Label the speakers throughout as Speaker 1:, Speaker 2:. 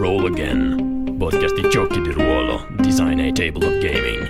Speaker 1: Roll Again, podcast di giochi di ruolo, design e tabletop gaming.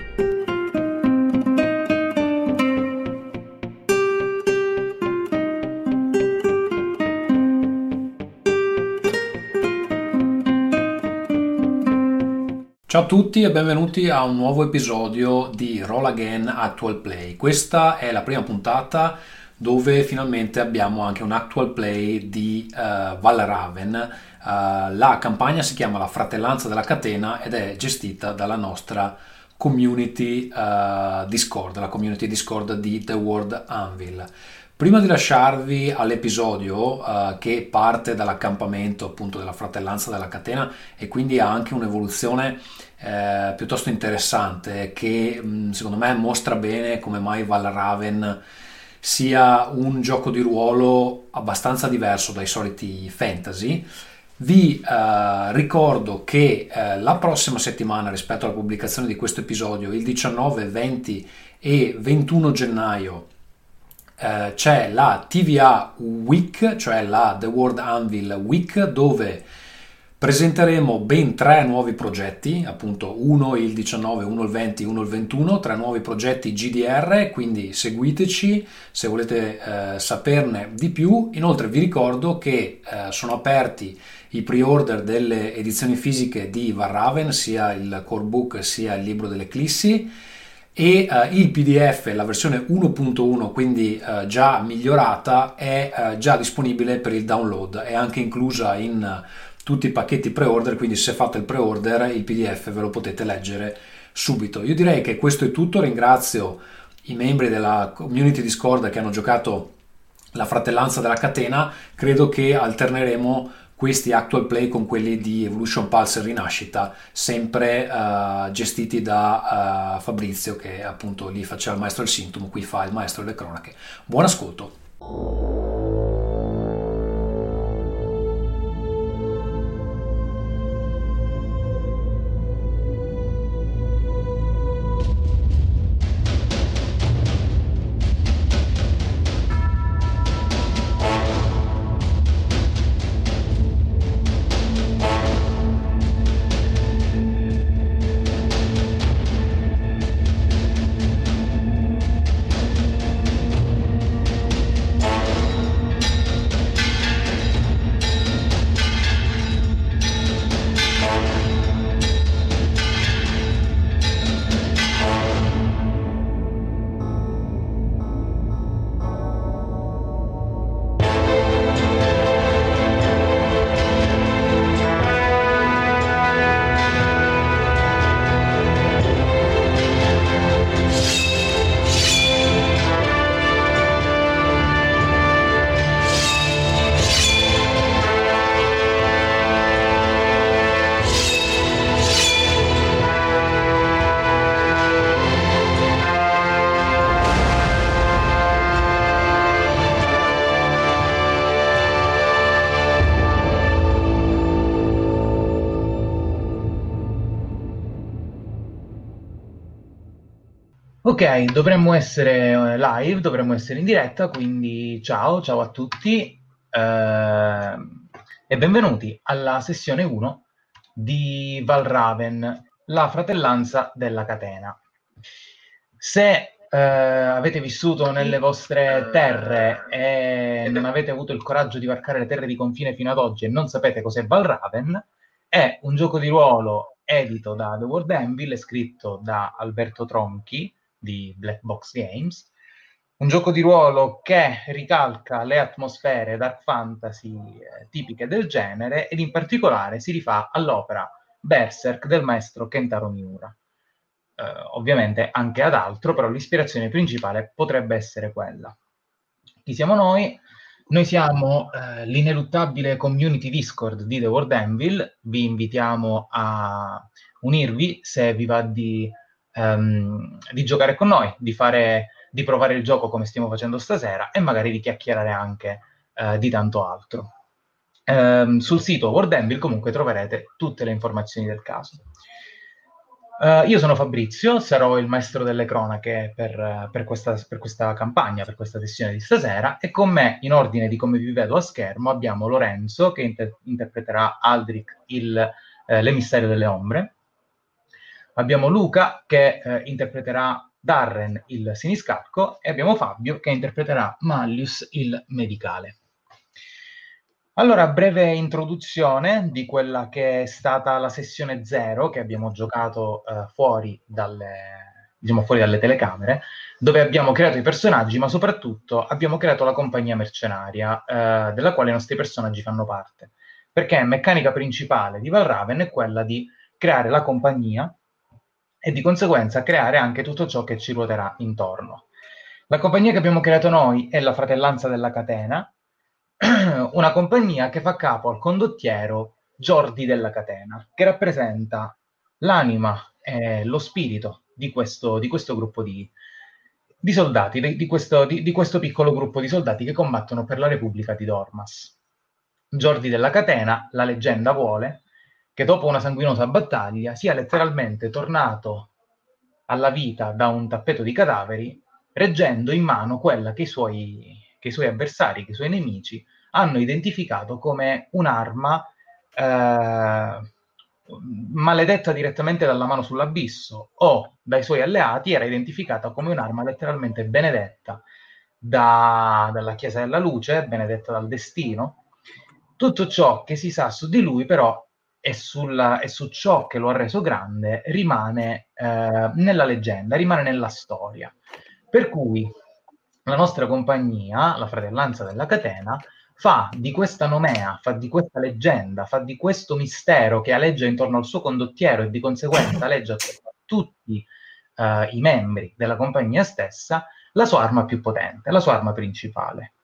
Speaker 2: Ciao a tutti e benvenuti a un nuovo episodio di Roll Again Actual Play. Questa è la prima puntata dove finalmente abbiamo anche un actual play di uh, Valraven. Uh, la campagna si chiama La fratellanza della catena ed è gestita dalla nostra community uh, Discord, la community Discord di The World Anvil. Prima di lasciarvi all'episodio uh, che parte dall'accampamento appunto della fratellanza della catena e quindi ha anche un'evoluzione eh, piuttosto interessante che mh, secondo me mostra bene come mai Valraven sia un gioco di ruolo abbastanza diverso dai soliti fantasy. Vi eh, ricordo che eh, la prossima settimana rispetto alla pubblicazione di questo episodio, il 19, 20 e 21 gennaio, eh, c'è la TVA Week, cioè la The World Anvil Week, dove Presenteremo ben tre nuovi progetti, appunto uno il 19, uno il 20, uno il 21, tre nuovi progetti GDR, quindi seguiteci se volete eh, saperne di più. Inoltre vi ricordo che eh, sono aperti i pre-order delle edizioni fisiche di Varraven, sia il core book sia il libro dell'Eclissi. E uh, il PDF, la versione 1.1, quindi uh, già migliorata, è uh, già disponibile per il download, è anche inclusa in tutti i pacchetti pre-order, quindi se fate il pre-order il PDF ve lo potete leggere subito. Io direi che questo è tutto, ringrazio i membri della community Discord che hanno giocato la fratellanza della catena, credo che alterneremo questi actual play con quelli di Evolution Pulse Rinascita, sempre uh, gestiti da uh, Fabrizio che appunto lì faceva il maestro del sintomo, qui fa il maestro delle cronache. Buon ascolto!
Speaker 3: Ok, dovremmo essere eh, live, dovremmo essere in diretta, quindi ciao, ciao a tutti eh, e benvenuti alla sessione 1 di Valraven, la fratellanza della catena. Se eh, avete vissuto nelle vostre terre e non avete avuto il coraggio di varcare le terre di confine fino ad oggi e non sapete cos'è Valraven, è un gioco di ruolo edito da The World Anvil, scritto da Alberto Tronchi, di Black Box Games, un gioco di ruolo che ricalca le atmosfere dark fantasy eh, tipiche del genere ed in particolare si rifà all'opera Berserk del maestro Kentaro Miura. Eh, ovviamente anche ad altro, però l'ispirazione principale potrebbe essere quella. Chi siamo noi? Noi siamo eh, l'ineluttabile community Discord di The World Anvil, vi invitiamo a unirvi se vi va di um, di giocare con noi, di, fare, di provare il gioco come stiamo facendo stasera e magari di chiacchierare anche uh, di tanto altro. Um, sul sito World Anvil comunque troverete tutte le informazioni del caso. Uh, io sono Fabrizio, sarò il maestro delle cronache per, per, questa, per, questa, campagna, per questa sessione di stasera e con me, in ordine di come vi vedo a schermo, abbiamo Lorenzo che inter- interpreterà Aldrich, il, eh, l'emissario delle ombre, abbiamo Luca che eh, interpreterà Darren, il siniscalco, e abbiamo Fabio che interpreterà Mallius, il medicale. Allora, breve introduzione di quella che è stata la sessione zero che abbiamo giocato eh, fuori, dalle, diciamo, fuori dalle telecamere, dove abbiamo creato i personaggi, ma soprattutto abbiamo creato la compagnia mercenaria, eh, della quale i nostri personaggi fanno parte. Perché meccanica principale di Valraven è quella di creare la compagnia e di conseguenza creare anche tutto ciò che ci ruoterà intorno. La compagnia che abbiamo creato noi è la Fratellanza della Catena, una compagnia che fa capo al condottiero Giordi della Catena, che rappresenta l'anima e lo spirito di questo, di questo gruppo di, di soldati, di questo, di questo, piccolo gruppo di soldati che combattono per la Repubblica di Dormas. Giordi della Catena, la leggenda vuole che dopo una sanguinosa battaglia sia letteralmente tornato alla vita da un tappeto di cadaveri, reggendo in mano quella che i suoi che i suoi avversari, che i suoi nemici hanno identificato come un'arma eh, maledetta direttamente dalla mano sull'abisso o dai suoi alleati era identificata come un'arma letteralmente benedetta da, dalla Chiesa della Luce, benedetta dal destino. Tutto ciò che si sa su di lui però e, sulla, e su ciò che lo ha reso grande rimane eh, nella leggenda, rimane nella storia. Per cui la nostra compagnia, la Fratellanza della Catena, fa di questa nomea, fa di questa leggenda, fa di questo mistero che aleggia intorno al suo condottiero e di conseguenza aleggia tutti uh, i membri della compagnia stessa, la sua arma più potente, la sua arma principale.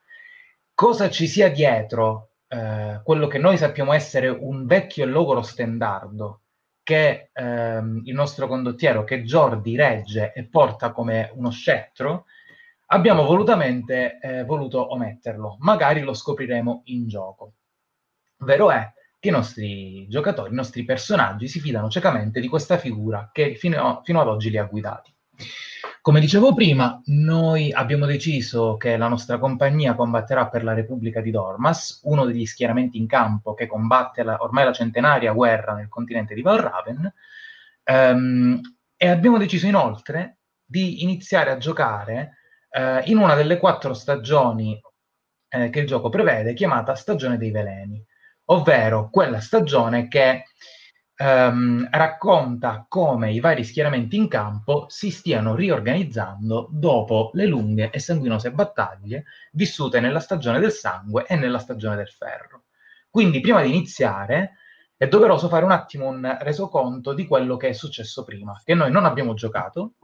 Speaker 3: Cosa ci sia dietro uh, quello che noi sappiamo essere un vecchio e logoro stendardo che uh, il nostro condottiero, che Jordi regge e porta come uno scettro, abbiamo volutamente eh, voluto ometterlo, magari lo scopriremo in gioco. Vero è che i nostri giocatori, i nostri personaggi si fidano ciecamente di questa figura che fino, fino ad oggi li ha guidati. Come dicevo prima, noi abbiamo deciso che la nostra compagnia combatterà per la Repubblica di Dormas, uno degli schieramenti in campo che combatte la, ormai la centenaria guerra nel continente di Valraven, um, e abbiamo deciso inoltre di iniziare a giocare eh, in una delle quattro stagioni eh, che il gioco prevede, chiamata Stagione dei Veleni, ovvero quella stagione che ehm, racconta come i vari schieramenti in campo si stiano riorganizzando dopo le lunghe e sanguinose battaglie vissute nella stagione del sangue e nella stagione del ferro. Quindi prima di iniziare è doveroso fare un attimo un resoconto di quello che è successo prima, che noi non abbiamo giocato,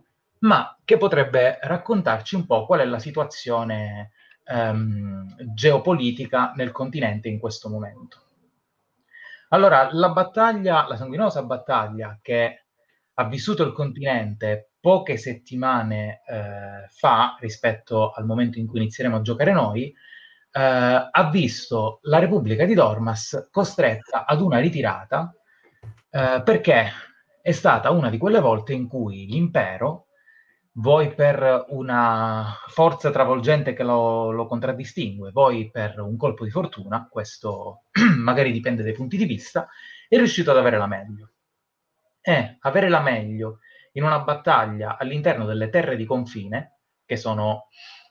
Speaker 3: ma che potrebbe raccontarci un po' qual è la situazione ehm, geopolitica nel continente in questo momento. Allora, la battaglia, la sanguinosa battaglia che ha vissuto il continente poche settimane eh, fa, rispetto al momento in cui inizieremo a giocare noi, eh, ha visto la Repubblica di Dormas costretta ad una ritirata eh, perché è stata una di quelle volte in cui l'impero voi per una forza travolgente che lo, lo, contraddistingue, voi per un colpo di fortuna, questo magari dipende dai punti di vista, è riuscito ad avere la meglio. E avere la meglio in una battaglia all'interno delle terre di confine, che sono,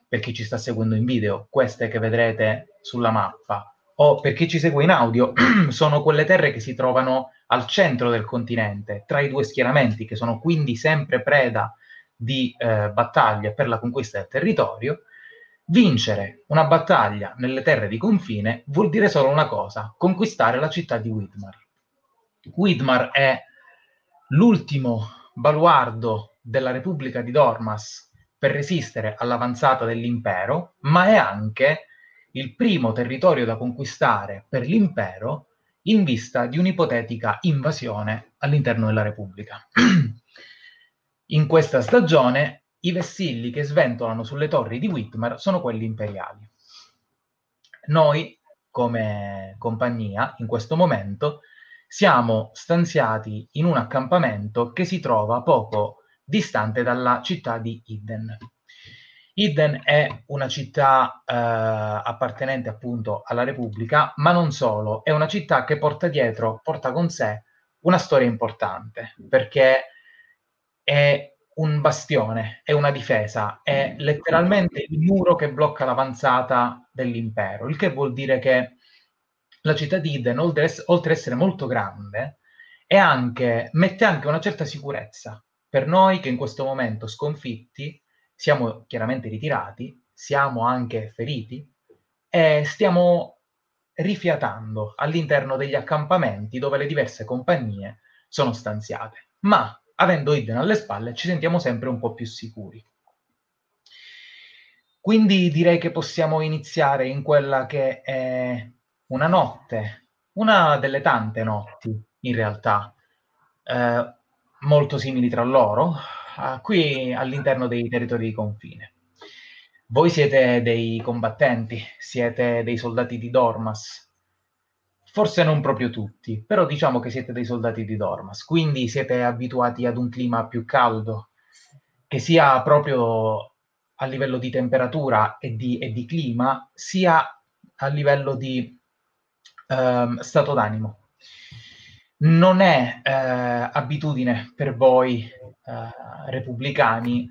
Speaker 3: per chi ci sta seguendo in video, queste che vedrete sulla mappa, o per chi ci segue in audio, sono quelle terre che si trovano al centro del continente, tra i due schieramenti, che sono quindi sempre preda di eh, battaglia per la conquista del territorio, vincere una battaglia nelle terre di confine vuol dire solo una cosa, conquistare la città di Widmar. Widmar è l'ultimo baluardo della Repubblica di Dormas per resistere all'avanzata dell'impero, ma è anche il primo territorio da conquistare per l'impero in vista di un'ipotetica invasione all'interno della Repubblica. In questa stagione i vessilli che sventolano sulle torri di Whitmer sono quelli imperiali. Noi, come compagnia, in questo momento, siamo stanziati in un accampamento che si trova poco distante dalla città di Iden. Iden è una città eh, appartenente appunto alla Repubblica, ma non solo, è una città che porta dietro, porta con sé una storia importante, perché è un bastione, è una difesa, è letteralmente il muro che blocca l'avanzata dell'impero, il che vuol dire che la città di Iden, oltre, ad essere molto grande, anche, mette anche una certa sicurezza per noi che in questo momento sconfitti siamo chiaramente ritirati, siamo anche feriti e stiamo rifiatando all'interno degli accampamenti dove le diverse compagnie sono stanziate. Ma avendo Iden alle spalle ci sentiamo sempre un po' più sicuri. Quindi direi che possiamo iniziare in quella che è una notte, una delle tante notti in realtà, eh, molto simili tra loro, qui all'interno dei territori di confine. Voi siete dei combattenti, siete dei soldati di Dormas. Forse non proprio tutti, però diciamo che siete dei soldati di Dormas, quindi siete abituati ad un clima più caldo, che sia proprio a livello di temperatura e di, e di clima, sia a livello di um, stato d'animo. Non è eh, abitudine per voi eh, repubblicani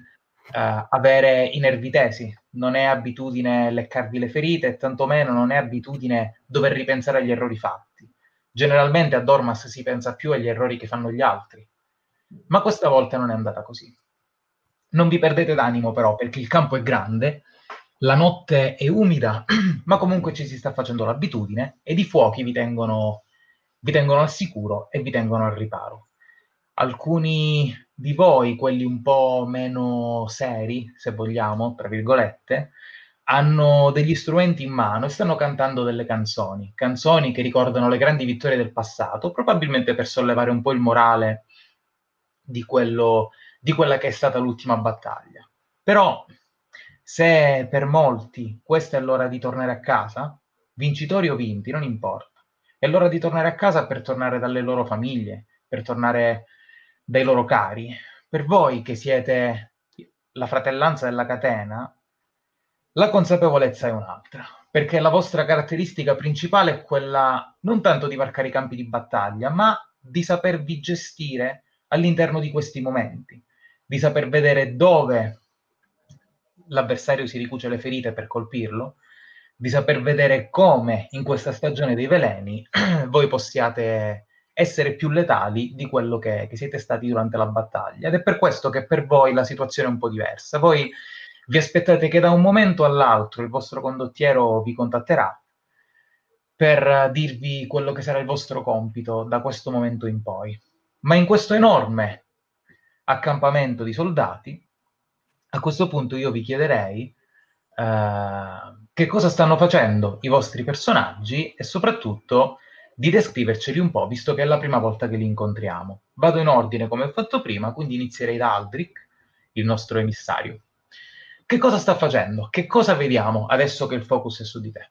Speaker 3: eh, avere i nervi tesi, non è abitudine leccarvi le ferite e tantomeno non è abitudine dover ripensare agli errori fatti. Generalmente a Dormas si pensa più agli errori che fanno gli altri, ma questa volta non è andata così. Non vi perdete d'animo però perché il campo è grande, la notte è umida, ma comunque ci si sta facendo l'abitudine ed i fuochi vi tengono vi tengono al sicuro e vi tengono al riparo. Alcuni di voi, quelli un po' meno seri, se vogliamo, tra virgolette, hanno degli strumenti in mano e stanno cantando delle canzoni, canzoni che ricordano le grandi vittorie del passato, probabilmente per sollevare un po' il morale di, quello, di quella che è stata l'ultima battaglia. Però, se per molti questa è l'ora di tornare a casa, vincitori o vinti, non importa è l'ora di tornare a casa per tornare dalle loro famiglie, per tornare dai loro cari. Per voi che siete la fratellanza della catena, la consapevolezza è un'altra, perché la vostra caratteristica principale è quella non tanto di varcare i campi di battaglia, ma di sapervi gestire all'interno di questi momenti, di saper vedere dove l'avversario si ricuce le ferite per colpirlo, di saper vedere come in questa stagione dei veleni voi possiate essere più letali di quello che, che, siete stati durante la battaglia. Ed è per questo che per voi la situazione è un po' diversa. Voi vi aspettate che da un momento all'altro il vostro condottiero vi contatterà per dirvi quello che sarà il vostro compito da questo momento in poi. Ma in questo enorme accampamento di soldati, a questo punto io vi chiederei uh, che cosa stanno facendo i vostri personaggi e soprattutto di descriverceli un po', visto che è la prima volta che li incontriamo. Vado in ordine come ho fatto prima, quindi inizierei da Aldrich, il nostro emissario. Che cosa sta facendo? Che cosa vediamo adesso che il focus è su di te?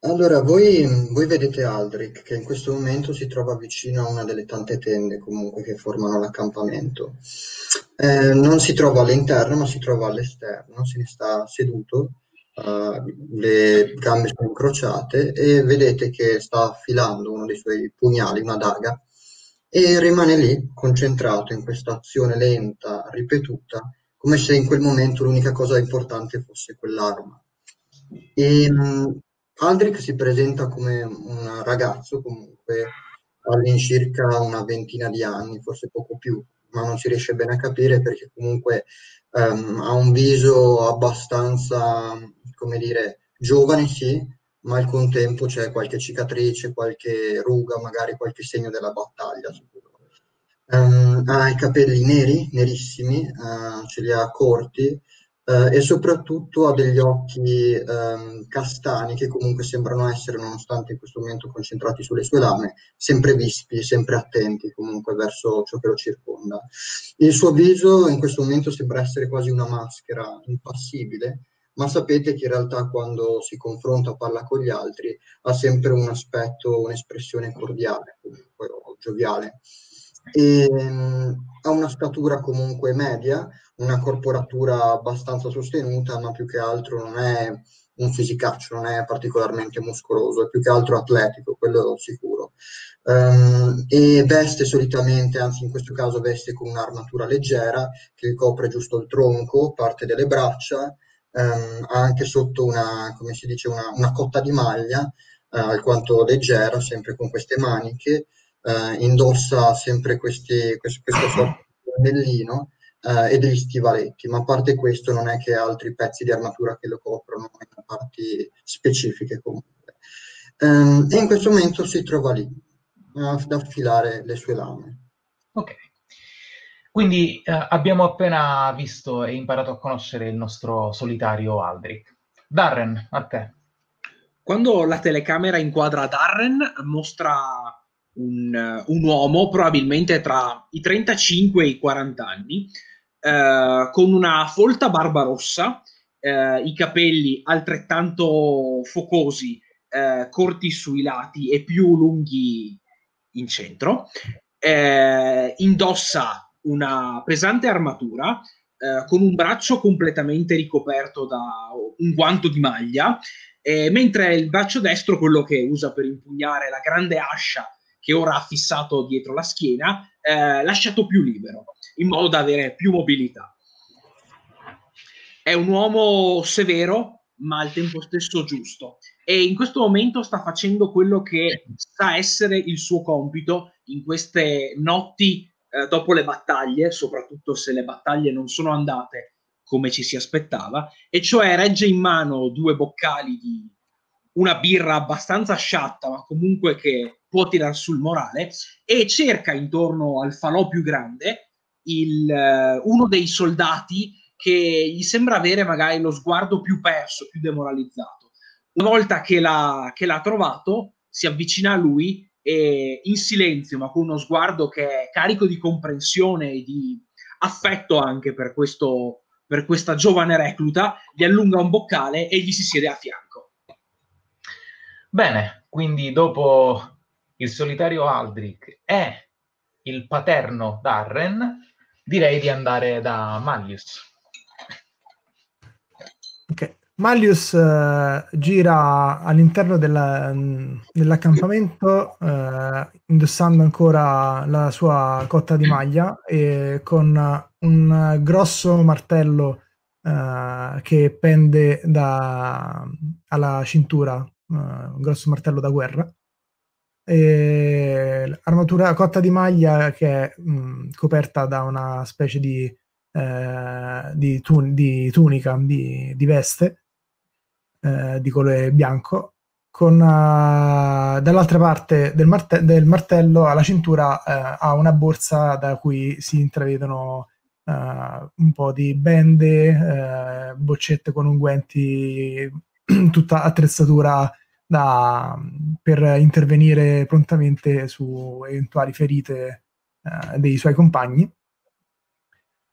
Speaker 4: Allora, voi, voi, vedete Aldrich che in questo momento si trova vicino a una delle tante tende comunque che formano l'accampamento. Eh, non si trova all'interno, ma si trova all'esterno, se ne sta seduto uh, le gambe sono incrociate e vedete che sta affilando uno dei suoi pugnali, una daga, e rimane lì concentrato in questa azione lenta, ripetuta, come se in quel momento l'unica cosa importante fosse quell'arma. E, um, Aldrich si presenta come un ragazzo comunque all'incirca una ventina di anni, forse poco più, ma non si riesce bene a capire perché comunque um, ha un viso abbastanza come dire, giovane sì, ma al contempo c'è qualche cicatrice, qualche ruga, magari qualche segno della battaglia. Um, ha i capelli neri, nerissimi, uh, ce li ha corti uh, e soprattutto ha degli occhi um, castani che comunque sembrano essere, nonostante in questo momento concentrati sulle sue lame, sempre vispi, sempre attenti comunque verso ciò che lo circonda. Il suo viso in questo momento sembra essere quasi una maschera impassibile, ma sapete che in realtà quando si confronta, parla con gli altri, ha sempre un aspetto, un'espressione cordiale, comunque, o gioviale. E, um, ha una statura comunque media, una corporatura abbastanza sostenuta, ma più che altro non è un fisicaccio, non è particolarmente muscoloso, è più che altro atletico, quello sicuro. Um, e veste solitamente, anzi in questo caso veste con un'armatura leggera che copre giusto il tronco, parte delle braccia, um, ha anche sotto una, come si dice, una, una cotta di maglia uh, alquanto leggera, sempre con queste maniche, uh, indossa sempre questi, questo, questo di pennellino eh, e degli stivaletti, ma a parte questo non è che altri pezzi di armatura che lo coprono in parti specifiche comunque. Um, e in questo momento si trova lì, ad affilare le sue lame.
Speaker 3: Ok. Quindi eh, abbiamo appena visto e imparato a conoscere il nostro solitario Aldrich. Darren, a te.
Speaker 5: Quando la telecamera inquadra Darren, mostra un, un uomo probabilmente tra i 35 e i 40 anni, eh, con una folta barba rossa, eh, i capelli altrettanto focosi, eh, corti sui lati e più lunghi in centro. Eh, indossa una pesante armatura eh, con un braccio completamente ricoperto da un guanto di maglia, mentre il braccio destro, quello che usa per impugnare la grande ascia che ora ha fissato dietro la schiena, eh, lasciato più libero, in modo da avere più mobilità. È un uomo severo, ma al tempo stesso giusto. E in questo momento sta facendo quello che sa essere il suo compito in queste notti eh, dopo le battaglie, soprattutto se le battaglie non sono andate come ci si aspettava, e cioè regge in mano due boccali di una birra abbastanza sciatta, ma comunque che può tirare sul morale, e cerca intorno al falò più grande il, uh, uno dei soldati che gli sembra avere magari lo sguardo più perso, più demoralizzato. Una volta che l'ha, che l'ha trovato, si avvicina a lui e in silenzio, ma con uno sguardo che è carico di comprensione e di affetto anche per, questo, per questa giovane recluta, gli allunga un boccale e gli si siede a fianco.
Speaker 3: Bene, quindi dopo il solitario Aldrich e il paterno Darren, direi di andare da Mallius.
Speaker 6: Ok. Mallius uh, gira all'interno della, dell'accampamento uh, indossando ancora la sua cotta di maglia e con un grosso martello uh, che pende da, alla cintura, un grosso martello da guerra. E armatura cotta di maglia che è mh, coperta da una specie di, eh, di, tun- di tunica, di, di veste eh, di colore bianco, con uh, dall'altra parte del, marte- del, martello alla cintura uh, ha una borsa da cui si intravedono uh, un po' di bende, boccette con unguenti, tutta attrezzatura da, per intervenire prontamente su eventuali ferite dei suoi compagni.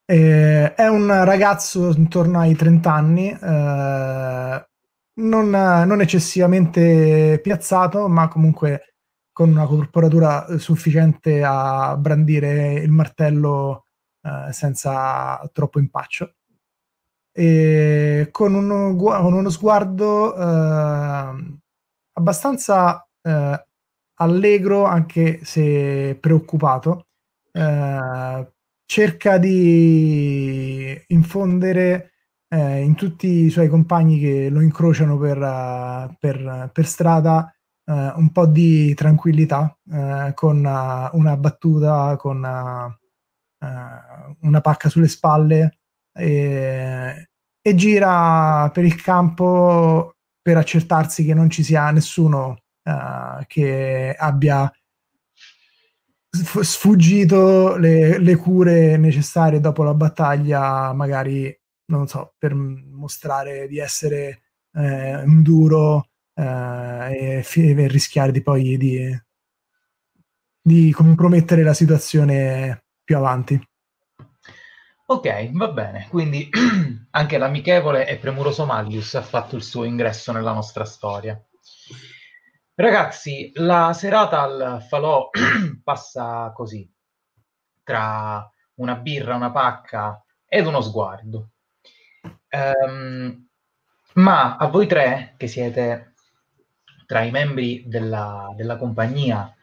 Speaker 6: Eh, è un ragazzo intorno ai 30 anni, eh, non, non, eccessivamente piazzato, ma comunque con una corporatura sufficiente a brandire il martello eh, senza troppo impaccio. E con uno, con uno sguardo eh, abbastanza eh, allegro, anche se preoccupato. Eh, cerca di infondere eh, in tutti i suoi compagni che lo incrociano per, uh, per, per strada uh, un po' di tranquillità uh, con una battuta, con una pacca sulle spalle e, e gira per il campo per accertarsi che non ci sia nessuno uh, che abbia sfuggito le, le, cure necessarie dopo la battaglia, magari, non so, per mostrare di essere eh, un duro eh, e, fi- e, rischiare di poi di, di compromettere la situazione più avanti.
Speaker 3: Ok, va bene. Quindi anche l'amichevole e premuroso Mallius ha fatto il suo ingresso nella nostra storia. Ragazzi, la serata al falò passa così, tra una birra, una pacca ed uno sguardo. Um, ma a voi tre, che siete tra i membri della, della compagnia,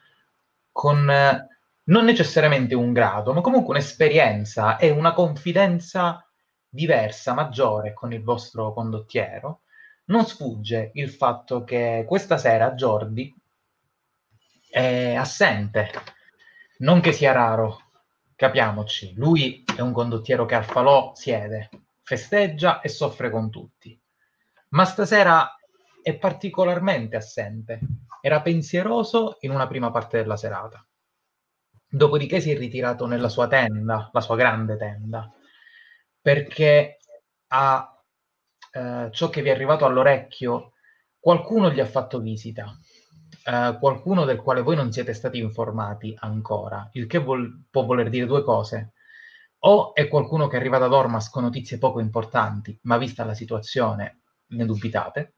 Speaker 3: con eh, non necessariamente un grado, ma comunque un'esperienza e una confidenza diversa, maggiore con il vostro condottiero, non sfugge il fatto che questa sera Jordi è assente. Non che sia raro, capiamoci, lui è un condottiero che al falò siede, festeggia e soffre con tutti. Ma stasera è particolarmente assente. Era pensieroso in una prima parte della serata. Dopodiché si è ritirato nella sua tenda, la sua grande tenda, perché ha eh, ciò che vi è arrivato all'orecchio, qualcuno gli ha fatto visita, eh, qualcuno del quale voi non siete stati informati ancora, il che vol- può voler dire due cose. O è qualcuno che è arrivato ad Ormas con notizie poco importanti, ma vista la situazione ne dubitate,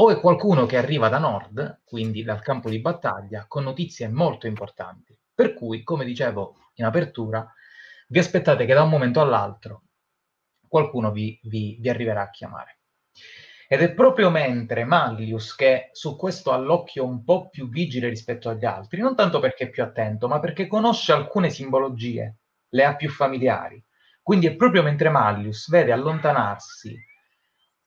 Speaker 3: o è qualcuno che arriva da nord, quindi dal campo di battaglia, con notizie molto importanti. Per cui, come dicevo in apertura, vi aspettate che da un momento all'altro qualcuno vi, vi, vi arriverà a chiamare. Ed è proprio mentre Mallius, che su questo ha l'occhio un po' più vigile rispetto agli altri, non tanto perché è più attento, ma perché conosce alcune simbologie, le ha più familiari. Quindi è proprio mentre Mallius vede allontanarsi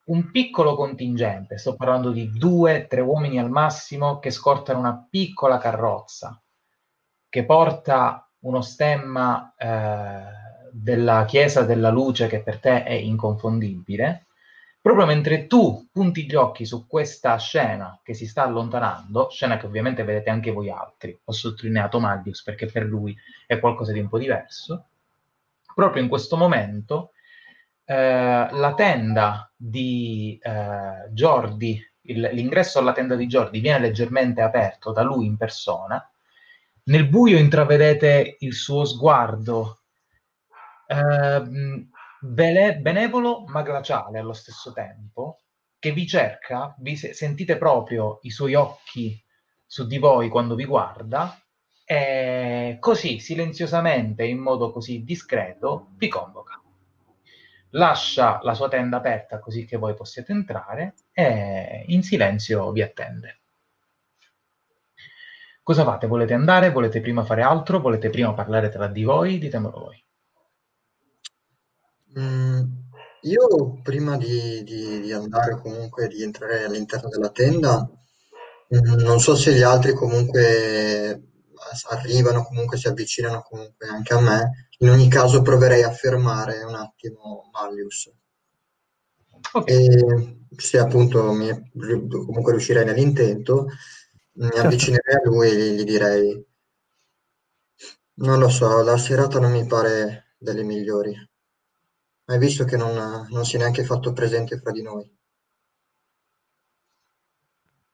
Speaker 3: un piccolo contingente, sto parlando di due, tre uomini al massimo, che scortano una piccola carrozza che porta uno stemma eh, della Chiesa della Luce che per te è inconfondibile, proprio mentre tu punti gli occhi su questa scena che si sta allontanando, scena che ovviamente vedete anche voi altri, ho sottolineato Maglius perché per lui è qualcosa di un po' diverso, proprio in questo momento eh, la tenda di eh, Jordi, il, l'ingresso alla tenda di Jordi viene leggermente aperto da lui in persona, nel buio intravedete il suo sguardo. Eh, bene, benevolo ma glaciale allo stesso tempo, che vi cerca, vi sentite proprio i suoi occhi su di voi quando vi guarda, e così silenziosamente, in modo così discreto, vi convoca. Lascia la sua tenda aperta così che voi possiate entrare e in silenzio vi attende. Cosa fate? Volete andare? Volete prima fare altro? Volete prima parlare tra di voi? Ditemelo voi.
Speaker 4: Mm, io prima di, di- di andare comunque di entrare all'interno della tenda, mm, non so se gli altri comunque arrivano, comunque si avvicinano comunque anche a me. In ogni caso proverei a fermare un attimo Mallius.
Speaker 3: Ok.
Speaker 4: E se appunto mi, comunque riuscirei nell'intento, mi
Speaker 6: Certo.
Speaker 4: avvicinerei a lui e gli direi, non lo so, la serata non mi pare delle migliori. Hai visto che non, non si è neanche fatto presente fra di noi.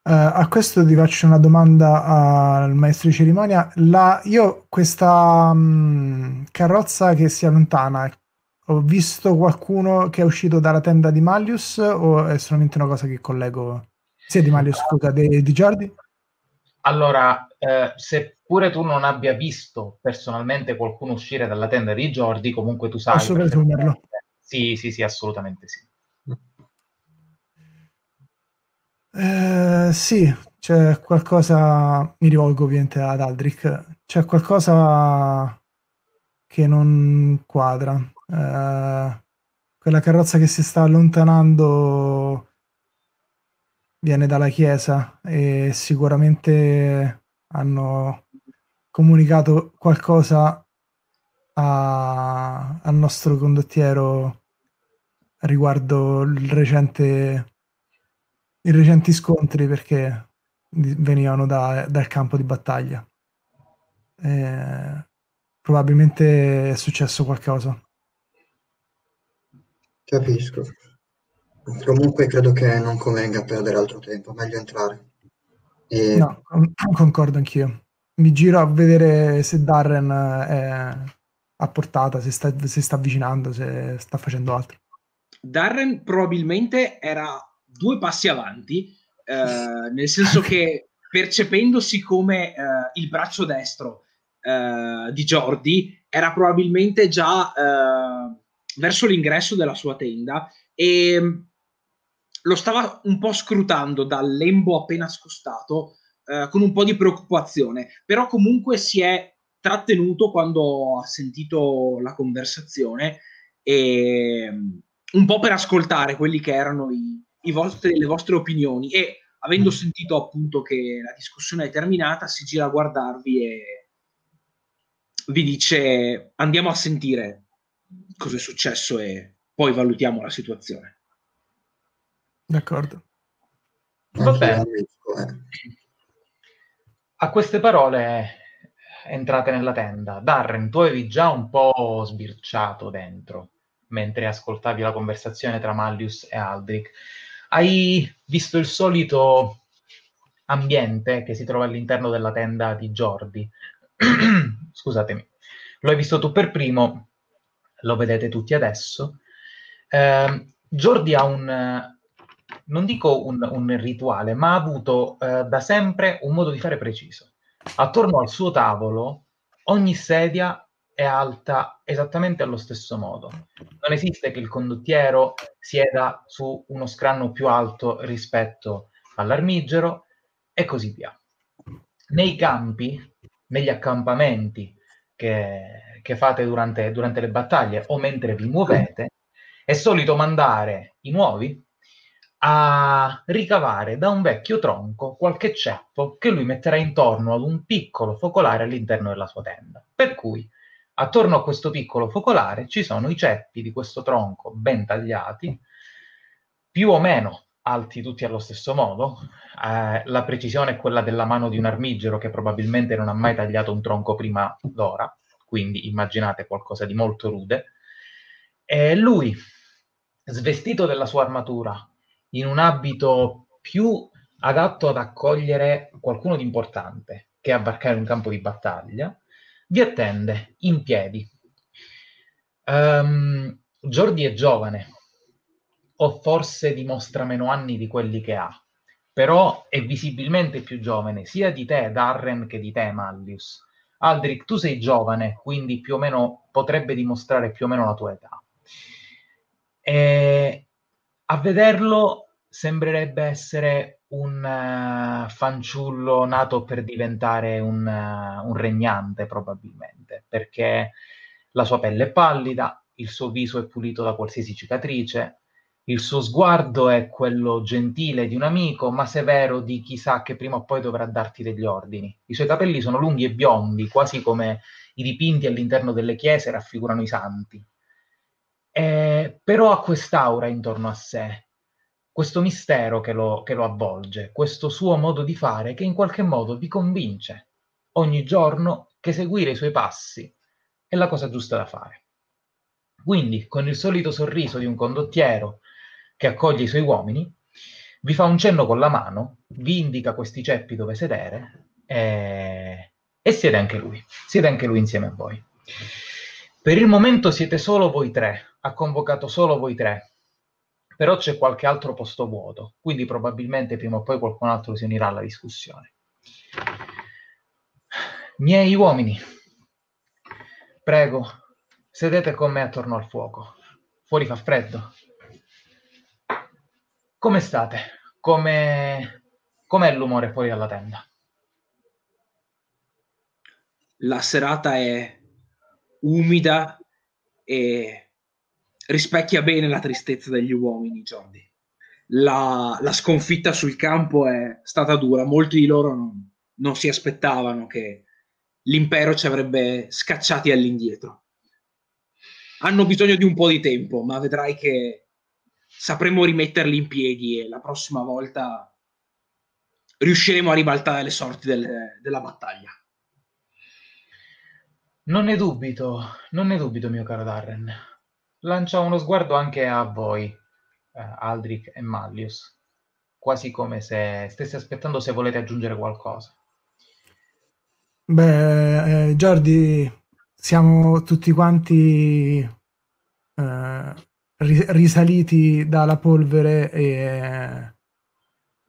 Speaker 6: Eh, a questo ti faccio una domanda al maestro di cerimonia. La- io questa mh, carrozza che si allontana, ho visto qualcuno che è uscito dalla tenda di Mallius o è solamente una cosa che collego? Sì, di Mallius, scusa, di, di Jordi?
Speaker 3: Allora, eh, seppure tu non abbia visto personalmente qualcuno uscire dalla tenda di Jordi, comunque tu sai
Speaker 6: Posso presumerlo.
Speaker 3: Sì, sì, sì, assolutamente sì.
Speaker 6: Eh, sì, c'è qualcosa, mi rivolgo ovviamente ad Aldrich, c'è qualcosa che non quadra. Eh, quella carrozza che si sta allontanando viene dalla chiesa e sicuramente hanno comunicato qualcosa a- al nostro condottiero riguardo il recente i recenti scontri perché venivano da- dal campo di battaglia. Eh, probabilmente è successo qualcosa.
Speaker 4: Capisco. Comunque credo che non convenga perdere altro tempo, meglio entrare. E
Speaker 6: No, con- concordo anch'io. Mi giro a vedere se Darren è, a portata, se sta, se sta avvicinando, se sta facendo altro.
Speaker 5: Darren probabilmente era due passi avanti, eh, nel senso che percependosi come eh, il braccio destro eh, di Jordi, era probabilmente già eh, verso l'ingresso della sua tenda e mm, lo stava un po' scrutando dal lembo appena scostato eh, con un po' di preoccupazione, però comunque si è trattenuto quando ha sentito la conversazione e mm, un po' per ascoltare quelli che erano i, i vostri, le vostre opinioni e avendo sentito appunto che la discussione è terminata si gira a guardarvi e vi dice andiamo a sentire cosa è successo e poi valutiamo la situazione.
Speaker 6: D'accordo.
Speaker 3: Va bene. A queste parole entrate nella tenda. Darren, tu avevi già un po' sbirciato dentro mentre ascoltavi la conversazione tra Mallius e Aldrich. Hai visto il solito ambiente che si trova all'interno della tenda di Jordi. Scusatemi. Lo hai visto tu per primo, lo vedete tutti adesso. Eh, Jordi ha un, non dico un, un, rituale, ma ha avuto eh, da sempre un modo di fare preciso. Attorno al suo tavolo ogni sedia è alta esattamente allo stesso modo. Non esiste che il condottiero sieda su uno scranno più alto rispetto all'armigero e così via. Nei campi, negli accampamenti che, che fate durante, durante le battaglie o mentre vi muovete, è solito mandare i nuovi a ricavare da un vecchio tronco qualche ceppo che lui metterà intorno ad un piccolo focolare all'interno della sua tenda. Per cui attorno a questo piccolo focolare ci sono i ceppi di questo tronco ben tagliati, più o meno alti tutti allo stesso modo. Eh, la precisione è quella della mano di un armigero che probabilmente non ha mai tagliato un tronco prima d'ora, quindi immaginate qualcosa di molto rude. E lui, svestito della sua armatura, in un abito più adatto ad accogliere qualcuno di importante che a varcare un campo di battaglia, vi attende in piedi. Um, Jordi è giovane, o forse dimostra meno anni di quelli che ha, però è visibilmente più giovane sia di te, Darren, che di te, Mallius. Aldrich, tu sei giovane, quindi più o meno potrebbe dimostrare più o meno la tua età. E a vederlo sembrerebbe essere un uh, fanciullo nato per diventare un, uh, un, regnante, probabilmente, perché la sua pelle è pallida, il suo viso è pulito da qualsiasi cicatrice, il suo sguardo è quello gentile di un amico, ma severo di chi sa che prima o poi dovrà darti degli ordini. I suoi capelli sono lunghi e biondi, quasi come i dipinti all'interno delle chiese raffigurano i santi. Eh, però ha quest'aura intorno a sé, questo mistero che lo, che lo avvolge, questo suo modo di fare che in qualche modo vi convince ogni giorno che seguire i suoi passi è la cosa giusta da fare. Quindi, con il solito sorriso di un condottiero che accoglie i suoi uomini, vi fa un cenno con la mano, vi indica questi ceppi dove sedere e, e siede anche lui, siede anche lui insieme a voi. Per il momento siete solo voi tre, ha convocato solo voi tre, però c'è qualche altro posto vuoto, quindi probabilmente prima o poi qualcun altro si unirà alla discussione. Miei uomini, prego, sedete con me attorno al fuoco. Fuori fa freddo. Come state? Come... Com'è l'umore fuori dalla tenda?
Speaker 5: La serata è umida e rispecchia bene la tristezza degli uomini, Jordi. La, la, sconfitta sul campo è stata dura, molti di loro non, non si aspettavano che l'impero ci avrebbe scacciati all'indietro. Hanno bisogno di un po' di tempo, ma vedrai che sapremo rimetterli in piedi e la prossima volta riusciremo a ribaltare le sorti del, della battaglia.
Speaker 3: Non ne dubito, non ne dubito, mio caro Darren. Lancia uno sguardo anche a voi, eh, Aldrich e Mallius, quasi come se stesse aspettando se volete aggiungere qualcosa.
Speaker 6: Beh, eh, Giordi, siamo tutti quanti eh, risaliti dalla polvere e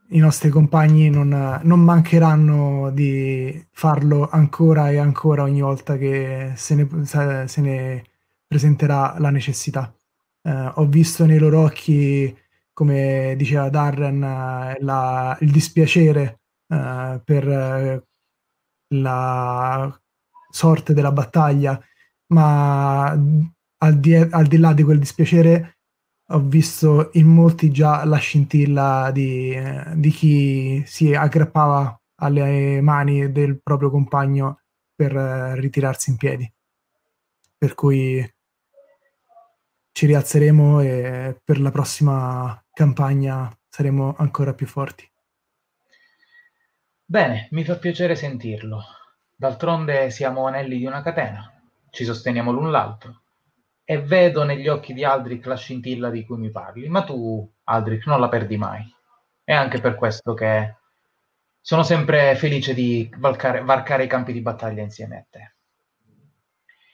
Speaker 6: i nostri compagni non, non, mancheranno di farlo ancora e ancora ogni volta che se ne, se ne presenterà la necessità. Eh, ho visto nei loro occhi, come diceva Darren, la, il dispiacere eh, per la sorte della battaglia, ma al di, al di là di quel dispiacere ho visto in molti già la scintilla di, di, chi si aggrappava alle mani del proprio compagno per ritirarsi in piedi. Per cui ci rialzeremo e per la prossima campagna saremo ancora più forti.
Speaker 3: Bene, mi fa piacere sentirlo. D'altronde siamo anelli di una catena, ci sosteniamo l'un l'altro e vedo negli occhi di Aldrich la scintilla di cui mi parli, ma tu, Aldrich, non la perdi mai. È anche per questo che sono sempre felice di varcare, varcare i campi di battaglia insieme a te.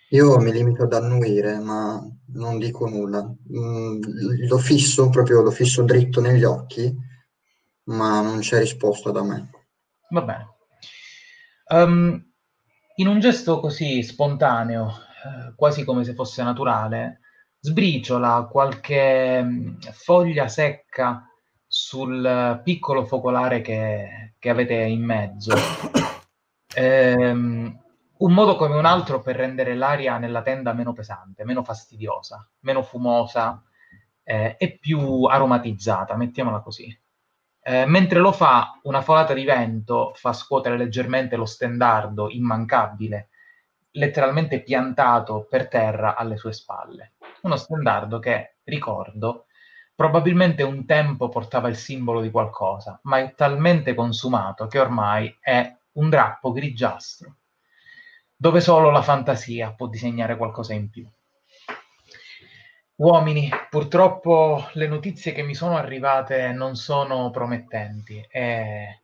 Speaker 4: Io mi limito ad annuire, ma non dico nulla. Mm, lo fisso, proprio lo fisso dritto negli occhi, ma non c'è risposta da me.
Speaker 3: Va bene. Um, in un gesto così spontaneo, eh, quasi come se fosse naturale, sbriciola qualche mm, foglia secca sul piccolo focolare che, che avete in mezzo. Ehm, un modo come un altro per rendere l'aria nella tenda meno pesante, meno fastidiosa, meno fumosa eh, e più aromatizzata, mettiamola così. Eh, mentre lo fa, una folata di vento fa scuotere leggermente lo stendardo immancabile letteralmente piantato per terra alle sue spalle. Uno stendardo che, ricordo, probabilmente un tempo portava il simbolo di qualcosa, ma è talmente consumato che ormai è un drappo grigiastro, dove solo la fantasia può disegnare qualcosa in più. Uomini, purtroppo le notizie che mi sono arrivate non sono promettenti e,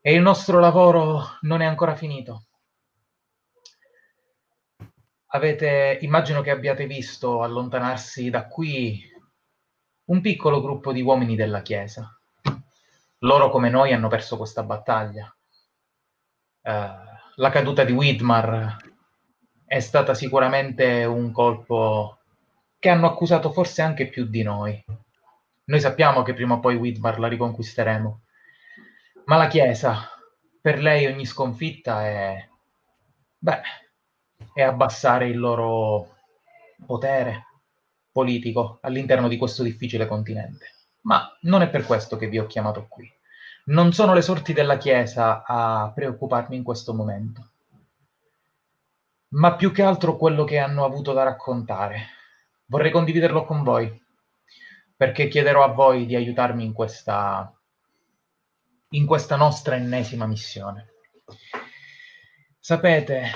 Speaker 3: e il nostro lavoro non è ancora finito. Avete, immagino che abbiate visto allontanarsi da qui un piccolo gruppo di uomini della Chiesa. Loro come noi hanno perso questa battaglia. Uh, la caduta di Widmar è stata sicuramente un colpo che hanno accusato forse anche più di noi. Noi sappiamo che prima o poi Widmar la riconquisteremo, ma la Chiesa, per lei ogni sconfitta è... beh, e abbassare il loro potere politico all'interno di questo difficile continente. Ma non è per questo che vi ho chiamato qui. Non sono le sorti della Chiesa a preoccuparmi in questo momento, ma più che altro quello che hanno avuto da raccontare. Vorrei condividerlo con voi, perché chiederò a voi di aiutarmi in questa, in questa nostra ennesima missione. Sapete,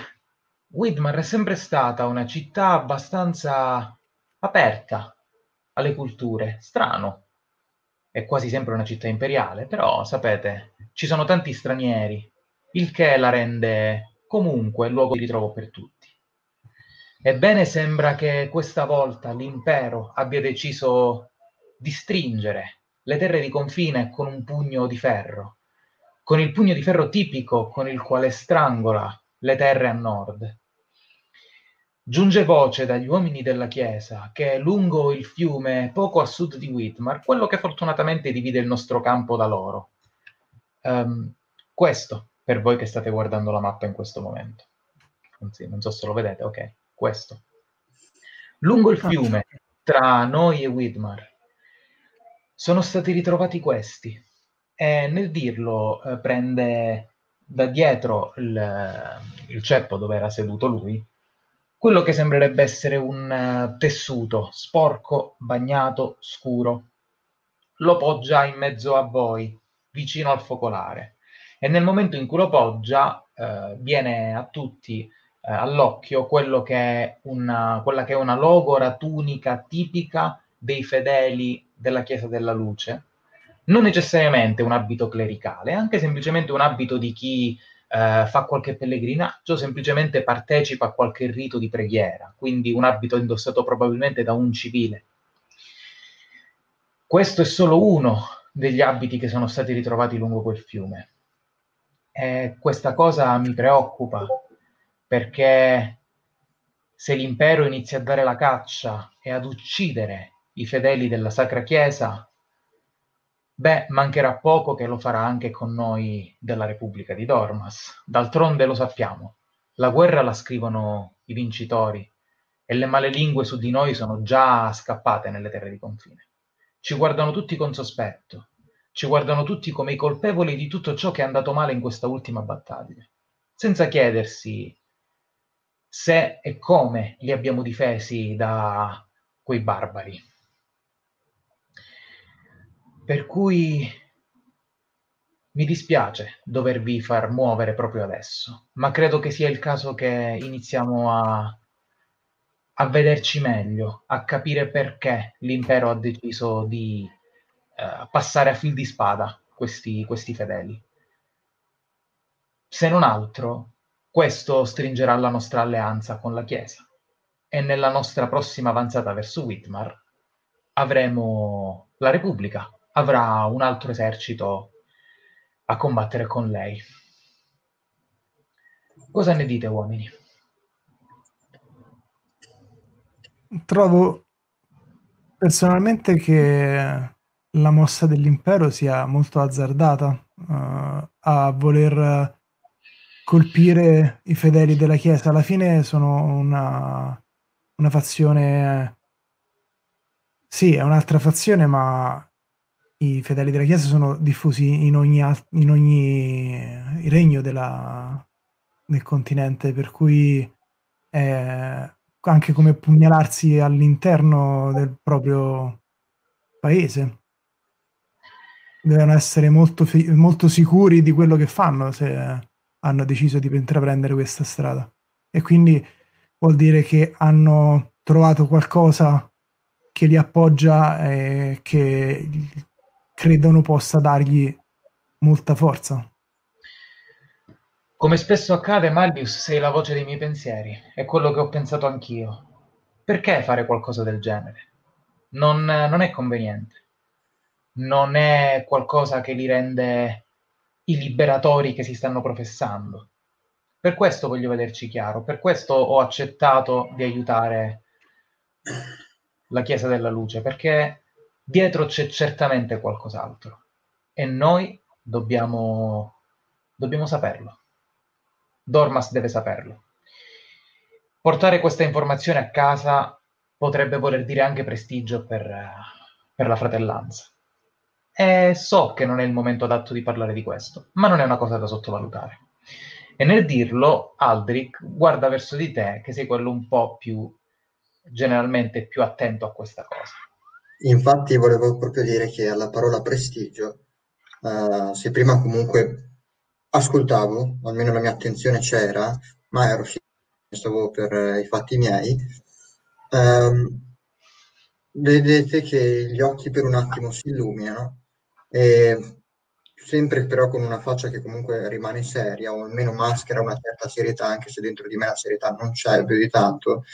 Speaker 3: Widmar è sempre stata una città abbastanza aperta alle culture. Strano. È quasi sempre una città imperiale, però sapete, ci sono tanti stranieri, il che la rende comunque luogo di ritrovo per tutti. Ebbene, sembra che questa volta l'impero abbia deciso di stringere le terre di confine con un pugno di ferro, con il pugno di ferro tipico con il quale strangola le terre a nord Giunge voce dagli uomini della chiesa che lungo il fiume, poco a sud di Whitmar, quello che fortunatamente divide il nostro campo da loro. Um, questo, per voi che state guardando la mappa in questo momento. Anzi, non so se lo vedete, ok, questo. Lungo il fiume, tra noi e Whitmar, sono stati ritrovati questi. E nel dirlo eh, prende da dietro il, il ceppo dove era seduto lui quello che sembrerebbe essere un uh, tessuto sporco, bagnato, scuro. Lo poggia in mezzo a voi, vicino al focolare. E nel momento in cui lo poggia, uh, viene a tutti uh, all'occhio che una, quella che è una logora tunica tipica dei fedeli della Chiesa della Luce. Non necessariamente un abito clericale, anche semplicemente un abito di chi eh, fa qualche pellegrinaggio, semplicemente partecipa a qualche rito di preghiera, quindi un abito indossato probabilmente da un civile. Questo è solo uno degli abiti che sono stati ritrovati lungo quel fiume. E questa cosa mi preoccupa perché se l'impero inizia a dare la caccia e ad uccidere i fedeli della Sacra Chiesa, beh, mancherà poco che lo farà anche con noi della Repubblica di Dormas. D'altronde lo sappiamo, la guerra la scrivono i vincitori e le male lingue su di noi sono già scappate nelle terre di confine. Ci guardano tutti con sospetto, ci guardano tutti come i colpevoli di tutto ciò che è andato male in questa ultima battaglia, senza chiedersi se e come li abbiamo difesi da quei barbari. Per cui mi dispiace dovervi far muovere proprio adesso, ma credo che sia il caso che iniziamo a, a vederci meglio, a capire perché l'impero ha deciso di eh, passare a fil di spada questi, questi fedeli. Se non altro, questo stringerà la nostra alleanza con la Chiesa e nella nostra prossima avanzata verso Whitmar avremo la Repubblica, avrà un altro esercito a combattere con lei. Cosa ne dite, uomini?
Speaker 6: Trovo personalmente che la mossa dell'impero sia molto azzardata uh, a voler colpire i fedeli della Chiesa. Alla fine sono una, una fazione... Sì, è un'altra fazione, ma i fedeli della Chiesa sono diffusi in ogni, in ogni regno della, del continente, per cui è anche come pugnalarsi all'interno del proprio paese. Devono essere molto, molto sicuri di quello che fanno se hanno deciso di intraprendere questa strada. E quindi vuol dire che hanno trovato qualcosa che li appoggia e che credono possa dargli molta forza.
Speaker 3: Come spesso accade, Maldius, sei la voce dei miei pensieri, è quello che ho pensato anch'io. Perché fare qualcosa del genere? Non, non è conveniente, non è qualcosa che li rende i liberatori che si stanno professando. Per questo voglio vederci chiaro, per questo ho accettato di aiutare la Chiesa della Luce, perché dietro c'è certamente qualcos'altro e noi dobbiamo, dobbiamo saperlo. Dormas deve saperlo. Portare questa informazione a casa potrebbe voler dire anche prestigio per, per la fratellanza. E so che non è il momento adatto di parlare di questo, ma non è una cosa da sottovalutare. E nel dirlo, Aldrich guarda verso di te, che sei quello un po' più generalmente più attento a questa cosa.
Speaker 4: Infatti volevo proprio dire che alla parola prestigio, uh, se prima comunque ascoltavo, almeno la mia attenzione c'era, ma ero stavo per uh, i fatti miei, um, vedete che gli occhi per un attimo si illuminano e sempre però con una faccia che comunque rimane seria o almeno maschera una certa serietà, anche se dentro di me la serietà non c'è più di tanto,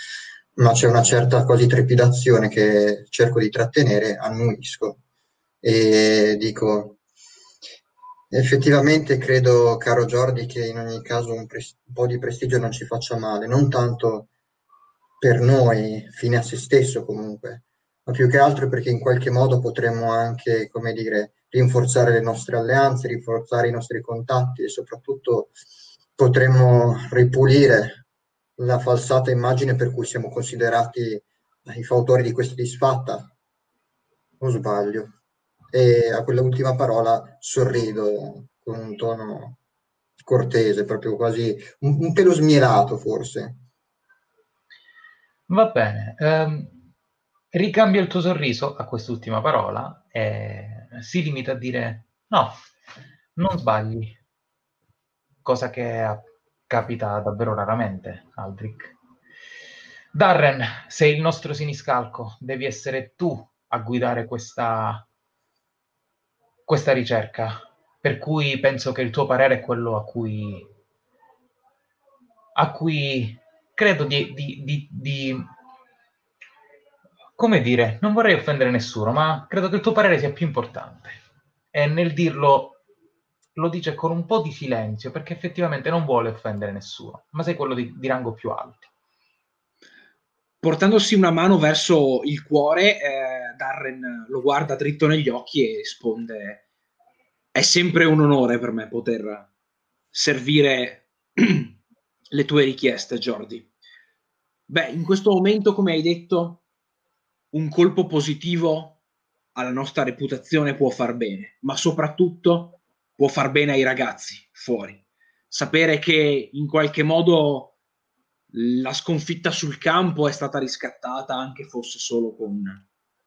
Speaker 4: ma c'è una certa quasi trepidazione che cerco di trattenere, annuisco. E dico effettivamente credo, caro Jordi, che in ogni caso un, pres- un po' di prestigio non ci faccia male, non tanto per noi, fine a se stesso comunque, ma più che altro perché in qualche modo potremmo anche, come dire, rinforzare le nostre alleanze, rinforzare i nostri contatti e soprattutto potremmo ripulire la falsata immagine per cui siamo considerati i fautori di questa disfatta. Non sbaglio. E a quella ultima parola sorrido con un tono cortese, proprio quasi un, un pelo smielato forse.
Speaker 3: Va bene. Um ricambia il tuo sorriso a quest'ultima parola e si limita a dire no, non sbagli, cosa che capita davvero raramente, Aldrich. Darren, sei il nostro siniscalco, devi essere tu a guidare questa, questa ricerca, per cui penso che il tuo parere è quello a cui a cui credo di, di, di, di, come dire, non vorrei offendere nessuno, ma credo che il tuo parere sia più importante. E nel dirlo lo dice con un po' di silenzio, perché effettivamente non vuole offendere nessuno, ma sei quello di, rango più alto.
Speaker 5: Portandosi una mano verso il cuore, eh, Darren lo guarda dritto negli occhi e risponde: È sempre un onore per me poter servire le tue richieste, Jordi. Beh, in questo momento, come hai detto, un colpo positivo alla nostra reputazione può far bene, ma soprattutto può far bene ai ragazzi fuori. Sapere che in qualche modo la sconfitta sul campo è stata riscattata, anche fosse solo con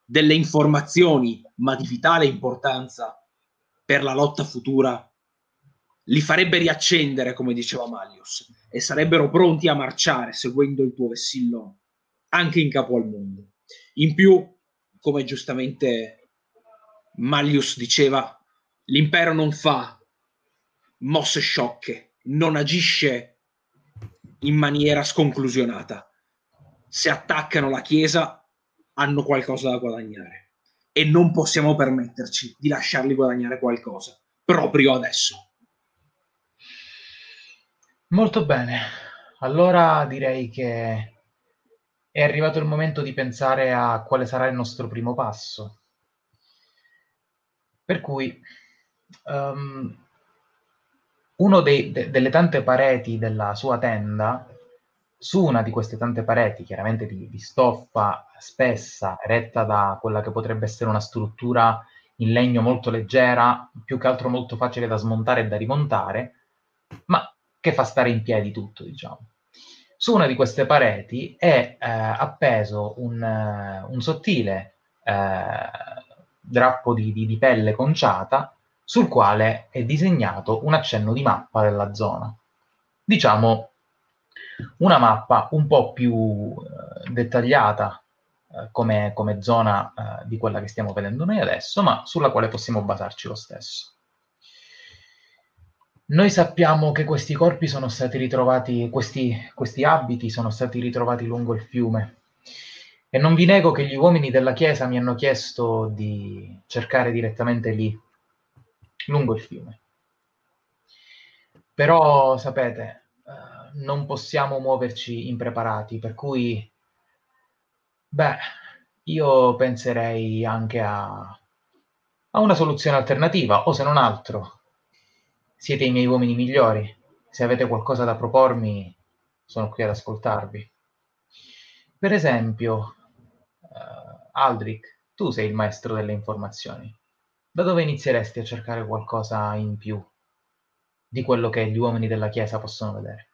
Speaker 5: delle informazioni, ma di vitale importanza per la lotta futura, li farebbe riaccendere, come diceva Malius e sarebbero pronti a marciare seguendo il tuo vessillo anche in capo al mondo. In più, come giustamente Mallius diceva, l'impero non fa mosse sciocche, non agisce in maniera sconclusionata. Se attaccano la Chiesa, hanno qualcosa da guadagnare e non possiamo permetterci di lasciarli guadagnare qualcosa proprio adesso.
Speaker 3: Molto bene, allora direi che è arrivato il momento di pensare a quale sarà il nostro primo passo. Per cui um, uno dei, de, delle tante pareti della sua tenda, su una di queste tante pareti, chiaramente di, di stoffa spessa, retta da quella che potrebbe essere una struttura in legno molto leggera, più che altro molto facile da smontare e da rimontare, ma che fa stare in piedi tutto, diciamo. Su una di queste pareti è eh, appeso un, uh, un sottile eh, drappo di, di, di, pelle conciata sul quale è disegnato un accenno di mappa della zona. Diciamo una mappa un po' più eh, dettagliata eh, come, come, zona eh, di quella che stiamo vedendo noi adesso, ma sulla quale possiamo basarci lo stesso. Noi sappiamo che questi corpi sono stati ritrovati, questi, questi abiti sono stati ritrovati lungo il fiume. E non vi nego che gli uomini della Chiesa mi hanno chiesto di cercare direttamente lì, lungo il fiume. Però, sapete, eh, non possiamo muoverci impreparati, per cui, beh, io penserei anche a, a una soluzione alternativa, o se non altro, siete i miei uomini migliori. Se avete qualcosa da propormi, sono qui ad ascoltarvi. Per esempio, uh, Aldrich, tu sei il maestro delle informazioni. Da dove inizieresti a cercare qualcosa in più di quello che gli uomini della Chiesa possono vedere?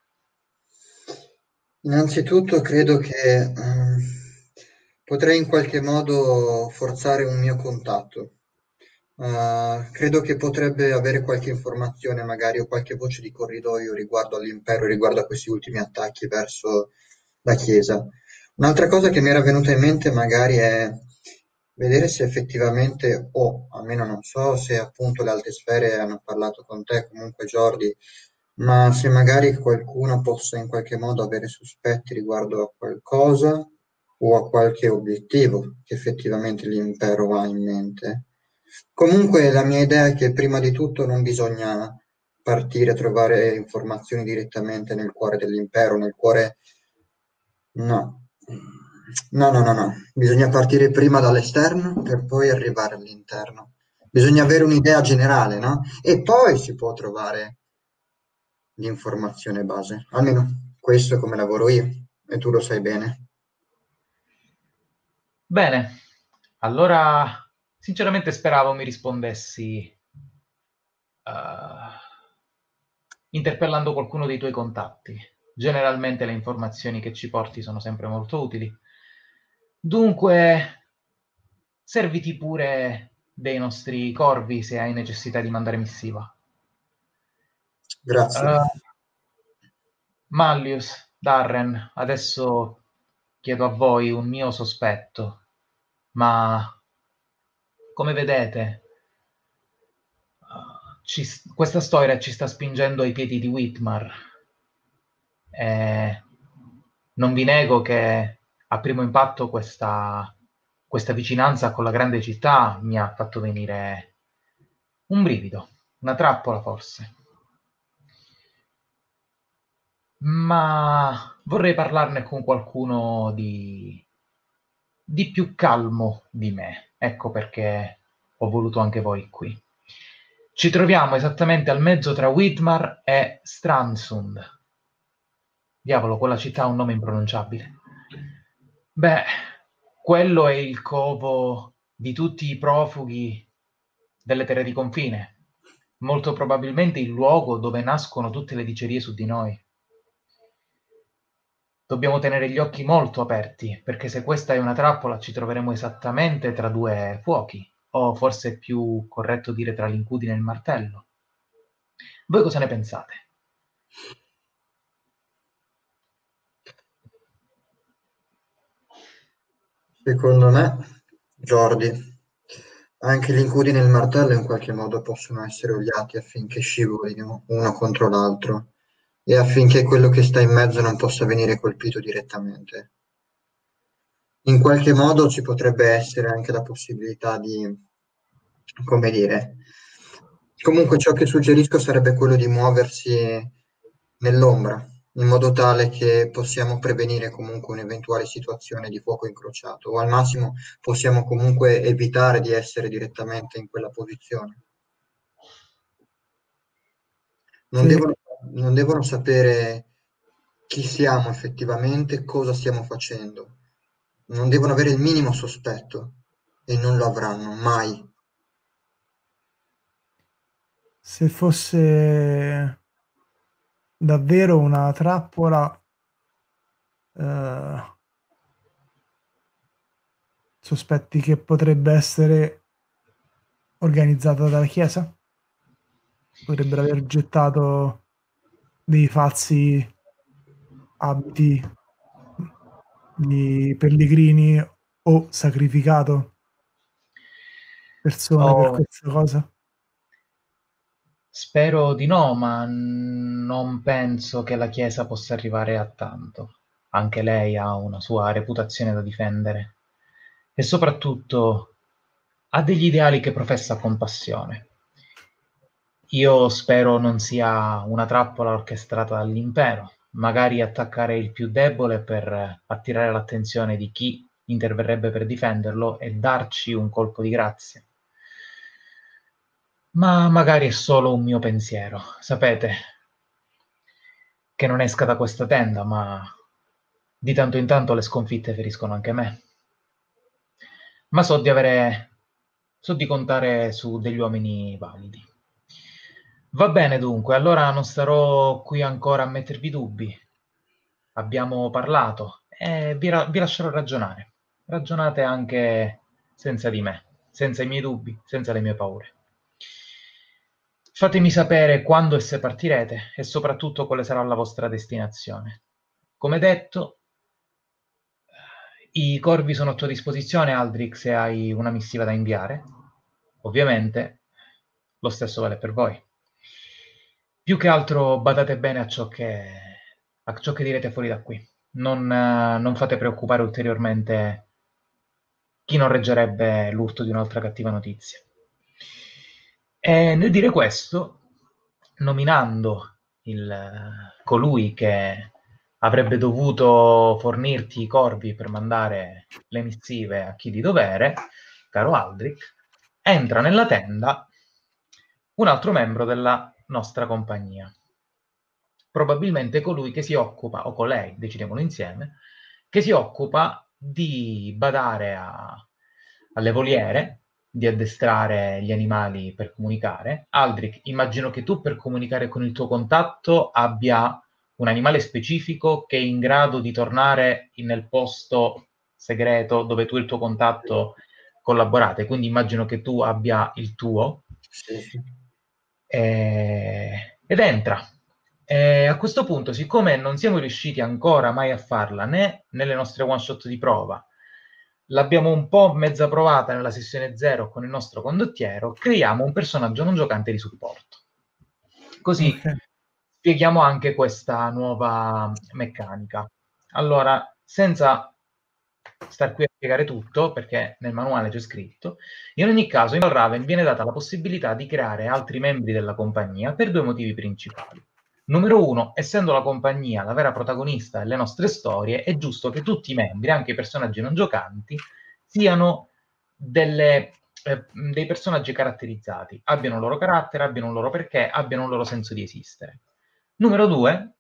Speaker 4: Innanzitutto credo che um, potrei in qualche modo forzare un mio contatto Uh, credo che potrebbe avere qualche informazione, magari, o qualche voce di corridoio riguardo all'impero, riguardo a questi ultimi attacchi verso la Chiesa. Un'altra cosa che mi era venuta in mente magari è vedere se effettivamente, o almeno non so se appunto le alte sfere hanno parlato con te, comunque Jordi, ma se magari qualcuno possa in qualche modo avere sospetti riguardo a qualcosa o a qualche obiettivo che effettivamente l'impero ha in mente. Comunque la mia idea è che prima di tutto non bisogna partire a trovare informazioni direttamente nel cuore dell'impero, nel cuore... No. No, no, no, no. Bisogna partire prima dall'esterno per poi arrivare all'interno. Bisogna avere un'idea generale, no? E poi si può trovare l'informazione base. Almeno questo è come lavoro io e tu lo sai bene.
Speaker 3: Bene, allora Sinceramente speravo mi rispondessi uh, interpellando qualcuno dei tuoi contatti. Generalmente le informazioni che ci porti sono sempre molto utili. Dunque, serviti pure dei nostri corvi se hai necessità di mandare missiva.
Speaker 4: Grazie. Uh,
Speaker 3: Mallius, Darren, adesso chiedo a voi un mio sospetto, ma come vedete, uh, ci, questa storia ci sta spingendo ai piedi di Whitmar. E non vi nego che a primo impatto questa, questa vicinanza con la grande città mi ha fatto venire un brivido, una trappola forse. Ma vorrei parlarne con qualcuno di, di più calmo di me. Ecco perché ho voluto anche voi qui. Ci troviamo esattamente al mezzo tra Widmar e Strandsund. Diavolo, quella città ha un nome impronunciabile. Beh, quello è il covo di tutti i profughi delle terre di confine. Molto probabilmente il luogo dove nascono tutte le dicerie su di noi. Dobbiamo tenere gli occhi molto aperti, perché se questa è una trappola ci troveremo esattamente tra due fuochi o forse è più corretto dire tra l'incudine e il martello. Voi cosa ne pensate?
Speaker 4: Secondo me, Jordi, anche l'incudine e il martello in qualche modo possono essere oliati affinché scivolino uno contro l'altro e affinché quello che sta in mezzo non possa venire colpito direttamente. In qualche modo ci potrebbe essere anche la possibilità di, come dire, comunque ciò che suggerisco sarebbe quello di muoversi nell'ombra, in modo tale che possiamo prevenire comunque un'eventuale situazione di fuoco incrociato o al massimo possiamo comunque evitare di essere direttamente in quella posizione. Non, sì. devono, non devono sapere chi siamo effettivamente, cosa stiamo facendo non devono avere il minimo sospetto e non lo avranno mai.
Speaker 6: Se fosse davvero una trappola, eh, sospetti che potrebbe essere organizzata dalla Chiesa? Potrebbero aver gettato dei falsi abiti di pellegrini o sacrificato persone oh. per questa cosa?
Speaker 3: Spero di no, ma non penso che la Chiesa possa arrivare a tanto. Anche lei ha una sua reputazione da difendere e soprattutto ha degli ideali che professa con passione. Io spero non sia una trappola orchestrata dall'impero, magari attaccare il più debole per attirare l'attenzione di chi interverrebbe per difenderlo e darci un colpo di grazia. Ma magari è solo un mio pensiero. Sapete che non esca da questa tenda, ma di tanto in tanto le sconfitte feriscono anche me. Ma so di avere so di contare su degli uomini validi. Va bene dunque, allora non starò qui ancora a mettervi dubbi. Abbiamo parlato e vi, ra- vi lascerò ragionare. Ragionate anche senza di me, senza i miei dubbi, senza le mie paure. Fatemi sapere quando e se partirete e soprattutto quale sarà la vostra destinazione. Come detto, i corvi sono a tua disposizione, Aldrich, se hai una missiva da inviare. Ovviamente, lo stesso vale per voi. Più che altro badate bene a ciò che, a ciò che direte fuori da qui. Non, non fate preoccupare ulteriormente chi non reggerebbe l'urto di un'altra cattiva notizia. E nel dire questo, nominando il, colui che avrebbe dovuto fornirti i corvi per mandare le missive a chi di dovere, caro Aldrich, entra nella tenda un altro membro della nostra compagnia. Probabilmente colui che si occupa, o colei, decidiamolo insieme, che si occupa di badare a, alle voliere, di addestrare gli animali per comunicare. Aldrich, immagino che tu per comunicare con il tuo contatto abbia un animale specifico che è in grado di tornare nel posto segreto dove tu e il tuo contatto collaborate. Quindi immagino che tu abbia il tuo. Sì eh, ed entra. E a questo punto, siccome non siamo riusciti ancora mai a farla né nelle nostre one shot di prova, l'abbiamo un po' mezza provata nella sessione 0 con il nostro condottiero, creiamo un personaggio non giocante di supporto. Così okay. spieghiamo anche questa nuova meccanica. Allora, senza star qui a spiegare tutto, perché nel manuale c'è scritto, in ogni caso in Raven viene data la possibilità di creare altri membri della compagnia per due motivi principali. Numero uno, essendo la compagnia la vera protagonista delle nostre storie, è giusto che tutti i membri, anche i personaggi non giocanti, siano delle, eh, dei personaggi caratterizzati, abbiano un loro carattere, abbiano un loro perché, abbiano un loro senso di esistere. Numero due,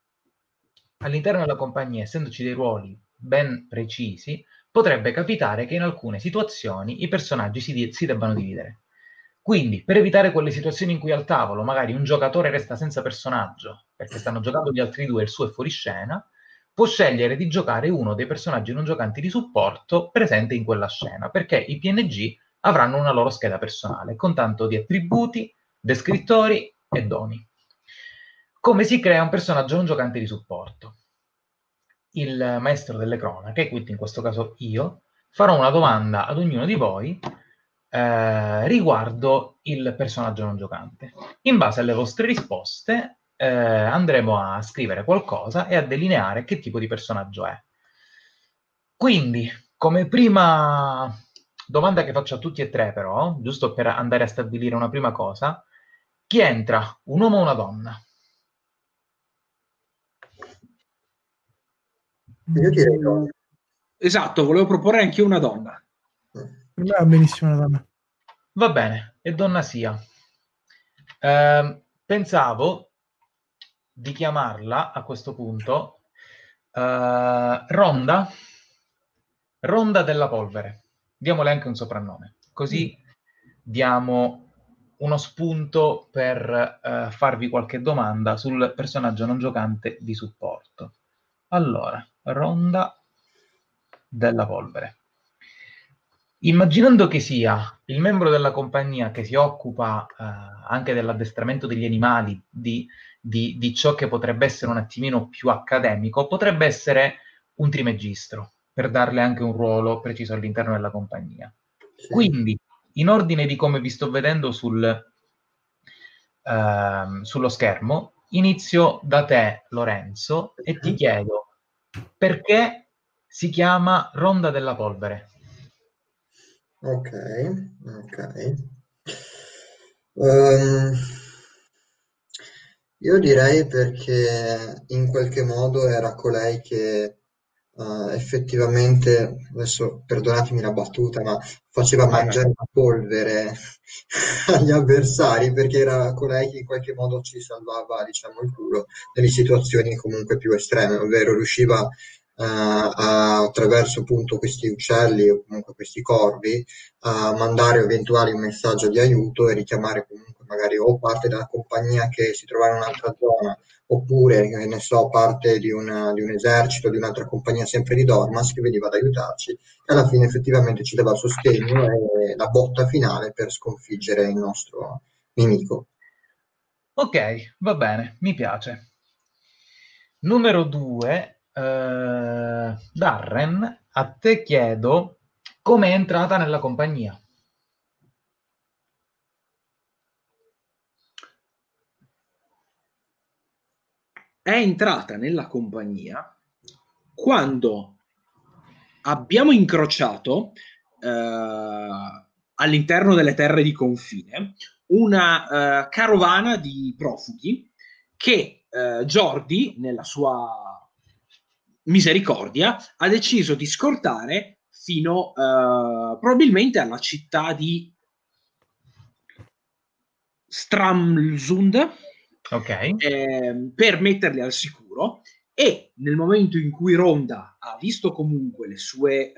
Speaker 3: all'interno della compagnia, essendoci dei ruoli ben precisi, potrebbe capitare che in alcune situazioni i personaggi si, di- si debbano dividere. Quindi, per evitare quelle situazioni in cui al tavolo magari un giocatore resta senza personaggio perché stanno giocando gli altri due e il suo è fuori scena, può scegliere di giocare uno dei personaggi non giocanti di supporto presente in quella scena, perché i PNG avranno una loro scheda personale con tanto di attributi, descrittori e doni come si crea un personaggio non giocante di supporto. Il maestro delle cronache, quindi in questo caso io, farò una domanda ad ognuno di voi eh, riguardo il personaggio non giocante. In base alle vostre risposte eh, andremo a scrivere qualcosa e a delineare che tipo di personaggio è. Quindi, come prima domanda che faccio a tutti e tre, però, giusto per andare a stabilire una prima cosa, chi entra, un uomo o una donna?
Speaker 4: Io direi donna.
Speaker 5: Esatto, volevo proporre anche una donna.
Speaker 6: Va benissimo donna.
Speaker 3: Va bene, e donna sia. Eh, pensavo di chiamarla a questo punto eh, Ronda, Ronda della polvere. Diamole anche un soprannome, così diamo uno spunto per eh, farvi qualche domanda sul personaggio non giocante di supporto. Allora, ronda della polvere. Immaginando che sia il membro della compagnia che si occupa eh, anche dell'addestramento degli animali, di, di, di, ciò che potrebbe essere un attimino più accademico, potrebbe essere un trimegistro, per darle anche un ruolo preciso all'interno della compagnia. Quindi, in ordine di come vi sto vedendo sul, eh, sullo schermo, inizio da te, Lorenzo, e ti chiedo perché si chiama Ronda della Polvere?
Speaker 4: Ok, ok. Um, io direi perché in qualche modo era colei che uh, effettivamente, adesso perdonatemi la battuta, ma faceva mangiare la polvere agli avversari perché era colei che in qualche modo ci salvava, diciamo, il culo nelle situazioni comunque più estreme, ovvero riusciva a, attraverso appunto questi uccelli o comunque questi corvi a mandare eventuali un messaggio di aiuto e richiamare comunque magari o parte della compagnia che si trova in un'altra zona oppure, ne so, parte di, una, di un esercito, di un'altra compagnia sempre di Dormas che veniva ad aiutarci e alla fine effettivamente ci dava sostegno e la botta finale per sconfiggere il nostro nemico.
Speaker 3: Ok, va bene, mi piace. Numero due, eh, Darren, a te chiedo come è entrata nella compagnia.
Speaker 5: è entrata nella compagnia quando abbiamo incrociato eh, all'interno delle terre di confine una eh, carovana di profughi che eh, Jordi, nella sua misericordia, ha deciso di scortare fino eh, probabilmente alla città di Stramlsund,
Speaker 3: Ok.
Speaker 5: eh, per metterli al sicuro e nel momento in cui Ronda ha visto comunque le sue, eh,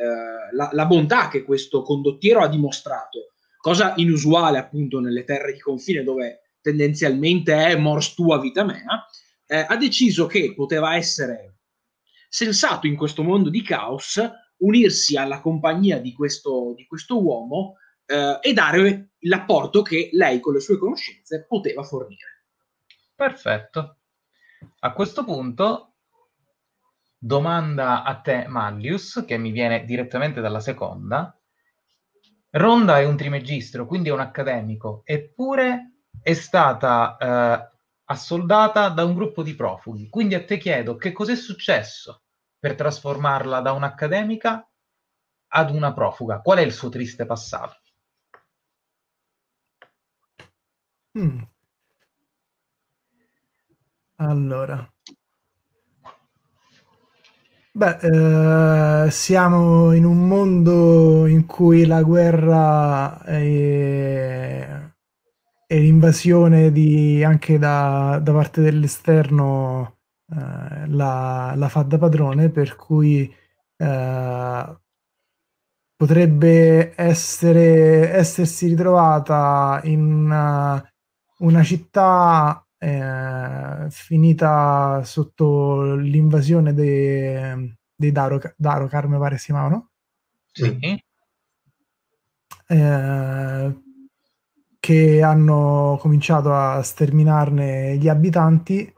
Speaker 5: la, la, bontà che questo condottiero ha dimostrato, cosa inusuale appunto nelle terre di confine dove tendenzialmente è mors tua vita mea, eh, ha deciso che poteva essere sensato in questo mondo di caos unirsi alla compagnia di questo, di questo uomo eh, e dare l'apporto che lei con le sue conoscenze poteva fornire.
Speaker 3: Perfetto. A questo punto, domanda a te, Mallius, che mi viene direttamente dalla seconda. Ronda è un trimegistro, quindi è un accademico, eppure è stata eh, assoldata da un gruppo di profughi. Quindi a te chiedo che cos'è successo per trasformarla da un'accademica ad una profuga? Qual è il suo triste passato?
Speaker 6: Mm. Allora, beh, eh, siamo in un mondo in cui la guerra e, l'invasione anche da, da parte dell'esterno eh, la, la fa da padrone, per cui eh, potrebbe essere, essersi ritrovata in una, una città eh, finita sotto l'invasione dei, dei Darokar, Darokar, mi pare si chiamavano.
Speaker 3: Sì.
Speaker 6: Eh, che hanno cominciato a sterminarne gli abitanti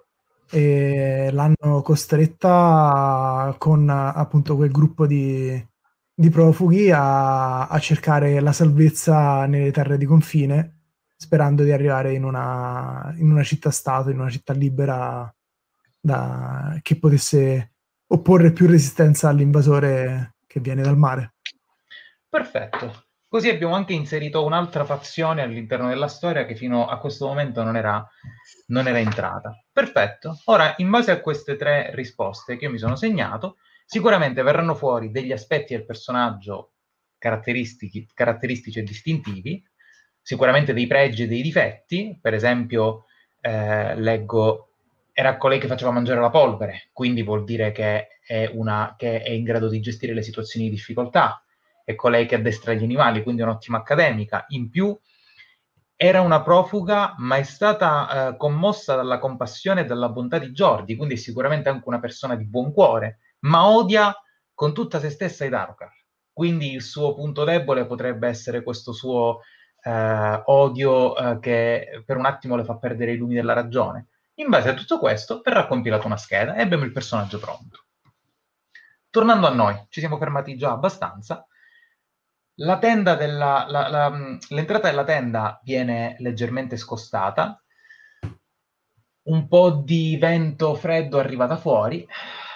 Speaker 6: e l'hanno costretta con appunto quel gruppo di, di profughi a, a, cercare la salvezza nelle terre di confine, sperando di arrivare in una, in una città-stato, in una città libera da, che potesse opporre più resistenza all'invasore che viene dal mare.
Speaker 3: Perfetto. Così abbiamo anche inserito un'altra fazione all'interno della storia che fino a questo momento non era, non era entrata. Perfetto. Ora, in base a queste tre risposte che io mi sono segnato, Sicuramente verranno fuori degli aspetti del personaggio caratteristici, e distintivi, sicuramente dei pregi e dei difetti, per esempio eh, leggo era colei che faceva mangiare la polvere, quindi vuol dire che è, una, che è in grado di gestire le situazioni di difficoltà, è colei che addestra gli animali, quindi è un'ottima accademica. In più era una profuga, ma è stata eh, commossa dalla compassione e dalla bontà di Jordi, quindi è sicuramente anche una persona di buon cuore, ma odia con tutta se stessa i Darkar. Quindi il suo punto debole potrebbe essere questo suo eh, odio eh, che per un attimo le fa perdere i lumi della ragione. In base a tutto questo verrà compilata una scheda e abbiamo il personaggio pronto. Tornando a noi, ci siamo fermati già abbastanza. La tenda della, la, la, l'entrata della tenda viene leggermente scostata, un po' di vento freddo arriva da fuori,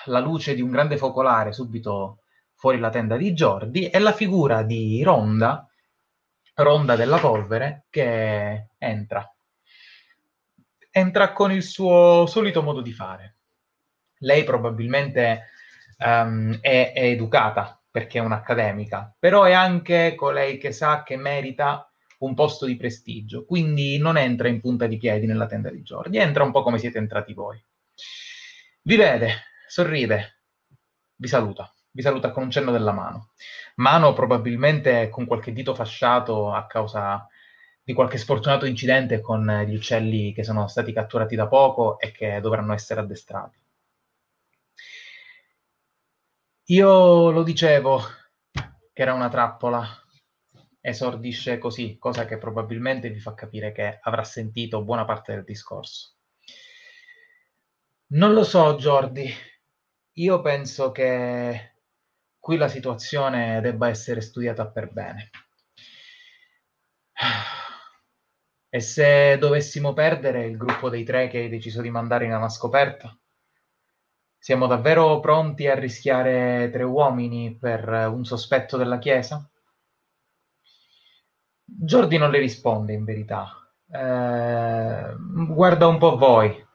Speaker 3: la luce di un grande focolare subito fuori la tenda di Jordi e la figura di Ronda, Ronda della polvere, che entra. Entra con il suo solito modo di fare. Lei probabilmente um, è, è educata perché è un'accademica, però è anche colei che sa che merita un posto di prestigio, quindi non entra in punta di piedi nella tenda di Jordi, entra un po' come siete entrati voi. Vi vede, sorride, vi saluta, vi saluta con un cenno della mano. Mano probabilmente con qualche dito fasciato a causa di qualche sfortunato incidente con gli uccelli che sono stati catturati da poco e che dovranno essere addestrati. Io lo dicevo che era una trappola, esordisce così, cosa che probabilmente vi fa capire che avrà sentito buona parte del discorso. Non lo so, Jordi, io penso che qui la situazione debba essere studiata per bene. E se dovessimo perdere il gruppo dei tre che hai deciso di mandare in una scoperta? Siamo davvero pronti a rischiare tre uomini per un sospetto della Chiesa? Jordi non le risponde in verità. Eh, guarda un po' voi,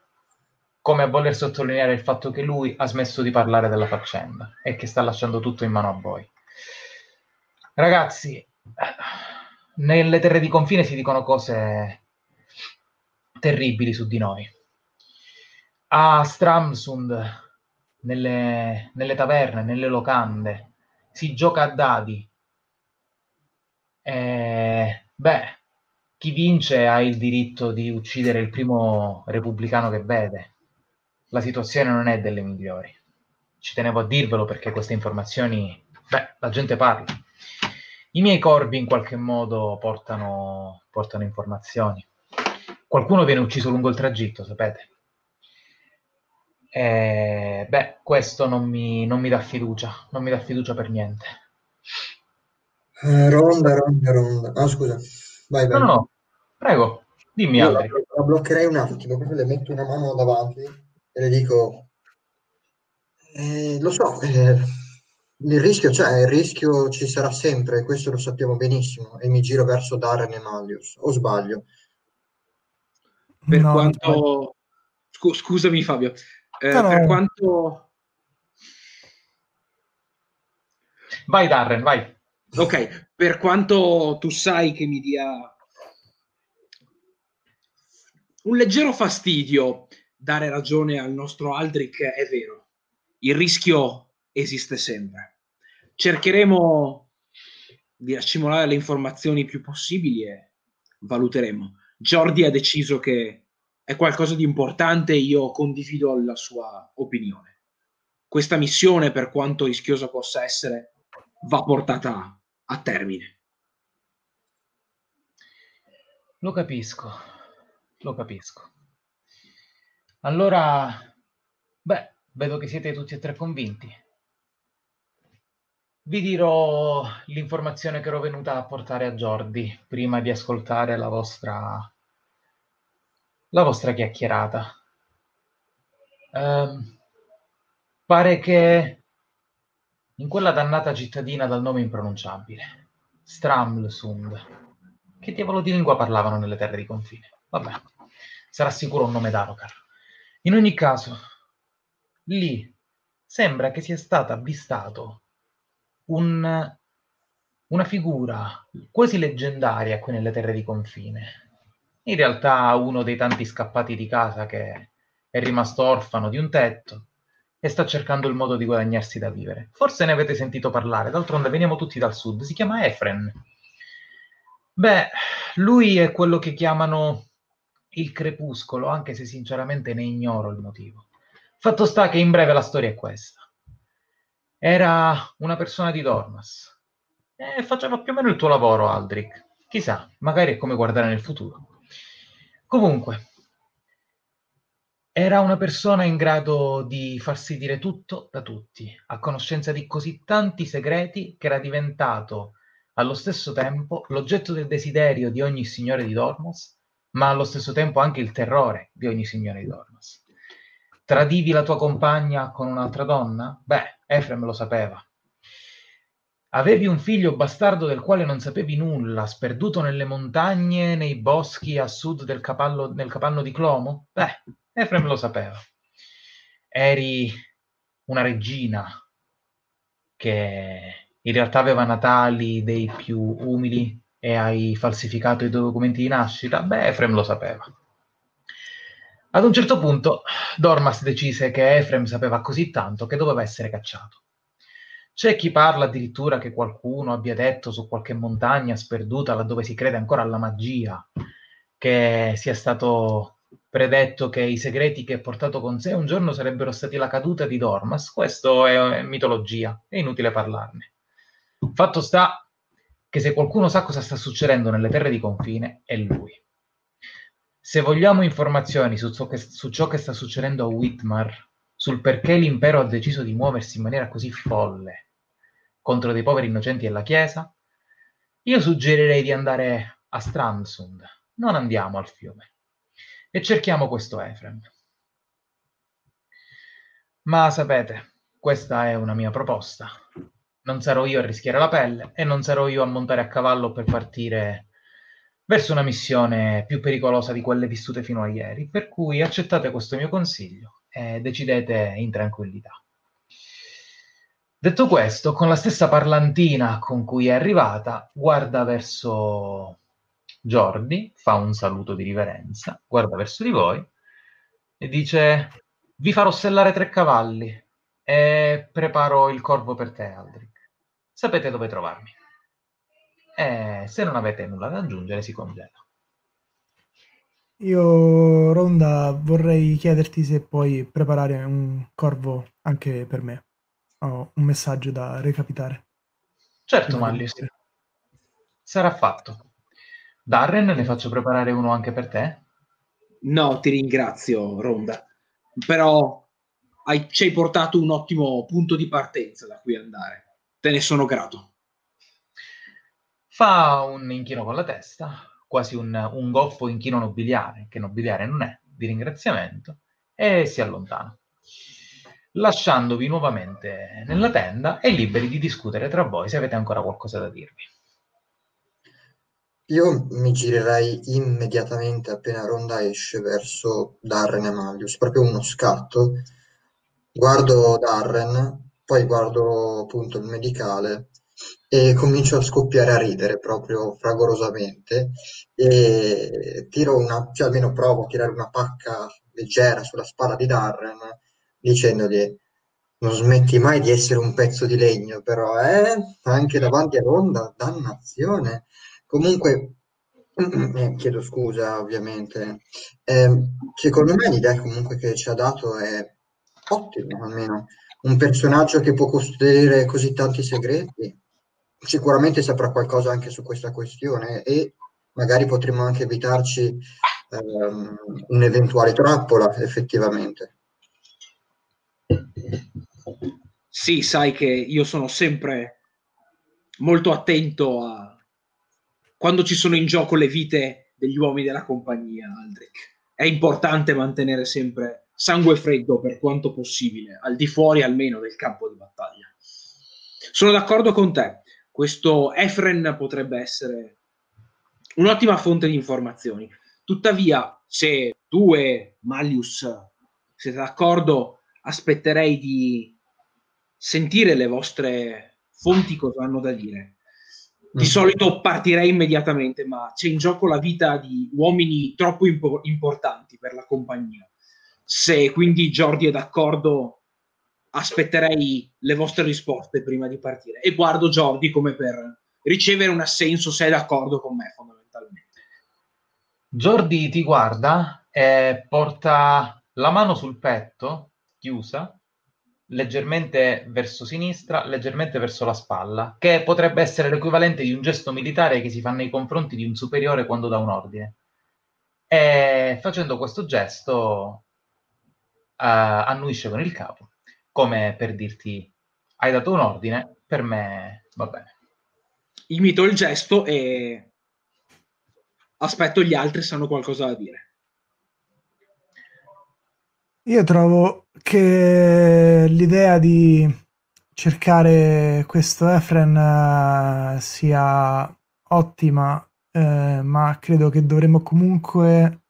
Speaker 3: come a voler sottolineare il fatto che lui ha smesso di parlare della faccenda e che sta lasciando tutto in mano a voi. Ragazzi, nelle terre di confine si dicono cose terribili su di noi. A Stramsund, nelle, nelle taverne, nelle locande, si gioca a dadi. E, beh, chi vince ha il diritto di uccidere il primo repubblicano che vede la situazione non è delle migliori. Ci tenevo a dirvelo perché queste informazioni, beh, la gente parla. I miei corvi in qualche modo portano, portano informazioni. Qualcuno viene ucciso lungo il tragitto, sapete. E, beh, questo non mi, non mi dà fiducia, non mi dà fiducia per niente.
Speaker 4: Eh, ronda, ronda, ronda. Ah, scusa. Vai, vai.
Speaker 3: No, no, no. Prego. Dimmi,
Speaker 4: Io la, la bloccherei un attimo, proprio le metto una mano davanti e le dico, eh, lo so, eh, il rischio c'è, il rischio ci sarà sempre, questo lo sappiamo benissimo, e mi giro verso Darren e Malius, o sbaglio?
Speaker 5: Per
Speaker 6: No,
Speaker 5: quanto... Scu- scusami Fabio, eh,
Speaker 6: No, no.
Speaker 5: per quanto...
Speaker 3: Vai, Darren, vai.
Speaker 5: Ok, per quanto tu sai che mi dia un leggero fastidio dare ragione al nostro Aldrich, è vero. Il rischio esiste sempre. Cercheremo di accumulare le informazioni più possibili e valuteremo. Jordi ha deciso che è qualcosa di importante io condivido la sua opinione. Questa missione, per quanto rischiosa possa essere, va portata a termine.
Speaker 3: Lo capisco, lo capisco. Allora, beh, vedo che siete tutti e tre convinti. Vi dirò l'informazione che ero venuta a portare a Jordi prima di ascoltare la vostra, la vostra chiacchierata. Ehm, pare che in quella dannata cittadina dal nome impronunciabile, Stramlsund, che diavolo di lingua parlavano nelle terre di confine? Vabbè, sarà sicuro un nome d'Arokar. In ogni caso, lì sembra che sia stato avvistato un- una figura quasi leggendaria qui nelle terre di confine. In realtà uno dei tanti scappati di casa che è rimasto orfano di un tetto e sta cercando il modo di guadagnarsi da vivere. Forse ne avete sentito parlare, d'altronde veniamo tutti dal sud, si chiama Efren. Beh, lui è quello che chiamano il crepuscolo, anche se sinceramente ne ignoro il motivo. Fatto sta che in breve la storia è questa. Era una persona di Dormas e faceva più o meno il tuo lavoro, Aldrich. Chissà, magari è come guardare nel futuro. Comunque, era una persona in grado di farsi dire tutto da tutti, a conoscenza di così tanti segreti che era diventato allo stesso tempo l'oggetto del desiderio di ogni signore di Dormas, ma allo stesso tempo anche il terrore di ogni signore di Dormas. Tradivi la tua compagna con un'altra donna? Beh, Efrem lo sapeva. Avevi un figlio bastardo del quale non sapevi nulla, sperduto nelle montagne, nei boschi a sud del capallo, nel capanno di Clomo? Beh, Efrem lo sapeva. Eri una regina che in realtà aveva natali dei più umili e hai falsificato i tuoi documenti di nascita? Beh, Efrem lo sapeva. Ad un certo punto Dormas decise che Efrem sapeva così tanto che doveva essere cacciato. C'è chi parla addirittura che qualcuno abbia detto su qualche montagna sperduta laddove si crede ancora alla magia, che sia stato predetto che i segreti che ha portato con sé un giorno sarebbero stati la caduta di Dormas. Questo è, è mitologia, è inutile parlarne. Fatto sta che se qualcuno sa cosa sta succedendo nelle terre di confine è lui. Se vogliamo informazioni su ciò che, su ciò che sta succedendo a Whitmar, sul perché l'impero ha deciso di muoversi in maniera così folle contro dei poveri innocenti e la Chiesa, io suggerirei di andare a Strandsund. Non andiamo al fiume. E cerchiamo questo Efrem. Ma sapete, questa è una mia proposta. Non sarò io a rischiare la pelle e non sarò io a montare a cavallo per partire verso una missione più pericolosa di quelle vissute fino a ieri. Per cui accettate questo mio consiglio e decidete in tranquillità. Detto questo, con la stessa parlantina con cui è arrivata, guarda verso Jordi, fa un saluto di riverenza, guarda verso di voi e dice: Vi farò sellare tre cavalli e preparo il corvo per te, Aldrich. Sapete dove trovarmi. E se non avete nulla da aggiungere, si congela.
Speaker 6: Io, Ronda, vorrei chiederti se puoi preparare un corvo anche per me. Ho un messaggio da recapitare.
Speaker 3: Certo,
Speaker 6: morire.
Speaker 3: sarà fatto. Darren, ne faccio preparare uno anche per te?
Speaker 5: No, ti ringrazio, Ronda. Però hai- ci hai portato un ottimo punto di partenza da cui andare. Te ne sono grato.
Speaker 3: Fa un inchino con la testa, quasi un, un goffo inchino nobiliare, che nobiliare non è, di ringraziamento, e si allontana, lasciandovi nuovamente nella tenda e liberi di discutere tra voi se avete ancora qualcosa da dirvi.
Speaker 4: Io mi girerei immediatamente appena Ronda esce verso Darren e Malius, proprio uno scatto. Guardo Darren, poi guardo appunto il medicale e comincio a scoppiare a ridere proprio fragorosamente e tiro una, cioè almeno provo a tirare una pacca leggera sulla spalla di Darren dicendogli non smetti mai di essere un pezzo di legno però eh? anche davanti a Ronda dannazione comunque eh, chiedo scusa ovviamente eh, secondo me l'idea comunque che ci ha dato è ottima almeno un personaggio che può costruire così tanti segreti sicuramente saprà qualcosa anche su questa questione e magari potremmo anche evitarci um, un'eventuale trappola effettivamente.
Speaker 5: Sì, sai che io sono sempre molto attento a quando ci sono in gioco le vite degli uomini della compagnia, Aldrich. È importante mantenere sempre sangue freddo per quanto possibile, al di fuori almeno del campo di battaglia. Sono d'accordo con te questo Efren potrebbe essere un'ottima fonte di informazioni. Tuttavia, se tu e Malius siete d'accordo, aspetterei di sentire le vostre fonti cosa hanno da dire. Di mm. solito partirei immediatamente, ma c'è in gioco la vita di uomini troppo impo- importanti per la compagnia. Se quindi Jordi è d'accordo, aspetterei le vostre risposte prima di partire e guardo Jordi come per ricevere un assenso se è d'accordo con me fondamentalmente.
Speaker 3: Jordi ti guarda e porta la mano sul petto, chiusa, leggermente verso sinistra, leggermente verso la spalla, che potrebbe essere l'equivalente di un gesto militare che si fa nei confronti di un superiore quando dà un ordine. E facendo questo gesto uh, annuisce con il capo come per dirti hai dato un ordine, per me va bene.
Speaker 5: Imito il gesto e aspetto gli altri se hanno qualcosa da dire.
Speaker 6: Io trovo che l'idea di cercare questo Efren uh, sia ottima, eh, ma credo che dovremmo comunque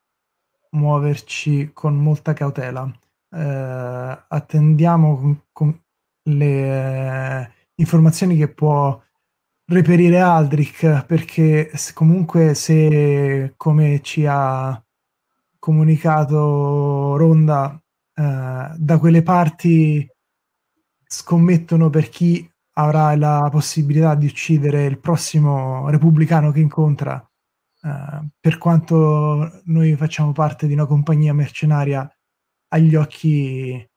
Speaker 6: muoverci con molta cautela. Eh, attendiamo con, con le eh, informazioni che può reperire Aldrich perché comunque se come ci ha comunicato Ronda eh, da quelle parti scommettono per chi avrà la possibilità di uccidere il prossimo repubblicano che incontra. Eh, per quanto noi facciamo parte di una compagnia mercenaria agli occhi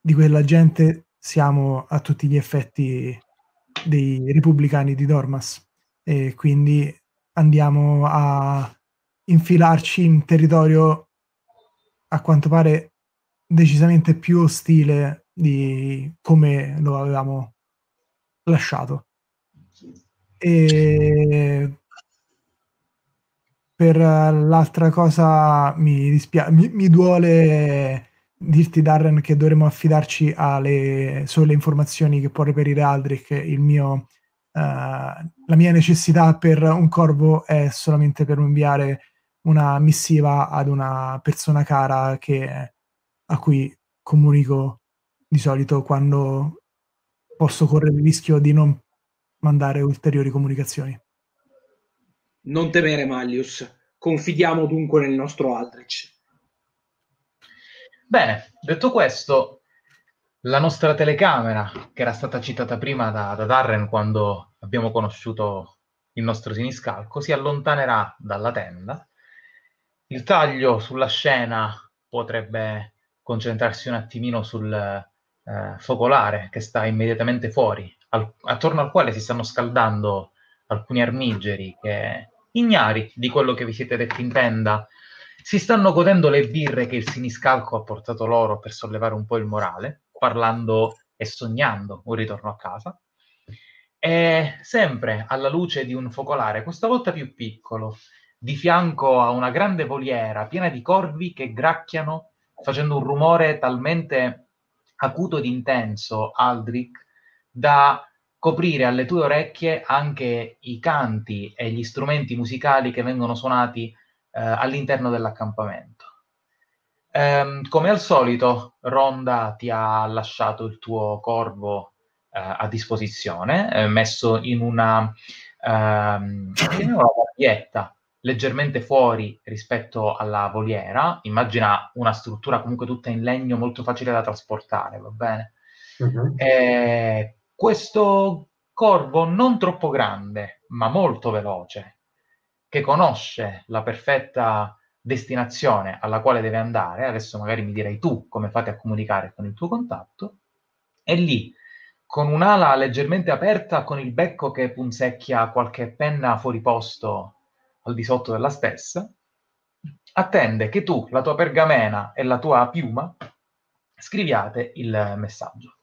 Speaker 6: di quella gente siamo a tutti gli effetti dei repubblicani di Dormas. E quindi andiamo a infilarci in territorio a quanto pare decisamente più ostile di come lo avevamo lasciato. E per l'altra cosa mi, dispia- mi, mi duole dirti Darren che dovremmo affidarci alle sole informazioni che può reperire Aldrich il mio uh, la mia necessità per un corvo è solamente per inviare una missiva ad una persona cara che, a cui comunico di solito quando posso correre il rischio di non mandare ulteriori comunicazioni
Speaker 5: non temere Mallius, confidiamo dunque nel nostro Aldrich.
Speaker 3: Bene, detto questo, la nostra telecamera, che era stata citata prima da, da Darren quando abbiamo conosciuto il nostro siniscalco, si allontanerà dalla tenda. Il taglio sulla scena potrebbe concentrarsi un attimino sul eh, focolare che sta immediatamente fuori, al, attorno al quale si stanno scaldando alcuni armigeri che ignari di quello che vi siete detti in tenda, si stanno godendo le birre che il siniscalco ha portato loro per sollevare un po' il morale, parlando e sognando un ritorno a casa. E sempre alla luce di un focolare, questa volta più piccolo, di fianco a una grande voliera piena di corvi che gracchiano facendo un rumore talmente acuto ed intenso, Aldrich, da coprire alle tue orecchie anche i canti e gli strumenti musicali che vengono suonati eh, all'interno dell'accampamento. Ehm, come al solito, Ronda ti ha lasciato il tuo corvo eh, a disposizione, eh, messo in una, ehm, in una leggermente fuori rispetto alla voliera. Immagina una struttura comunque tutta in legno molto facile da trasportare, va bene? Uh-huh. Eh, questo corvo non troppo grande, ma molto veloce, che conosce la perfetta destinazione alla quale deve andare, adesso magari mi direi tu come fate a comunicare con il tuo contatto, è lì con un'ala leggermente aperta, con il becco che punzecchia qualche penna fuori posto al di sotto della stessa, attende che tu, la tua pergamena e la tua piuma scriviate il messaggio.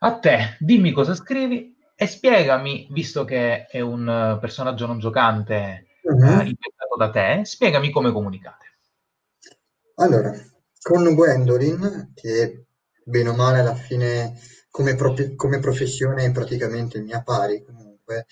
Speaker 3: A te, dimmi cosa scrivi e spiegami, visto che è un personaggio non giocante uh-huh. inventato da te, spiegami come comunicate.
Speaker 4: Allora, con Gwendolyn, che bene o male alla fine come, pro- come professione è praticamente mia pari comunque,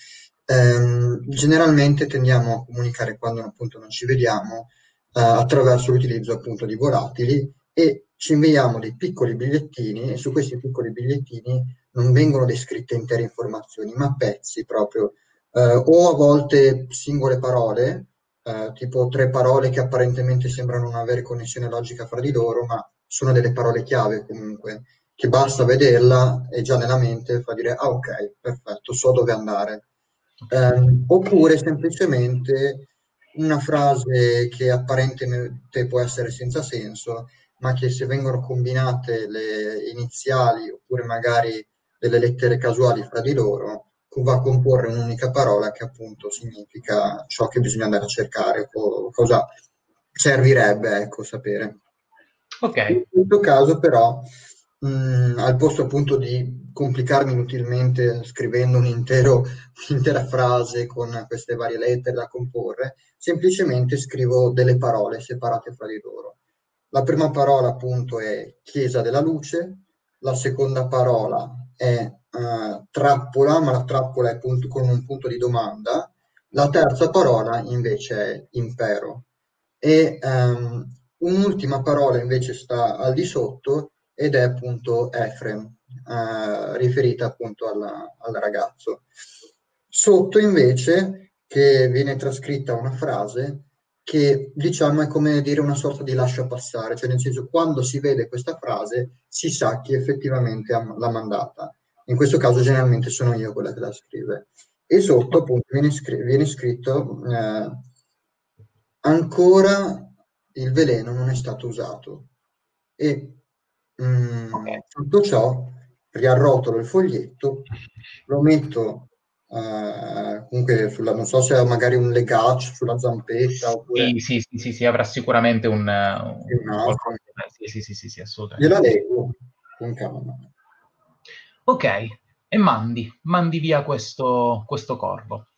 Speaker 4: ehm, generalmente tendiamo a comunicare quando appunto non ci vediamo eh, attraverso l'utilizzo appunto di volatili e ci inviamo dei piccoli bigliettini e su questi piccoli bigliettini non vengono descritte intere informazioni, ma pezzi proprio, eh, o a volte singole parole, eh, tipo tre parole che apparentemente sembrano non avere connessione logica fra di loro, ma sono delle parole chiave comunque, che basta vederla e già nella mente fa dire, ah ok, perfetto, so dove andare. Eh, oppure semplicemente una frase che apparentemente può essere senza senso, ma che se vengono combinate le iniziali oppure magari delle lettere casuali fra di loro, va a comporre un'unica parola che appunto significa ciò che bisogna andare a cercare o cosa servirebbe ecco, sapere.
Speaker 3: Ok.
Speaker 4: In questo caso però, mh, al posto appunto di complicarmi inutilmente scrivendo un intero, un'intera frase con queste varie lettere da comporre, semplicemente scrivo delle parole separate fra di loro. La prima parola appunto è Chiesa della Luce, la seconda parola è uh, trappola, ma la trappola è punto, con un punto di domanda, la terza parola invece è impero. E um, un'ultima parola invece sta al di sotto ed è appunto Efrem, eh, riferita appunto alla, al ragazzo. Sotto invece che viene trascritta una frase che diciamo è come dire una sorta di lascia passare, cioè nel senso quando si vede questa frase si sa chi effettivamente l'ha mandata. In questo caso generalmente sono io quella che la scrive. E sotto appunto viene, scr- viene scritto eh, ancora il veleno non è stato usato. E mm, okay. tutto ciò riarrotolo il foglietto, lo metto uh, comunque sulla, non so se ha magari un legaccio sulla zampetta oppure...
Speaker 3: Sì, sì, sì, sì, sì avrà sicuramente un... un...
Speaker 4: Sì, sì, sì, sì, sì, assolutamente. Gliela leggo con calma.
Speaker 3: Ok, e mandi, mandi via questo, questo corvo.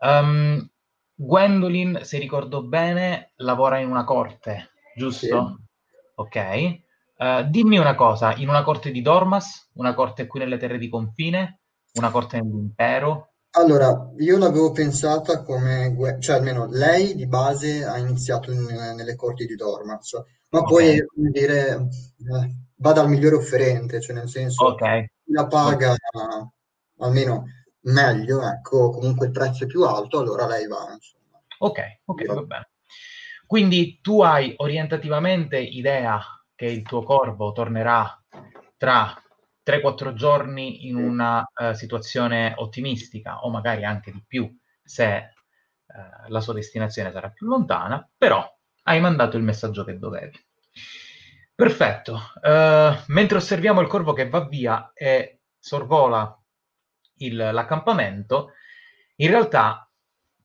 Speaker 3: Um, Gwendolyn, se ricordo bene, lavora in una corte, giusto? Sì. Ok. Uh, dimmi una cosa, in una corte di Dormas, una corte qui nelle terre di confine, una corte nell'impero?
Speaker 4: Allora, io l'avevo pensata come, cioè almeno lei di base ha iniziato in, nelle corti di Dormas, ma okay. poi, come dire, eh, va dal migliore offerente, cioè nel senso,
Speaker 3: okay.
Speaker 4: la paga okay. almeno meglio, ecco, comunque il prezzo è più alto, allora lei va, insomma.
Speaker 3: Ok, ok, va bene. Quindi tu hai orientativamente idea che il tuo corvo tornerà tra 3-4 giorni in una uh, situazione ottimistica o magari anche di più se uh, la sua destinazione sarà più lontana, però hai mandato il messaggio che dovevi. Perfetto. Uh, mentre osserviamo il corvo che va via e sorvola il, l'accampamento, in realtà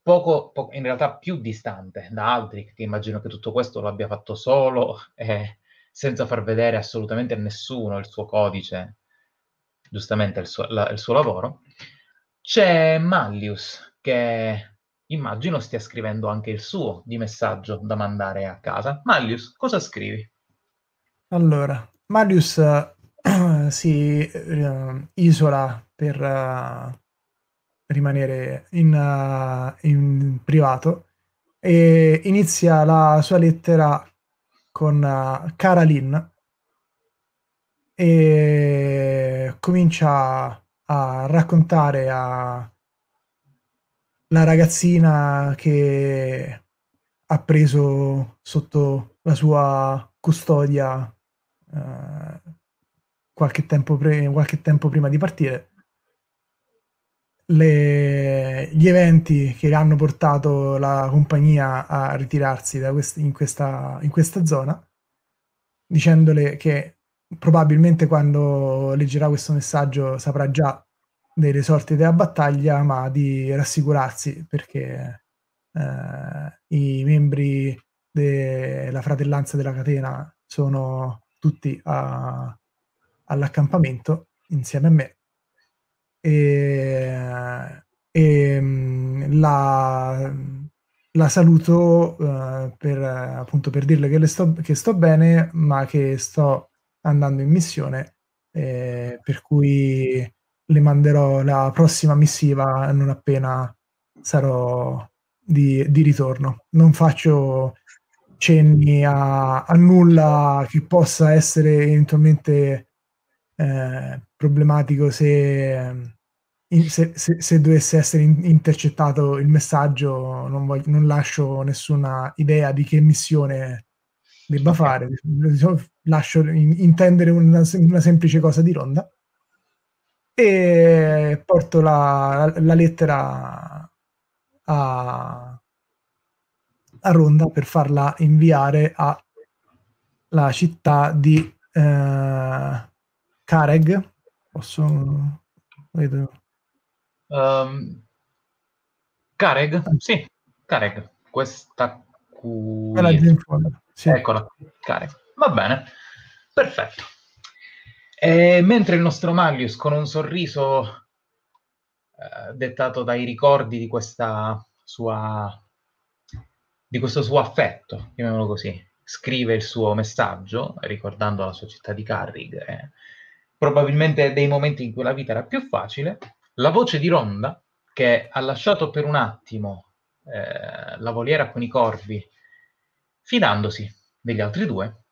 Speaker 3: poco, poco, in realtà più distante da Aldrich, che immagino che tutto questo lo abbia fatto solo e senza far vedere assolutamente a nessuno il suo codice, giustamente il suo, la, il suo lavoro, c'è Mallius che immagino stia scrivendo anche il suo di messaggio da mandare a casa. Mallius, cosa scrivi?
Speaker 6: Allora, Marius eh, si eh, isola per eh, rimanere in, in privato e inizia la sua lettera con uh, Cara Lynn e comincia a raccontare a la ragazzina che ha preso sotto la sua custodia uh, qualche, tempo pre- qualche tempo prima di partire le, gli eventi che hanno portato la compagnia a ritirarsi quest- in, questa, in questa zona, dicendole che probabilmente quando leggerà questo messaggio saprà già delle sorti della battaglia, ma di rassicurarsi perché eh, i membri della fratellanza della catena sono tutti a, all'accampamento insieme a me e, e mm, la, la, saluto uh, per, appunto per dirle che, sto, che, sto, bene, ma che sto andando in missione, eh, per cui le manderò la prossima missiva non appena sarò di, di ritorno. Non faccio cenni a, a, nulla che possa essere eventualmente eh, problematico se, se, se, se, dovesse essere intercettato il messaggio, non, voglio, non lascio nessuna idea di che missione debba fare, lascio intendere una, una semplice cosa di ronda e porto la, la lettera a, a, Ronda per farla inviare alla città di eh, Kareg, posso... Vedo.
Speaker 3: Um, Kareg? Sì, Kareg. Questa
Speaker 6: qui... Sì.
Speaker 3: Eccola, Kareg. Va bene, perfetto. E mentre il nostro Maglius, con un sorriso eh, dettato dai ricordi di questa sua di questo suo affetto, chiamiamolo così, scrive il suo messaggio ricordando la sua città di Carrig, eh, probabilmente dei momenti in cui la vita era più facile, la voce di Ronda, che ha lasciato per un attimo eh, la voliera con i corvi, fidandosi degli altri due,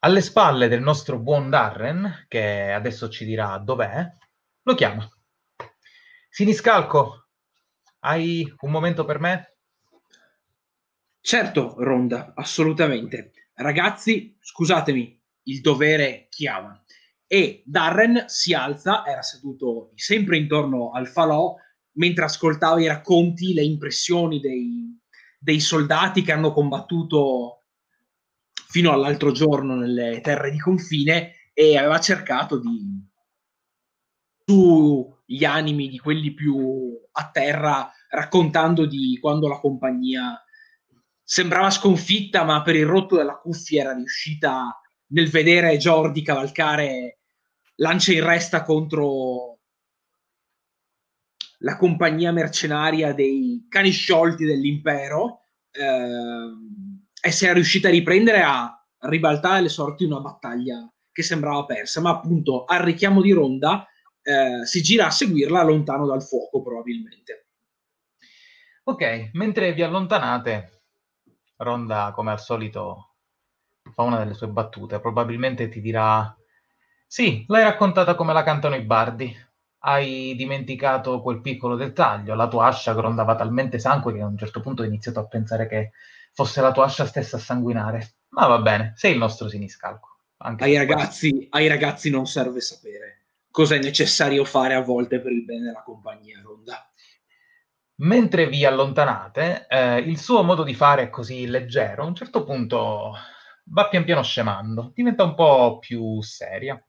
Speaker 3: alle spalle del nostro buon Darren, che adesso ci dirà dov'è, lo chiama. Siniscalco, hai un momento per me?
Speaker 5: Certo, Ronda, assolutamente. Ragazzi, scusatemi, il dovere chiama e Darren si alza, era seduto sempre intorno al falò, mentre ascoltava i racconti, le impressioni dei, dei soldati che hanno combattuto fino all'altro giorno nelle terre di confine e aveva cercato di sugli animi di quelli più a terra raccontando di quando la compagnia sembrava sconfitta ma per il rotto della cuffia era riuscita nel vedere Jordi cavalcare lancia in resta contro la compagnia mercenaria dei cani sciolti dell'impero eh, e si è riuscita a riprendere a ribaltare le sorti di una battaglia che sembrava persa, ma appunto al richiamo di Ronda eh, si gira a seguirla lontano dal fuoco probabilmente.
Speaker 3: Ok, mentre vi allontanate, Ronda come al solito fa una delle sue battute, probabilmente ti dirà sì, l'hai raccontata come la cantano i bardi. Hai dimenticato quel piccolo dettaglio. La tua ascia grondava talmente sangue che a un certo punto hai iniziato a pensare che fosse la tua ascia stessa a sanguinare. Ma va bene, sei il nostro siniscalco.
Speaker 5: Ai, ragazzi, ai ragazzi non serve sapere cosa è necessario fare a volte per il bene della compagnia Ronda.
Speaker 3: Mentre vi allontanate, eh, il suo modo di fare è così leggero, a un certo punto va pian piano scemando, diventa un po' più seria.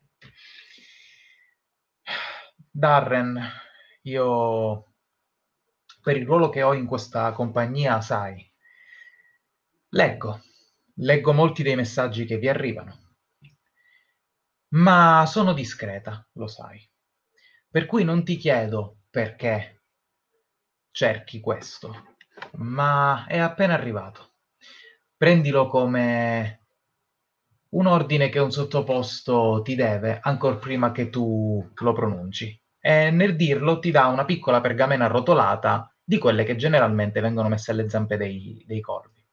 Speaker 3: Darren, io per il ruolo che ho in questa compagnia, sai, leggo, leggo molti dei messaggi che vi arrivano, ma sono discreta, lo sai. Per cui non ti chiedo perché cerchi questo, ma è appena arrivato. Prendilo come un ordine che un sottoposto ti deve ancora prima che tu lo pronunci. E nel dirlo ti dà una piccola pergamena arrotolata di quelle che generalmente vengono messe alle zampe dei, dei corvi.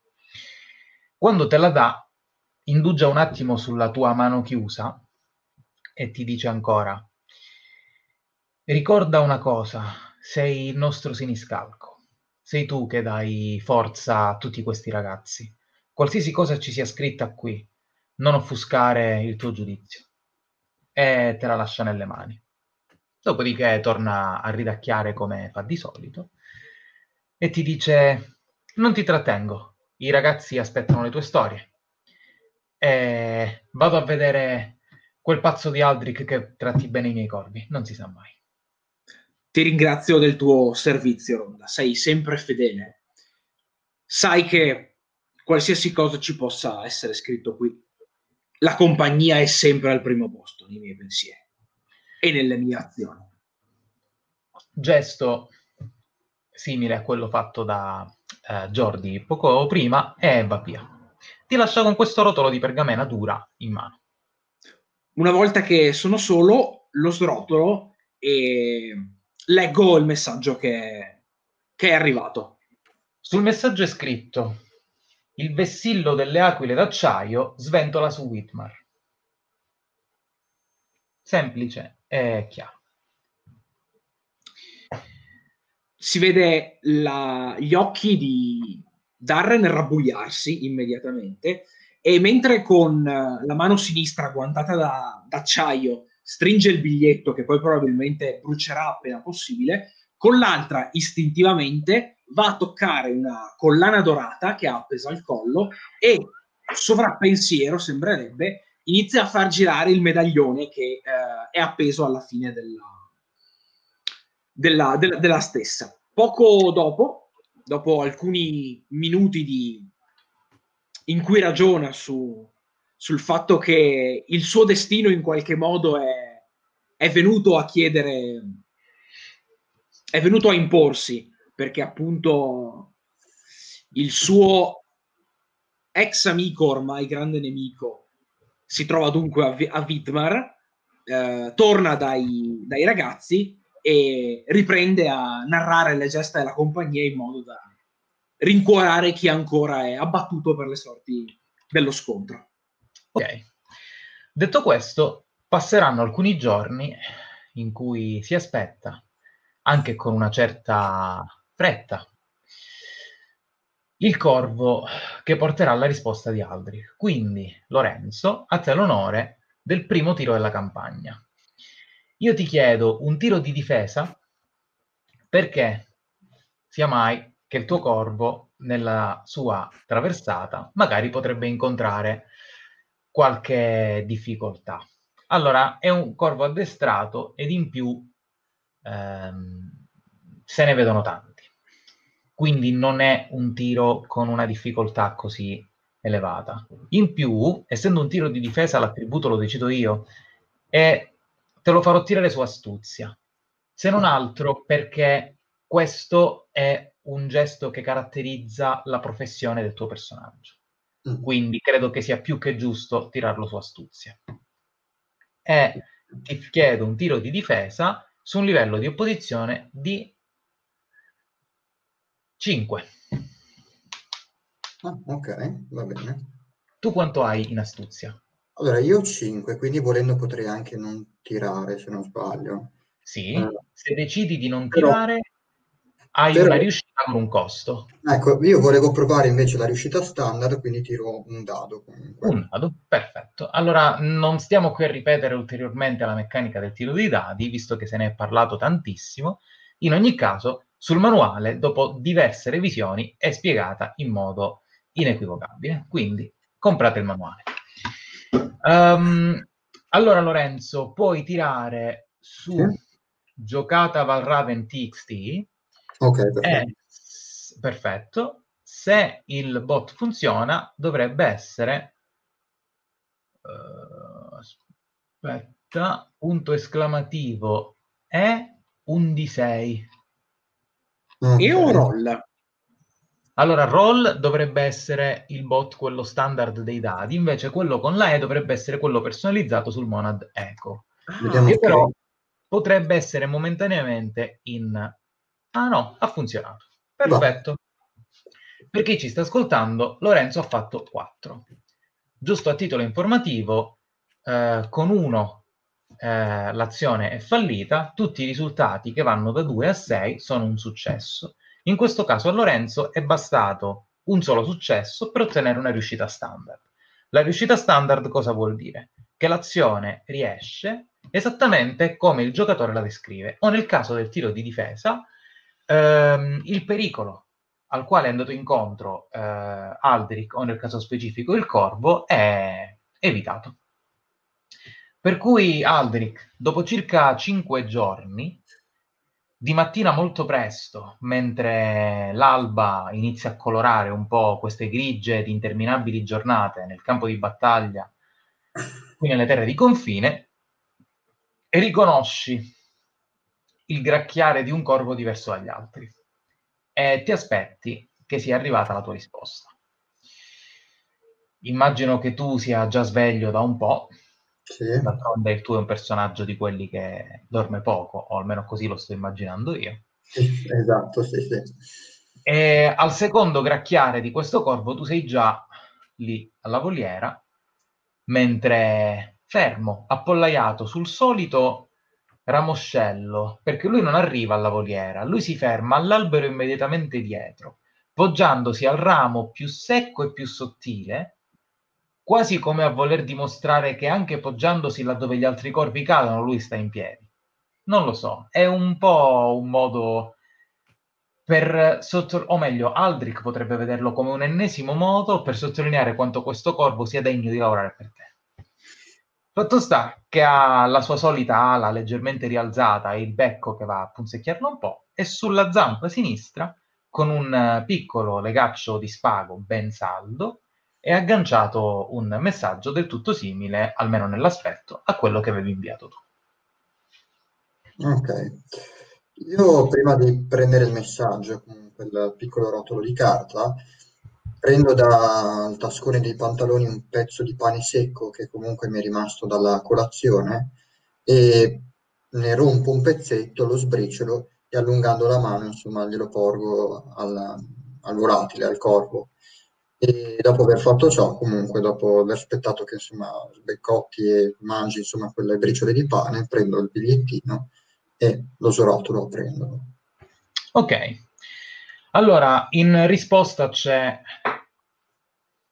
Speaker 3: Quando te la dà, indugia un attimo sulla tua mano chiusa e ti dice ancora, ricorda una cosa, sei il nostro siniscalco, sei tu che dai forza a tutti questi ragazzi. Qualsiasi cosa ci sia scritta qui, non offuscare il tuo giudizio. E te la lascia nelle mani. Dopodiché torna a ridacchiare come fa di solito e ti dice: Non ti trattengo, i ragazzi aspettano le tue storie. E vado a vedere quel pazzo di Aldrich che tratti bene i miei corvi, non si sa mai.
Speaker 5: Ti ringrazio del tuo servizio, Ronda, sei sempre fedele. Sai che qualsiasi cosa ci possa essere scritto qui, la compagnia è sempre al primo posto nei miei pensieri e nelle mie azioni.
Speaker 3: Gesto simile a quello fatto da eh, Jordi poco prima e va via. Ti lascia con questo rotolo di pergamena dura in mano.
Speaker 5: Una volta che sono solo, lo srotolo e leggo il messaggio che, che è arrivato.
Speaker 3: Sul messaggio è scritto: Il vessillo delle aquile d'acciaio sventola su Whitmar. Semplice e chiaro.
Speaker 5: Si vede la, gli occhi di Darren rabbuiarsi immediatamente e mentre con eh, la mano sinistra agguantata da, d'acciaio stringe il biglietto che poi probabilmente brucerà appena possibile, con l'altra istintivamente va a toccare una collana dorata che ha appesa al collo e sovrappensiero sembrerebbe inizia a far girare il medaglione che eh, è appeso alla fine della, della, della, della, stessa. Poco dopo, dopo alcuni minuti di, in cui ragiona su, sul fatto che il suo destino in qualche modo è, è venuto a chiedere, è venuto a imporsi, perché appunto il suo ex amico, ormai grande nemico, si trova dunque a, a Vidmar, eh, torna dai, dai, ragazzi e riprende a narrare le gesta della compagnia in modo da rincuorare chi ancora è abbattuto per le sorti dello scontro.
Speaker 3: Ok. Detto questo, passeranno alcuni giorni in cui si aspetta, anche con una certa fretta, il corvo che porterà la risposta di Aldrich. Quindi, Lorenzo, a te l'onore del primo tiro della campagna. Io ti chiedo un tiro di difesa perché sia mai che il tuo corvo nella sua traversata magari potrebbe incontrare qualche difficoltà. Allora, è un corvo addestrato ed in più ehm, se ne vedono tanti quindi non è un tiro con una difficoltà così elevata. In più, essendo un tiro di difesa, l'attributo lo decido io e te lo farò tirare su astuzia. Se non altro perché questo è un gesto che caratterizza la professione del tuo personaggio. Mm. Quindi credo che sia più che giusto tirarlo su astuzia. E ti chiedo un tiro di difesa su un livello di opposizione di 5.
Speaker 4: Ah, ok, va bene.
Speaker 3: Tu quanto hai in astuzia?
Speaker 4: Allora, io ho 5, quindi volendo potrei anche non tirare, se non sbaglio.
Speaker 3: Sì, eh, se decidi di non tirare, hai però, una riuscita con un costo.
Speaker 4: Ecco, io volevo provare invece la riuscita standard, quindi tiro un dado comunque.
Speaker 3: Un dado, perfetto. Allora, non stiamo qui a ripetere ulteriormente la meccanica del tiro dei dadi, visto che se ne è parlato tantissimo. In ogni caso, sul manuale, dopo diverse revisioni, è spiegata in modo inequivocabile. Quindi comprate il manuale. Um, allora, Lorenzo, puoi tirare su sì. giocata Valraven TXT.
Speaker 4: Ok, perfetto.
Speaker 3: perfetto. Se il bot funziona, dovrebbe essere. Uh, aspetta, punto esclamativo è un D6.
Speaker 4: Ok.
Speaker 5: E o roll?
Speaker 3: Allora, roll dovrebbe essere il bot, quello standard dei dadi, invece quello con la E dovrebbe essere quello personalizzato sul Monad Echo,
Speaker 4: Vediamo
Speaker 3: che però potrebbe essere momentaneamente in... Ah no, ha funzionato. Perfetto. Per chi ci sta ascoltando, Lorenzo ha fatto 4. Giusto a titolo informativo, eh, con uno eh, l'azione è fallita, tutti i risultati che vanno da 2 a 6 sono un successo. In questo caso a Lorenzo è bastato un solo successo per ottenere una riuscita standard. La riuscita standard cosa vuol dire? Che l'azione riesce esattamente come il giocatore la descrive, o nel caso del tiro di difesa, ehm, il pericolo al quale è andato incontro eh, Aldrich, o nel caso specifico il corvo, è evitato. Per cui Aldrich, dopo circa 5 giorni, di mattina molto presto, mentre l'alba inizia a colorare un po' queste grigie di interminabili giornate nel campo di battaglia, qui nelle terre di confine, riconosci il gracchiare di un corvo diverso dagli altri e ti aspetti che sia arrivata la tua risposta. Immagino che tu sia già sveglio da un po',
Speaker 4: Sì.
Speaker 3: d'altronde il tuo è un personaggio di quelli che dorme poco, o almeno così lo sto immaginando io.
Speaker 4: Sì, Esatto, sì, sì.
Speaker 3: E al secondo gracchiare di questo corvo tu sei già lì alla voliera, mentre fermo, appollaiato sul solito ramoscello, perché lui non arriva alla voliera, lui si ferma all'albero immediatamente dietro, poggiandosi al ramo più secco e più sottile, quasi come a voler dimostrare che anche poggiandosi laddove gli altri corvi cadono, lui sta in piedi. Non lo so, è un po' un modo per sotto, o meglio, Aldrich potrebbe vederlo come un ennesimo modo per sottolineare quanto questo corvo sia degno di lavorare per te. Fatto sta che ha la sua solita ala leggermente rialzata e il becco che va a punzecchiarlo un po', e sulla zampa sinistra, con un piccolo legaccio di spago ben saldo, è agganciato un messaggio del tutto simile, almeno nell'aspetto, a quello che avevi inviato tu.
Speaker 4: Ok. Io prima di prendere il messaggio con quel piccolo rotolo di carta, prendo dal tascone dei pantaloni un pezzo di pane secco che comunque mi è rimasto dalla colazione e ne rompo un pezzetto, lo sbriciolo e allungando la mano, insomma, glielo porgo al, al volatile, al corvo. E dopo aver fatto ciò, comunque, dopo aver aspettato che insomma sbeccotti e mangi insomma quelle briciole di pane, prendo il bigliettino e lo srotolo a prenderlo.
Speaker 3: Ok, allora in risposta c'è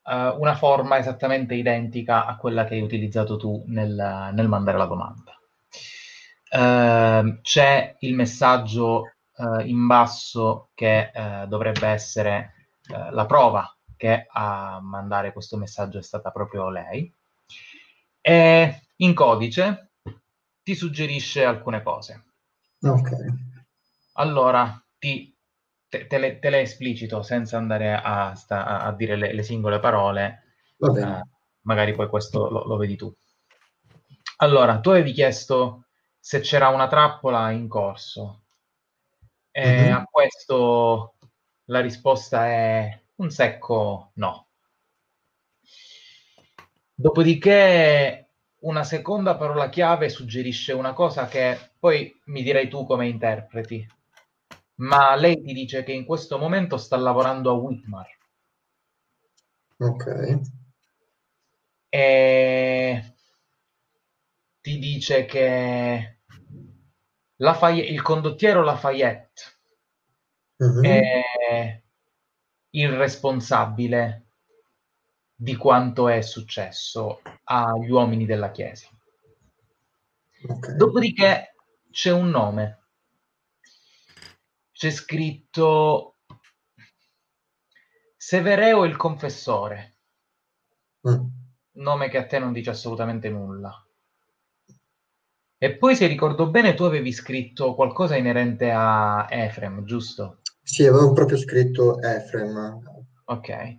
Speaker 3: eh, una forma esattamente identica a quella che hai utilizzato tu nel, nel mandare la domanda. Eh, c'è il messaggio eh, in basso che eh, dovrebbe essere la prova che a mandare questo messaggio è stata proprio lei. E in codice ti suggerisce alcune cose.
Speaker 4: Ok,
Speaker 3: Allora, ti, te, te le, te le esplicito senza andare a, sta- a- a dire le, le singole parole,
Speaker 4: va bene.
Speaker 3: eh, magari poi questo lo, lo vedi tu. Allora, tu avevi chiesto se c'era una trappola in corso e
Speaker 4: Mhm.
Speaker 3: a questo la risposta è un secco no. Dopodiché una seconda parola chiave suggerisce una cosa che poi mi direi tu come interpreti. Ma lei ti dice che in questo momento sta lavorando a Whitmar
Speaker 4: Ok,
Speaker 3: e ti dice che Lafay- il condottiero Lafayette
Speaker 4: Mhm.
Speaker 3: è il responsabile di quanto è successo agli uomini della Chiesa.
Speaker 4: ok,
Speaker 3: Dopodiché c'è un nome. C'è scritto Severeo il confessore,
Speaker 4: Mm.
Speaker 3: nome che a te non dice assolutamente nulla. E poi, se ricordo bene, tu avevi scritto qualcosa inerente a Efrem, giusto?
Speaker 4: Sì, avevo proprio scritto Efrem.
Speaker 3: Ok.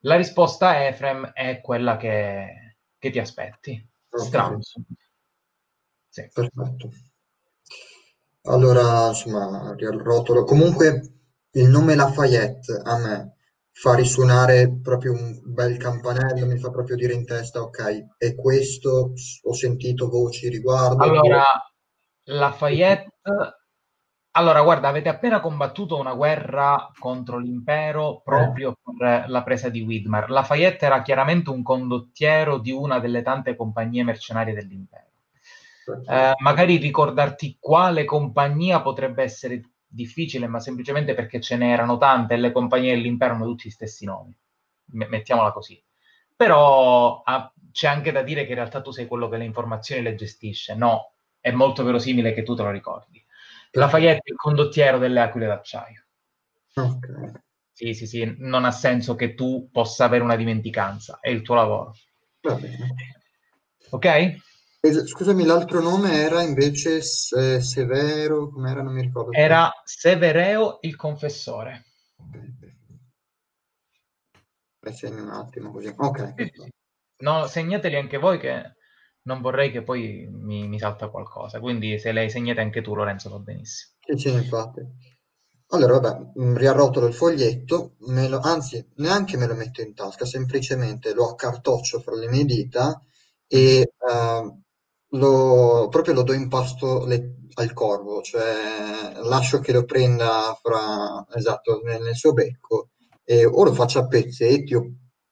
Speaker 3: La risposta a Efrem è quella che, che ti aspetti.
Speaker 4: Ok.
Speaker 3: Strano. Sì.
Speaker 4: Perfetto. Allora, insomma, riarrotolo. Comunque il nome Lafayette a me fa risuonare proprio un bel campanello, mi fa proprio dire in testa, ok, e questo ho sentito voci riguardo.
Speaker 3: Allora, Lafayette... Allora, guarda, avete appena combattuto una guerra contro l'impero proprio per la presa di Widmar. Lafayette era chiaramente un condottiero di una delle tante compagnie mercenarie dell'impero. Eh, magari ricordarti quale compagnia potrebbe essere difficile, ma semplicemente perché ce n'erano tante e le compagnie dell'impero hanno tutti gli stessi nomi. M- mettiamola così. Però ah, c'è anche da dire che in realtà tu sei quello che le informazioni le gestisce. No, è molto verosimile che tu te lo ricordi. Lafayette è il condottiero delle aquile d'acciaio.
Speaker 4: Ok.
Speaker 3: Sì, sì, sì, non ha senso che tu possa avere una dimenticanza, è il tuo lavoro.
Speaker 4: Va bene.
Speaker 3: Ok?
Speaker 4: Scusami, l'altro nome era invece Se- Severo, com'era? Non mi ricordo.
Speaker 3: Era Severeo il confessore.
Speaker 4: Ok, perfetto. Eh, segno un attimo così. Ok.
Speaker 3: No, segnateli anche voi che non vorrei che poi mi, mi salta qualcosa. Quindi se lei segnate anche tu, Lorenzo, va benissimo.
Speaker 4: Sì, sì, infatti. Allora, vabbè, mh, riarrotolo il foglietto, lo- anzi, neanche me lo metto in tasca, semplicemente lo accartoccio fra le mie dita e eh, lo, proprio lo do in pasto le- al corvo, cioè lascio che lo prenda fra, esatto, nel, nel suo becco e o lo faccio a pezzetti o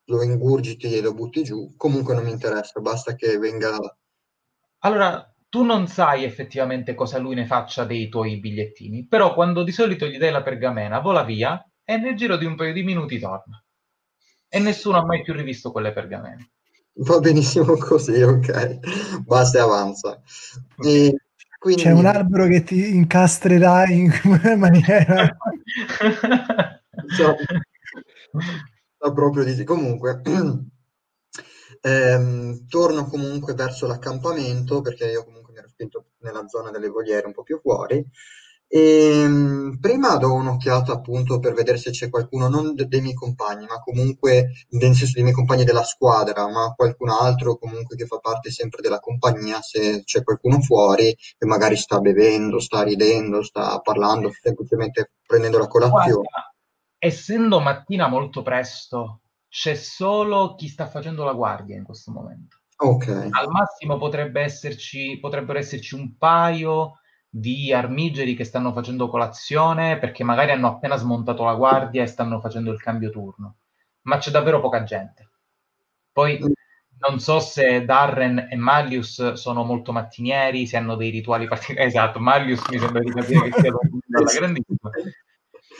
Speaker 4: lo ingurgiti e lo butti giù, comunque non mi interessa, basta che venga...
Speaker 3: Allora, tu non sai effettivamente cosa lui ne faccia dei tuoi bigliettini, però quando di solito gli dai la pergamena, vola via e nel giro di un paio di minuti torna. E nessuno ha mai più rivisto quelle pergamene.
Speaker 4: Va benissimo così, ok, basta e avanza. E quindi...
Speaker 6: C'è un albero che ti incastrerà in maniera...
Speaker 4: Sa- sa proprio di sì. Comunque, ehm, torno comunque verso l'accampamento perché io comunque mi ero spinto nella zona delle voliere un po' più fuori. E, mm, prima do un'occhiata appunto per vedere se c'è qualcuno, non de- dei miei compagni, ma comunque nel senso dei miei compagni della squadra, ma qualcun altro comunque che fa parte sempre della compagnia, se c'è qualcuno fuori che magari sta bevendo, sta ridendo, sta parlando, semplicemente prendendo la colazione.
Speaker 3: Guarda, essendo mattina molto presto, c'è solo chi sta facendo la guardia in questo momento.
Speaker 4: Ok.
Speaker 3: Al massimo potrebbe esserci, potrebbero esserci un paio di armigeri che stanno facendo colazione perché magari hanno appena smontato la guardia e stanno facendo il cambio turno, ma c'è davvero poca gente. Poi non so se Darren e Mallius sono molto mattinieri, se hanno dei rituali particolari. Esatto, Mallius mi sembra di capire che sia dormito alla grandissima.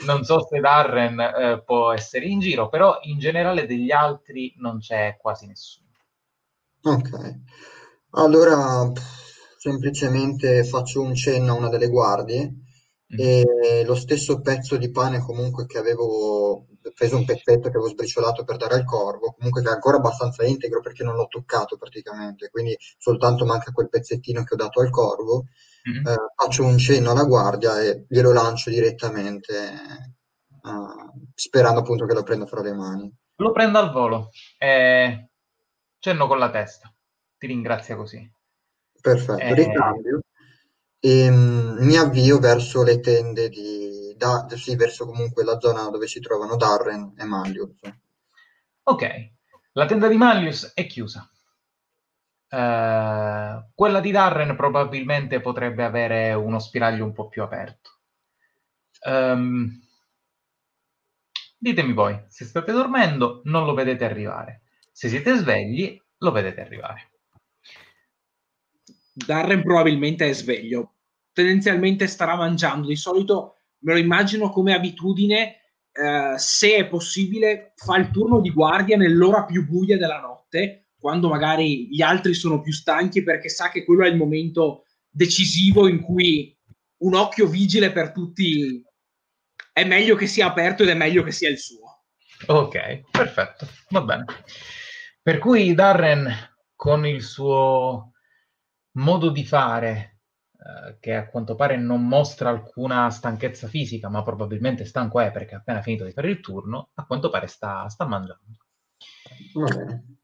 Speaker 3: Non so se Darren eh, può essere in giro, però in generale degli altri non c'è quasi nessuno.
Speaker 4: Ok, allora semplicemente faccio un cenno a una delle guardie. E lo stesso pezzo di pane comunque che avevo preso un pezzetto che avevo sbriciolato per dare al corvo, comunque che è ancora abbastanza integro perché non l'ho toccato praticamente, quindi soltanto manca quel pezzettino che ho dato al corvo,
Speaker 3: Mhm.
Speaker 4: eh, faccio un cenno alla guardia e glielo lancio direttamente, eh, sperando appunto che lo prenda fra le mani.
Speaker 3: Lo prendo al volo e cenno con la testa. Ti ringrazia così.
Speaker 4: Perfetto,
Speaker 3: Eh,
Speaker 4: ricambio e mm, mi avvio verso le tende di, da, sì, verso comunque la zona dove si trovano Darren e Mallius.
Speaker 3: Ok, la tenda di Mallius è chiusa. Eh, quella di Darren probabilmente potrebbe avere uno spiraglio un po' più aperto. Ehm, ditemi voi, se state dormendo non lo vedete arrivare. Se siete svegli lo vedete arrivare.
Speaker 5: Darren probabilmente è sveglio, tendenzialmente starà mangiando. Di solito me lo immagino come abitudine, eh, se è possibile, fa il turno di guardia nell'ora più buia della notte, quando magari gli altri sono più stanchi perché sa che quello è il momento decisivo in cui un occhio vigile per tutti è meglio che sia aperto ed è meglio che sia il suo.
Speaker 3: Ok, perfetto, va bene. Per cui Darren, con il suo modo di fare, eh, che a quanto pare non mostra alcuna stanchezza fisica, ma probabilmente stanco è perché ha appena finito di fare il turno, a quanto pare sta, sta mangiando.
Speaker 4: Va bene.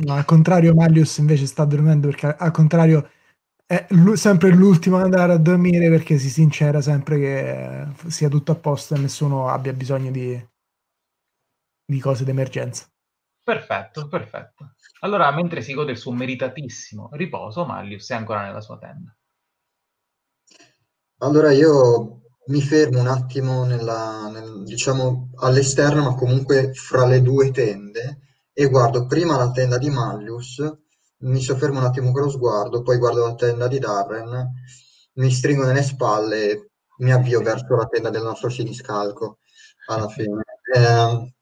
Speaker 6: No, al contrario, Mallius invece sta dormendo perché al contrario è lu- sempre l'ultimo ad andare a dormire perché si sincera sempre che sia tutto a posto e nessuno abbia bisogno di, di cose d'emergenza.
Speaker 3: Perfetto, perfetto. Allora, mentre si gode il suo meritatissimo riposo, Mallius è ancora nella sua tenda.
Speaker 4: Allora io mi fermo un attimo nella, nel- diciamo all'esterno, ma comunque fra le due tende e guardo prima la tenda di Mallius, mi soffermo un attimo con lo sguardo, poi guardo la tenda di Darren, mi stringo nelle spalle e mi avvio verso la tenda del nostro siniscalco alla fine. Eh,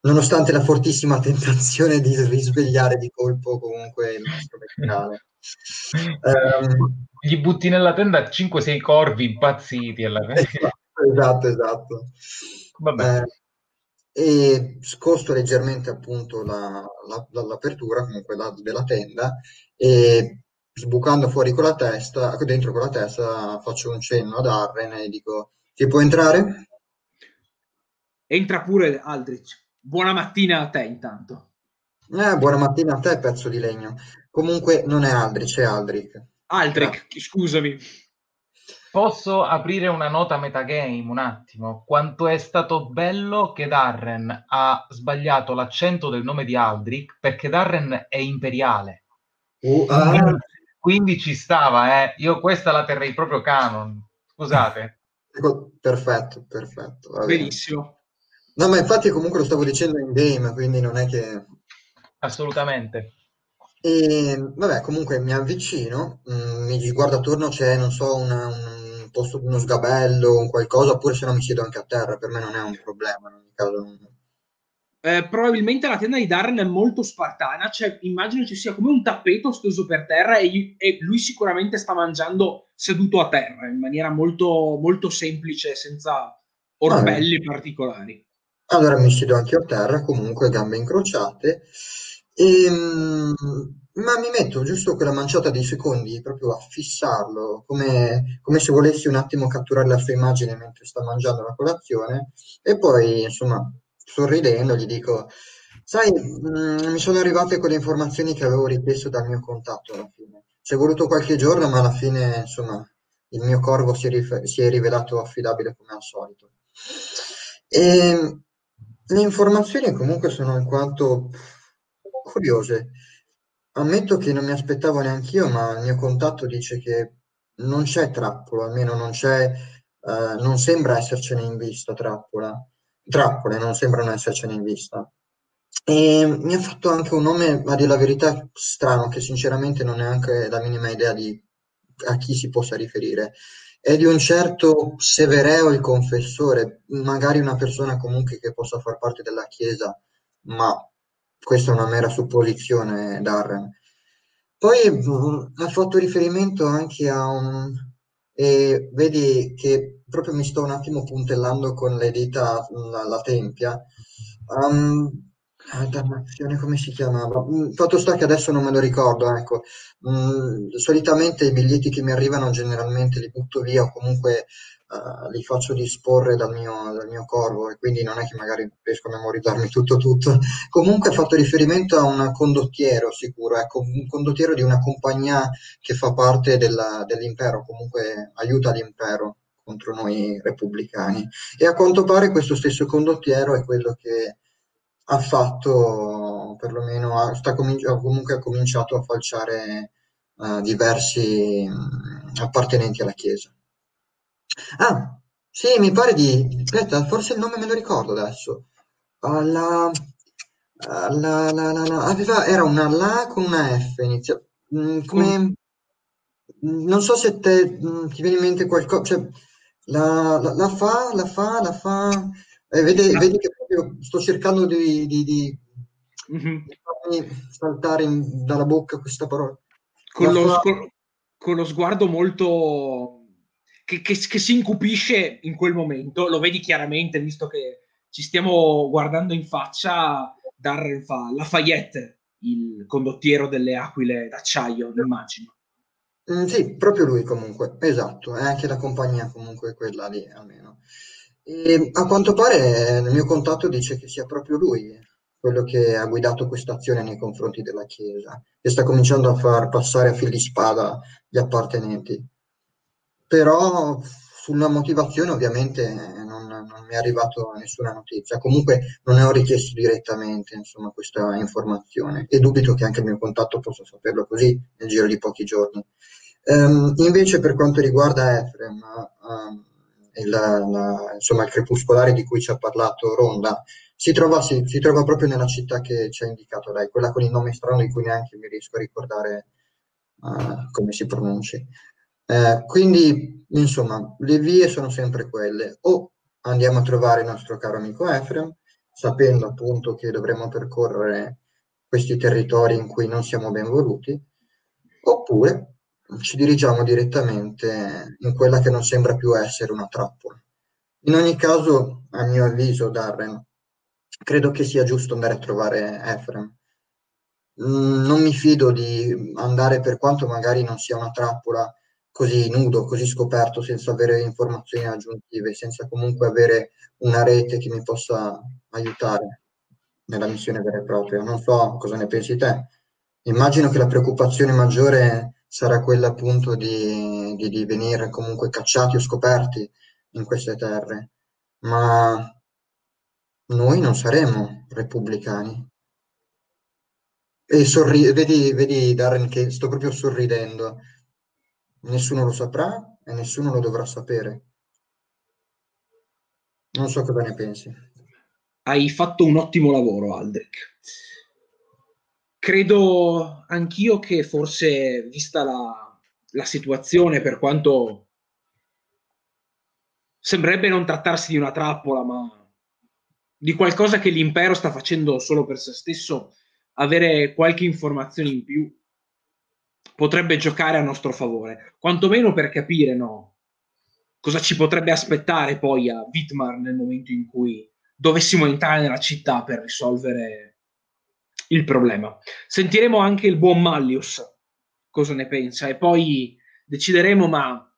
Speaker 4: nonostante la fortissima tentazione di risvegliare di colpo comunque il nostro vecchiale. Ehm,
Speaker 3: Gli butti nella tenda 5-6 corvi impazziti alla fine.
Speaker 4: esatto, esatto.
Speaker 3: Vabbè.
Speaker 4: Eh, e scosto leggermente appunto la- la- la- l'apertura comunque la- della tenda e sbucando fuori con la testa, dentro con la testa faccio un cenno ad Arren e dico ti può entrare?
Speaker 5: Entra pure Aldrich. Buona mattina a te intanto.
Speaker 4: Eh, buona mattina a te pezzo di legno. Comunque non è Aldrich, è Aldrich.
Speaker 5: Aldrich, scusami.
Speaker 3: Posso aprire una nota metagame un attimo? Quanto è stato bello che Darren ha sbagliato l'accento del nome di Aldrich perché Darren è imperiale.
Speaker 4: Uh, ah,
Speaker 3: Quindi, quindi ci stava, eh. Io questa la terrei proprio canon. Scusate.
Speaker 4: ecco, perfetto, perfetto.
Speaker 5: Benissimo.
Speaker 4: No, ma infatti comunque lo stavo dicendo in game, quindi non è che...
Speaker 3: Assolutamente.
Speaker 4: E vabbè, comunque mi avvicino, mm, mi guardo attorno, c'è, non so, una- un posto, uno sgabello, un qualcosa, oppure se no mi siedo anche a terra, per me non è un problema, in ogni caso. non-
Speaker 5: Eh, probabilmente la tenda di Darren è molto spartana, cioè immagino ci sia come un tappeto steso per terra e, e lui sicuramente sta mangiando seduto a terra in maniera molto, molto semplice, senza orbelli particolari.
Speaker 4: Allora mi siedo anche a terra, comunque gambe incrociate, e, mm, ma mi metto giusto quella manciata di secondi proprio a fissarlo, come, come se volessi un attimo catturare la sua immagine mentre sta mangiando la colazione, e poi insomma sorridendo gli dico, sai, mm, mi sono arrivate quelle informazioni che avevo richiesto dal mio contatto alla fine. Ci è voluto qualche giorno, ma alla fine insomma il mio corvo si è, rif- si è rivelato affidabile come al solito. E le informazioni comunque sono alquanto curiose. Ammetto che non mi aspettavo neanch'io, ma il mio contatto dice che non c'è trappola, almeno non c'è, eh, non sembra essercene in vista trappola. Trappole non sembrano essercene in vista. E mi ha fatto anche un nome, a dire la verità, strano, che sinceramente non ho neanche la minima idea di a chi si possa riferire. È di un certo Severeo il confessore, magari una persona comunque che possa far parte della Chiesa, ma questa è una mera supposizione, Darren. Poi mh, ha fatto riferimento anche a un... E vedi che proprio mi sto un attimo puntellando con le dita la, la tempia. Um, dannazione, come si chiamava? Mm, Fatto sta che adesso non me lo ricordo, ecco. Mm, solitamente i biglietti che mi arrivano generalmente li butto via o comunque eh, li faccio disporre dal mio, dal mio corvo e quindi non è che magari riesco a memorizzarmi tutto tutto. Comunque ha fatto riferimento a un condottiero sicuro, ecco, un condottiero di una compagnia che fa parte della- dell'impero, comunque aiuta l'impero contro noi repubblicani. E a quanto pare questo stesso condottiero è quello che ha fatto, perlomeno ha, sta comin- ha comunque ha cominciato a falciare eh, diversi mh, appartenenti alla Chiesa. Ah, sì, mi pare di... Aspetta, forse il nome me lo ricordo adesso. Ah, la- ah, la- la- la- la- aveva- era una La con una F inizia. Mm, come... Non so se te, mm, ti viene in mente qualcosa... Cioè, la, la- la fa, la fa, la fa... Eh, vedi, vedi che proprio sto cercando di, di- di-
Speaker 5: Mhm.
Speaker 4: di farmi saltare in- dalla bocca questa parola.
Speaker 5: Con, lo,
Speaker 4: fa-
Speaker 5: con lo sguardo molto... Che, che- che si incupisce in quel momento, lo vedi chiaramente, visto che ci stiamo guardando in faccia, Darren fa Lafayette, il condottiero delle aquile d'acciaio, immagino.
Speaker 4: Mm, sì, proprio lui comunque, esatto, è anche la compagnia comunque quella lì almeno. E a quanto pare il mio contatto dice che sia proprio lui quello che ha guidato questa azione nei confronti della Chiesa e sta cominciando a far passare a fil di spada gli appartenenti. Però sulla motivazione ovviamente non, non mi è arrivato nessuna notizia, comunque non ne ho richiesto direttamente insomma, questa informazione e dubito che anche il mio contatto possa saperlo così nel giro di pochi giorni. Um, invece per quanto riguarda Efrem, um, il crepuscolare di cui ci ha parlato Ronda, si trova, si, si trova, proprio nella città che ci ha indicato lei, quella con il nome strano di cui neanche mi riesco a ricordare uh, come si pronunci. Eh, quindi, insomma, le vie sono sempre quelle. O andiamo a trovare il nostro caro amico Efrem, sapendo appunto che dovremo percorrere questi territori in cui non siamo ben voluti, oppure ci dirigiamo direttamente in quella che non sembra più essere una trappola. In ogni caso, a mio avviso, Darren, credo che sia giusto andare a trovare Efrem. Mm, non mi fido di andare, per quanto magari non sia una trappola, così nudo, così scoperto, senza avere informazioni aggiuntive, senza comunque avere una rete che mi possa aiutare nella missione vera e propria. Non so cosa ne pensi te. Immagino che la preoccupazione maggiore sarà quella appunto di, di, di venire comunque cacciati o scoperti in queste terre, ma noi non saremo repubblicani. E sorri- vedi, vedi Darren che sto proprio sorridendo. Nessuno lo saprà e nessuno lo dovrà sapere. Non so cosa ne pensi.
Speaker 5: Hai fatto un ottimo lavoro, Aldrich credo anch'io che forse, vista la, la situazione, per quanto sembrerebbe non trattarsi di una trappola, ma di qualcosa che l'impero sta facendo solo per se stesso, avere qualche informazione in più potrebbe giocare a nostro favore, quantomeno per capire no, cosa ci potrebbe aspettare poi a Wittmar nel momento in cui dovessimo entrare nella città per risolvere il problema. Sentiremo anche il buon Mallius cosa ne pensa e poi decideremo, ma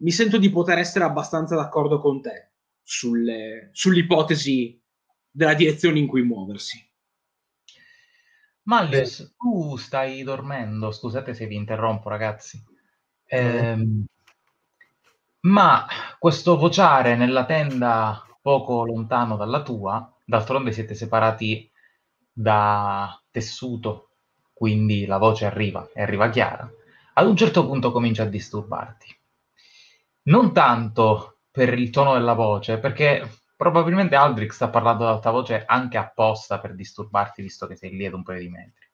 Speaker 5: mi sento di poter essere abbastanza d'accordo con te sulle, sull'ipotesi della direzione in cui muoversi.
Speaker 3: Mallius, tu stai dormendo, scusate se vi interrompo ragazzi, eh, ma questo vociare nella tenda poco lontano dalla tua, d'altronde siete separati da tessuto, quindi la voce arriva e arriva chiara, ad un certo punto comincia a disturbarti. Non tanto per il tono della voce, perché probabilmente Aldrich sta parlando ad alta voce anche apposta per disturbarti, visto che sei lì ad un paio di metri.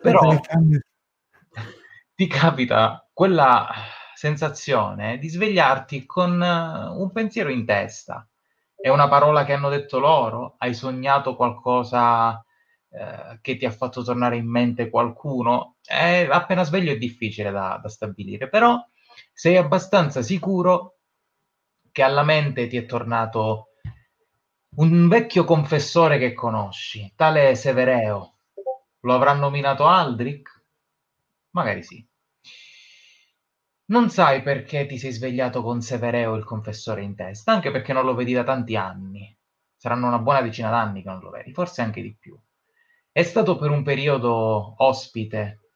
Speaker 3: Però ti capita quella sensazione di svegliarti con un pensiero in testa. È una parola che hanno detto loro? Hai sognato qualcosa eh, che ti ha fatto tornare in mente qualcuno, è appena sveglio è difficile da, da stabilire, però sei abbastanza sicuro che alla mente ti è tornato un vecchio confessore che conosci, tale Severeo. Lo avrà nominato Aldrich? Magari sì. Non sai perché ti sei svegliato con Severeo il confessore in testa, anche perché non lo vedi da tanti anni. Saranno una buona decina d'anni che non lo vedi, forse anche di più. È stato per un periodo ospite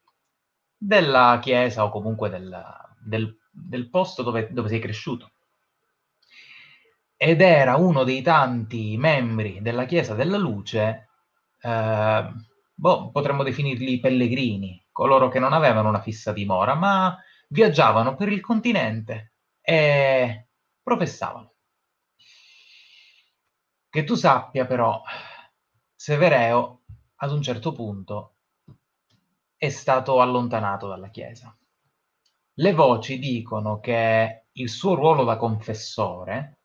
Speaker 3: della chiesa o comunque del, del, del posto dove, dove sei cresciuto ed era uno dei tanti membri della Chiesa della Luce, eh, boh, potremmo definirli pellegrini, coloro che non avevano una fissa dimora, ma viaggiavano per il continente e professavano. Che tu sappia però, Severeo ad un certo punto è stato allontanato dalla Chiesa. Le voci dicono che il suo ruolo da confessore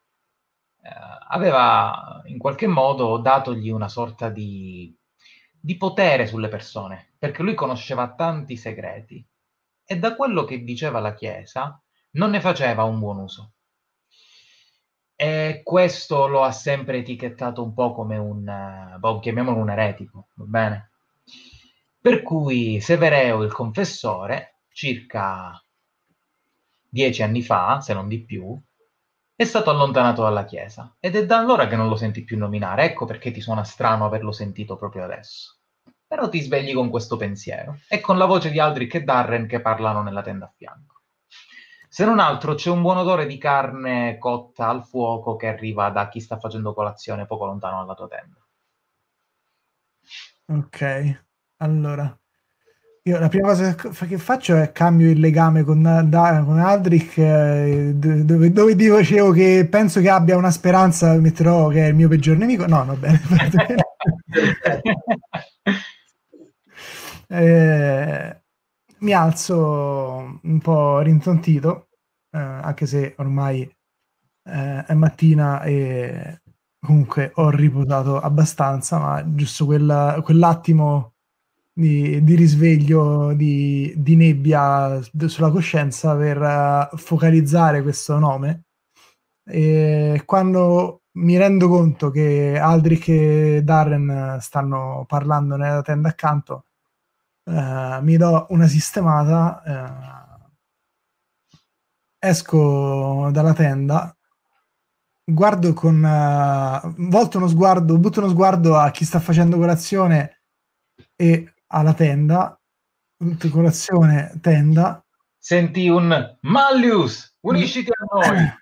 Speaker 3: aveva in qualche modo datogli una sorta di, di potere sulle persone, perché lui conosceva tanti segreti e da quello che diceva la Chiesa non ne faceva un buon uso. E questo lo ha sempre etichettato un po' come un, uh, chiamiamolo un eretico, va bene? Per cui Severeo il confessore, circa dieci anni fa, se non di più, è stato allontanato dalla chiesa ed è da allora che non lo senti più nominare. Ecco perché ti suona strano averlo sentito proprio adesso. Però ti svegli con questo pensiero e con la voce di Aldrich e Darren che parlano nella tenda a fianco. Se non altro c'è un buon odore di carne cotta al fuoco che arriva da chi sta facendo colazione poco lontano dalla tua tenda.
Speaker 6: Ok, allora io la prima cosa che faccio è cambio il legame con, con Aldrich, eh, dove, dove dicevo che penso che abbia una speranza, metterò che è il mio peggior nemico. No, va bene. eh, mi alzo un po' rintontito, eh, anche se ormai eh, è mattina e comunque ho riposato abbastanza, ma giusto quella, quell'attimo di, di risveglio di, di, nebbia sulla coscienza per uh, focalizzare questo nome. E quando mi rendo conto che Aldrich e Darren stanno parlando nella tenda accanto, uh, mi do una sistemata, uh, esco dalla tenda, guardo con... volto uno sguardo, butto uno sguardo a chi sta facendo colazione e alla tenda, colazione, tenda.
Speaker 3: Senti un Mallius, unisciti a noi.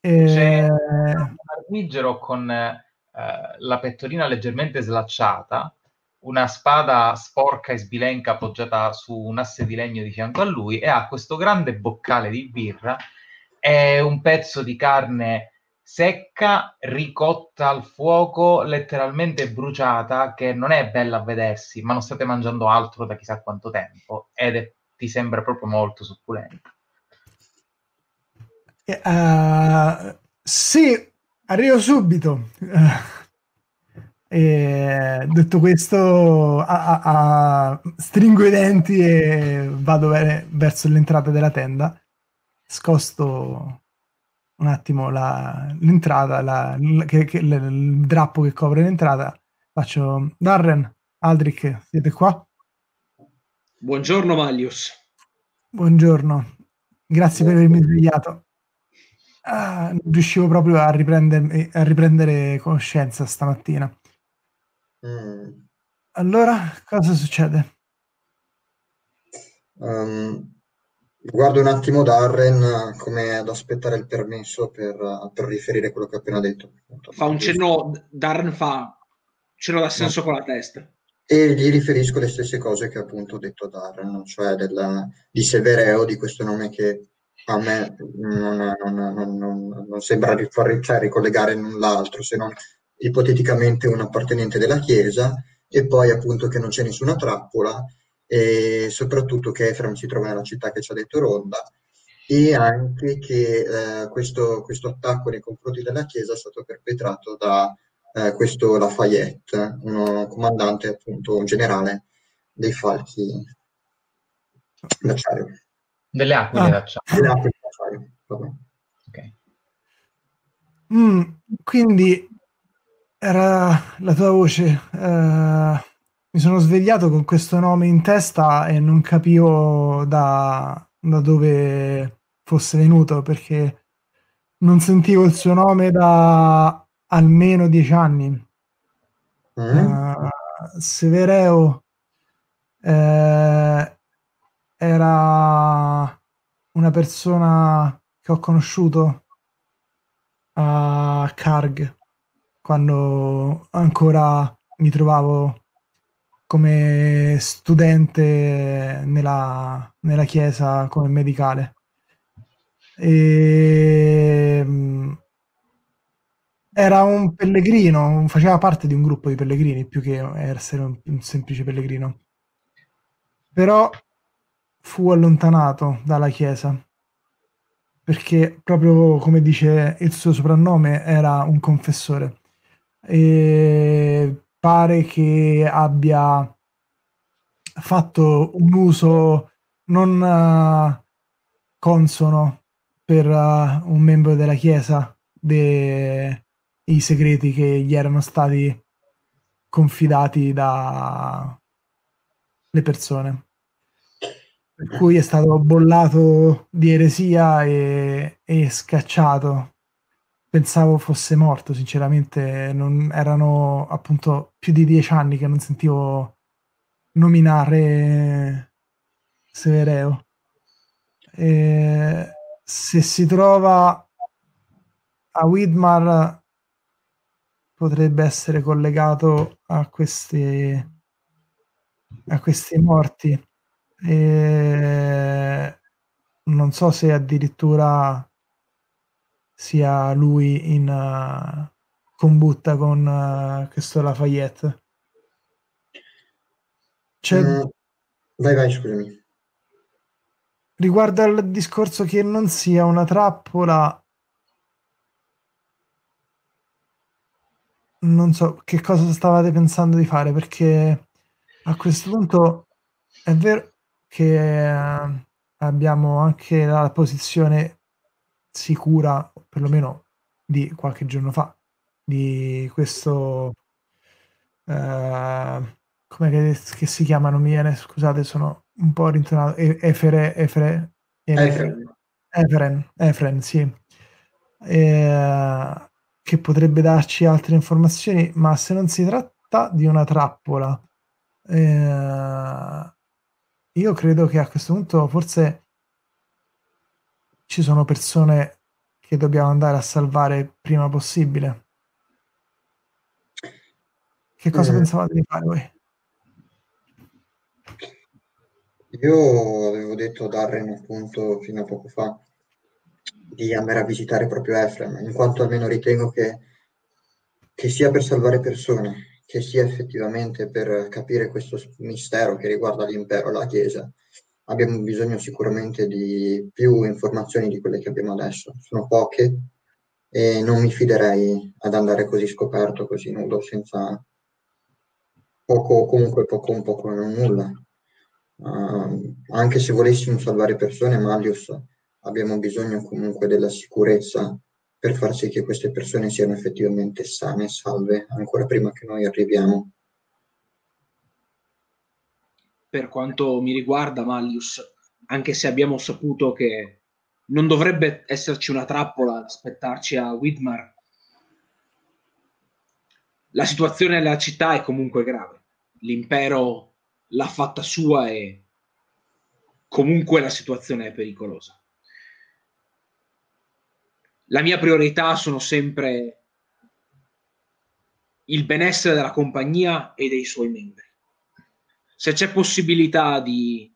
Speaker 6: E...
Speaker 3: C'è un armigero con eh, la pettorina leggermente slacciata, una spada sporca e sbilenca appoggiata su un asse di legno di fianco a lui e ha questo grande boccale di birra e un pezzo di carne secca, ricotta al fuoco, letteralmente bruciata, che non è bella a vedersi, ma non state mangiando altro da chissà quanto tempo ed è, ti sembra proprio molto succulento.
Speaker 6: Uh, sì, arrivo subito. E detto questo, a, a, a, stringo i denti e vado verso l'entrata della tenda. Scosto un attimo la, l'entrata, la, che, che, il drappo che copre l'entrata. Faccio Darren, Aldrich, siete qua?
Speaker 5: Buongiorno Malius.
Speaker 6: Buongiorno, grazie per avermi svegliato. Ah, non riuscivo proprio a, a riprendere conoscenza stamattina. Mm. Allora, cosa succede?
Speaker 4: Um, Guardo un attimo Darren come ad aspettare il permesso per, per riferire quello che ho appena detto.
Speaker 5: Fa un cenno, Darren fa cenno d'assenso no. con la testa.
Speaker 4: E gli riferisco le stesse cose che appunto ho detto a Darren, cioè della, di Severeo, di questo nome che a me non, non, non, non sembra far, cioè, ricollegare null'altro se non ipoteticamente un appartenente della Chiesa e poi appunto che non c'è nessuna trappola e soprattutto che Efraim si trova nella città che ci ha detto Ronda e anche che eh, questo, questo, attacco nei confronti della Chiesa è stato perpetrato da eh, questo Lafayette, uno comandante appunto, un generale dei falchi d'acciario.
Speaker 3: Delle acque ah. d'acciario.
Speaker 4: Delle acque d'acciario,
Speaker 3: okay.
Speaker 6: mm, quindi era la tua voce. Uh mi sono svegliato con questo nome in testa e non capivo da, da dove fosse venuto perché non sentivo il suo nome da almeno dieci anni. Mm. Uh, Severeo eh, era una persona che ho conosciuto a Karg quando ancora mi trovavo come studente nella, nella chiesa come medicale. E, ehm, era un pellegrino, faceva parte di un gruppo di pellegrini più che essere un, un semplice pellegrino. Però fu allontanato dalla chiesa perché proprio come dice il suo soprannome era un confessore e pare che abbia fatto un uso non uh, consono per uh, un membro della Chiesa dei segreti che gli erano stati confidati dalle persone. per cui è stato bollato di eresia e, e scacciato. Pensavo fosse morto, sinceramente, non, erano appunto più di dieci anni che non sentivo nominare Severeo. E se si trova a Widmar potrebbe essere collegato a questi, a questi morti. E non so se addirittura sia lui in uh, combutta con uh, questo Lafayette.
Speaker 4: C'è... Mm, vai, vai, scusami.
Speaker 6: Riguardo al discorso che non sia una trappola, non so che cosa stavate pensando di fare perché a questo punto è vero che eh, abbiamo anche la posizione sicura, perlomeno di qualche giorno fa, di questo eh, come che, che, si chiama? Non mi viene, scusate, sono un po' rintonato. Efere, Efere, Eferen, Efren, sì. E, che potrebbe darci altre informazioni, ma se non si tratta di una trappola, eh, io credo che a questo punto forse ci sono persone che dobbiamo andare a salvare prima possibile. Che cosa eh. pensavate di fare voi?
Speaker 4: Io avevo detto a Darren appunto fino a poco fa di andare a visitare proprio Efrem, in quanto almeno ritengo che, che sia per salvare persone, che sia effettivamente per capire questo mistero che riguarda l'impero, la Chiesa, abbiamo bisogno sicuramente di più informazioni di quelle che abbiamo adesso. Sono poche e non mi fiderei ad andare così scoperto, così nudo, senza poco, comunque poco un poco non nulla. Uh, anche se volessimo salvare persone, Malius abbiamo bisogno comunque della sicurezza per far sì che queste persone siano effettivamente sane e salve ancora prima che noi arriviamo.
Speaker 5: Per quanto mi riguarda, Mallius, anche se abbiamo saputo che non dovrebbe esserci una trappola ad aspettarci a Widmar, la situazione nella città è comunque grave. L'impero l'ha fatta sua e comunque la situazione è pericolosa la mia priorità sono sempre il benessere della compagnia e dei suoi membri. Se c'è possibilità di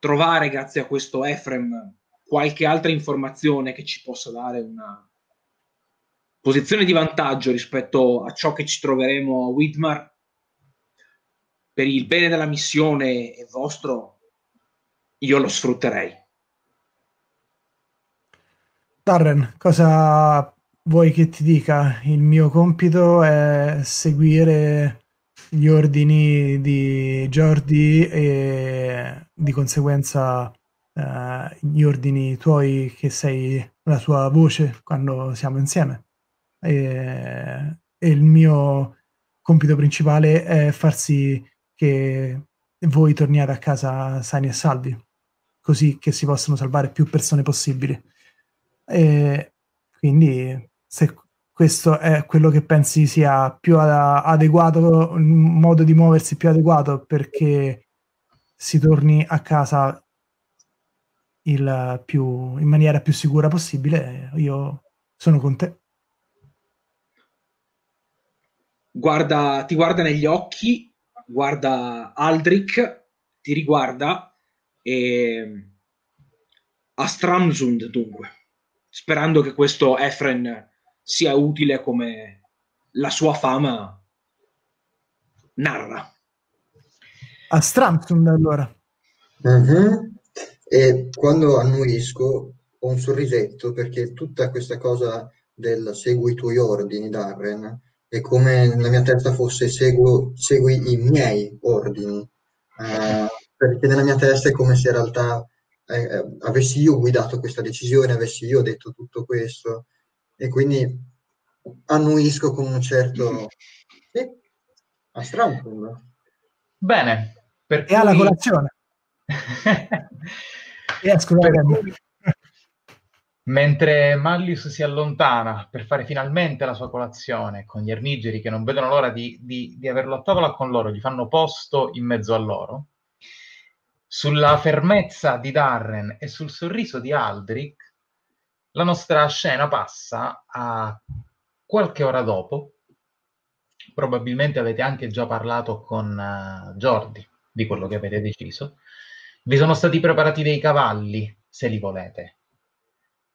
Speaker 5: trovare, grazie a questo Efrem, qualche altra informazione che ci possa dare una posizione di vantaggio rispetto a ciò che ci troveremo a Widmar, per il bene della missione e vostro, io lo sfrutterei.
Speaker 6: Darren, cosa vuoi che ti dica? Il mio compito è seguire gli ordini di Jordi e di conseguenza eh, gli ordini tuoi che sei la sua voce quando siamo insieme. E, e il mio compito principale è far sì che voi torniate a casa sani e salvi, così che si possano salvare più persone possibili. E quindi se questo è quello che pensi sia più adeguato, il modo di muoversi più adeguato perché si torni a casa più, in maniera più sicura possibile, io sono con te.
Speaker 5: Guarda, ti guarda negli occhi, guarda Aldrich, ti riguarda e a Stramsund dunque sperando che questo Efren sia utile come la sua fama narra.
Speaker 6: A Strampton allora.
Speaker 4: Uh-huh. E quando annuisco ho un sorrisetto perché tutta questa cosa del segui i tuoi ordini, Darren, è come nella mia testa fosse seguo, segui i miei ordini. Uh, perché nella mia testa è come se in realtà eh, eh, avessi io guidato questa decisione, avessi io detto tutto questo e quindi annuisco con un certo... Sì, a Strampung.
Speaker 3: Bene.
Speaker 6: Per e alla colazione. e escono la canna.
Speaker 3: Mentre Mallius si allontana per fare finalmente la sua colazione con gli ermigeri che non vedono l'ora di, di, di averlo a tavola con loro, gli fanno posto in mezzo a loro, sulla fermezza di Darren e sul sorriso di Aldrich, la nostra scena passa a qualche ora dopo. Probabilmente avete anche già parlato con uh, Jordi di quello che avete deciso. Vi sono stati preparati dei cavalli, se li volete,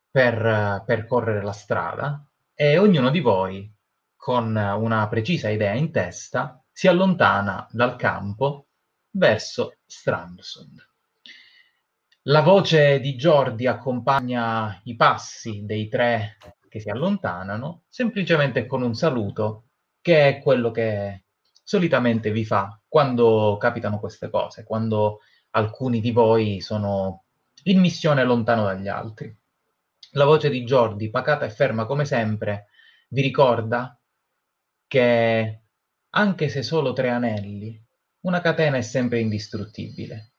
Speaker 3: per percorrere la strada e ognuno di voi, con una precisa idea in testa, si allontana dal campo verso Strandsund. La voce di Jordi accompagna i passi dei tre che si allontanano, semplicemente con un saluto, che è quello che solitamente vi fa quando capitano queste cose, quando alcuni di voi sono in missione lontano dagli altri. La voce di Jordi, pacata e ferma come sempre, vi ricorda che anche se solo tre anelli, una catena è sempre indistruttibile.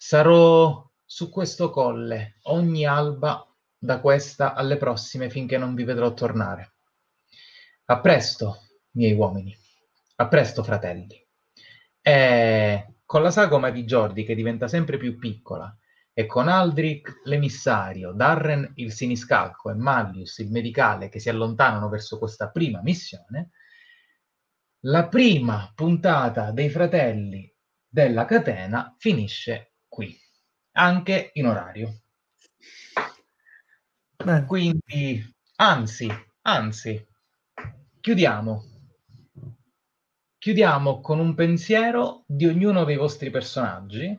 Speaker 3: Sarò su questo colle ogni alba da questa alle prossime finché non vi vedrò tornare. A presto, miei uomini. A presto, fratelli. E con la sagoma di Jordi che diventa sempre più piccola e con Aldrich l'emissario, Darren il siniscalco e Mallius il medicale che si allontanano verso questa prima missione, la prima puntata dei fratelli della catena finisce qui, anche in orario. Beh. Quindi, anzi, anzi, chiudiamo. Chiudiamo con un pensiero di ognuno dei vostri personaggi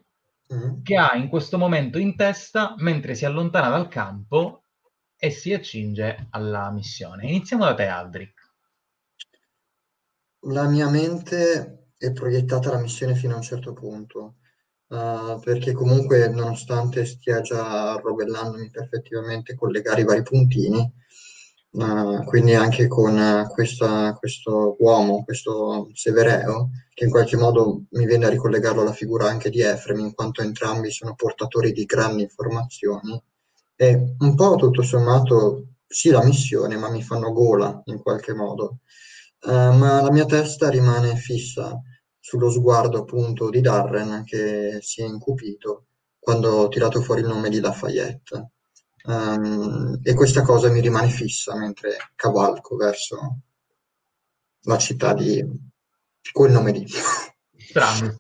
Speaker 3: mm. che ha in questo momento in testa mentre si allontana dal campo e si accinge alla missione. Iniziamo da te, Aldrich.
Speaker 4: La mia mente è proiettata alla missione fino a un certo punto, uh, perché comunque nonostante stia già rovellandomi per effettivamente collegare i vari puntini, Uh, quindi anche con questa, questo uomo, questo Severeo, che in qualche modo mi viene a ricollegarlo alla figura anche di Efrem, in quanto entrambi sono portatori di grandi informazioni, e un po' tutto sommato sì la missione, ma mi fanno gola in qualche modo. Uh, ma la mia testa rimane fissa sullo sguardo appunto di Darren che si è incupito quando ho tirato fuori il nome di Lafayette. Um, e questa cosa mi rimane fissa mentre cavalco verso la città di quel nome lì.
Speaker 3: Strano.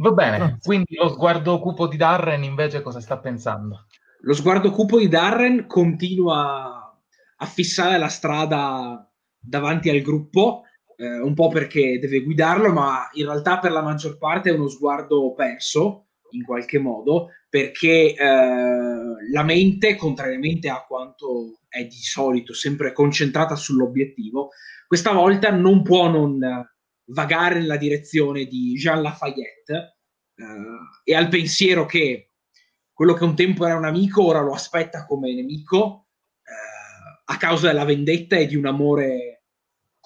Speaker 3: Va bene, quindi lo sguardo cupo di Darren invece cosa sta pensando?
Speaker 5: Lo sguardo cupo di Darren continua a fissare la strada davanti al gruppo, eh, un po' perché deve guidarlo, ma in realtà per la maggior parte è uno sguardo perso in qualche modo, perché eh, la mente, contrariamente a quanto è di solito sempre concentrata sull'obiettivo, questa volta non può non vagare nella direzione di Jean Lafayette eh, e al pensiero che quello che un tempo era un amico ora lo aspetta come nemico eh, a causa della vendetta e di un amore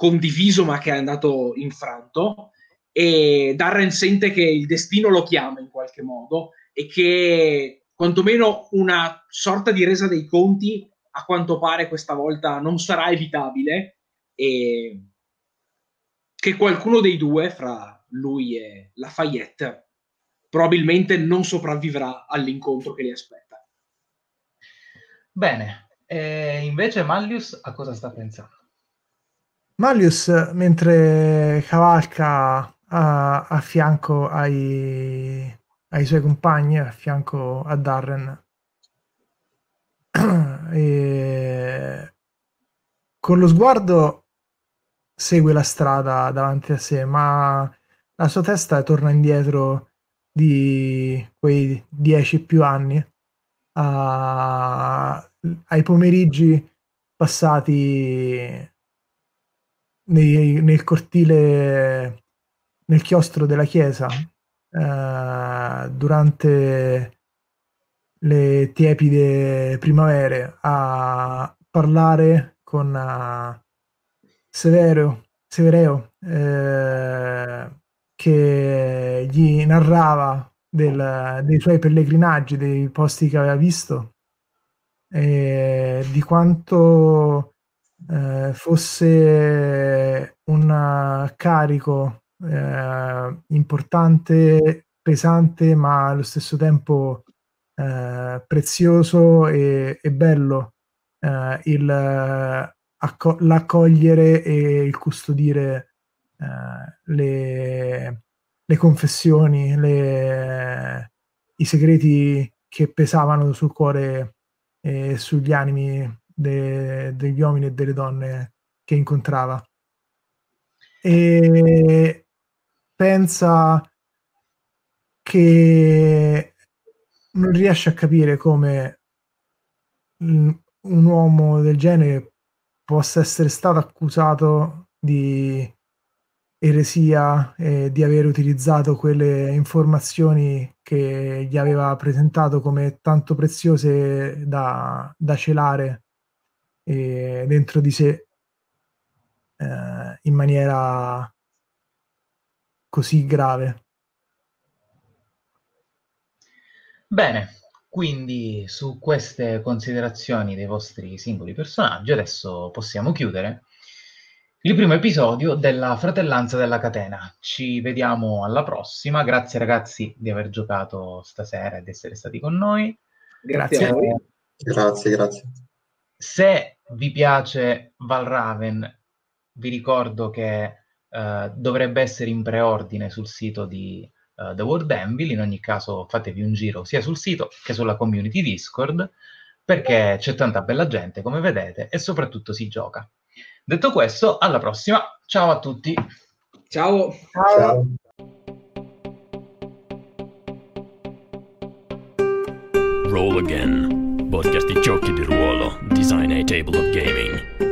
Speaker 5: condiviso ma che è andato infranto e Darren sente che il destino lo chiama in qualche modo e che quantomeno una sorta di resa dei conti a quanto pare questa volta non sarà evitabile e che qualcuno dei due, fra lui e Lafayette, probabilmente non sopravvivrà all'incontro che li aspetta.
Speaker 3: Bene, e invece Mallius a cosa sta pensando?
Speaker 6: Mallius, mentre cavalca a, a fianco ai, ai suoi compagni, a fianco a Darren. e con lo sguardo segue la strada davanti a sé, ma la sua testa torna indietro di quei dieci più anni a, ai pomeriggi passati nei, nel cortile, nel chiostro della chiesa eh, durante le tiepide primavere a parlare con uh, Severo, Severeo eh, che gli narrava del, dei suoi pellegrinaggi, dei posti che aveva visto, e di quanto eh, fosse un carico eh, importante, pesante, ma allo stesso tempo eh, prezioso e, e bello eh, il, acco- l'accogliere e il custodire eh, le, le confessioni, le, i segreti che pesavano sul cuore e sugli animi de, degli uomini e delle donne che incontrava. E pensa che non riesce a capire come un uomo del genere possa essere stato accusato di eresia e di aver utilizzato quelle informazioni che gli aveva presentato come tanto preziose da, da celare eh, dentro di sé eh, in maniera così grave.
Speaker 3: Bene, quindi su queste considerazioni dei vostri singoli personaggi adesso possiamo chiudere il primo episodio della Fratellanza della Catena. Ci vediamo alla prossima. Grazie ragazzi di aver giocato stasera ed essere stati con noi.
Speaker 5: Grazie,
Speaker 6: Grazie.
Speaker 5: a voi.
Speaker 4: Grazie, grazie.
Speaker 3: Se vi piace Valraven, vi ricordo che eh, dovrebbe essere in preordine sul sito di eh, The World Anvil. In ogni caso, fatevi un giro sia sul sito che sulla community Discord perché c'è tanta bella gente, come vedete, e soprattutto si gioca. Detto questo, alla prossima. Ciao a tutti.
Speaker 5: Ciao.
Speaker 4: Ciao.
Speaker 1: Roll Again, podcast di giochi di ruolo, design a table of gaming.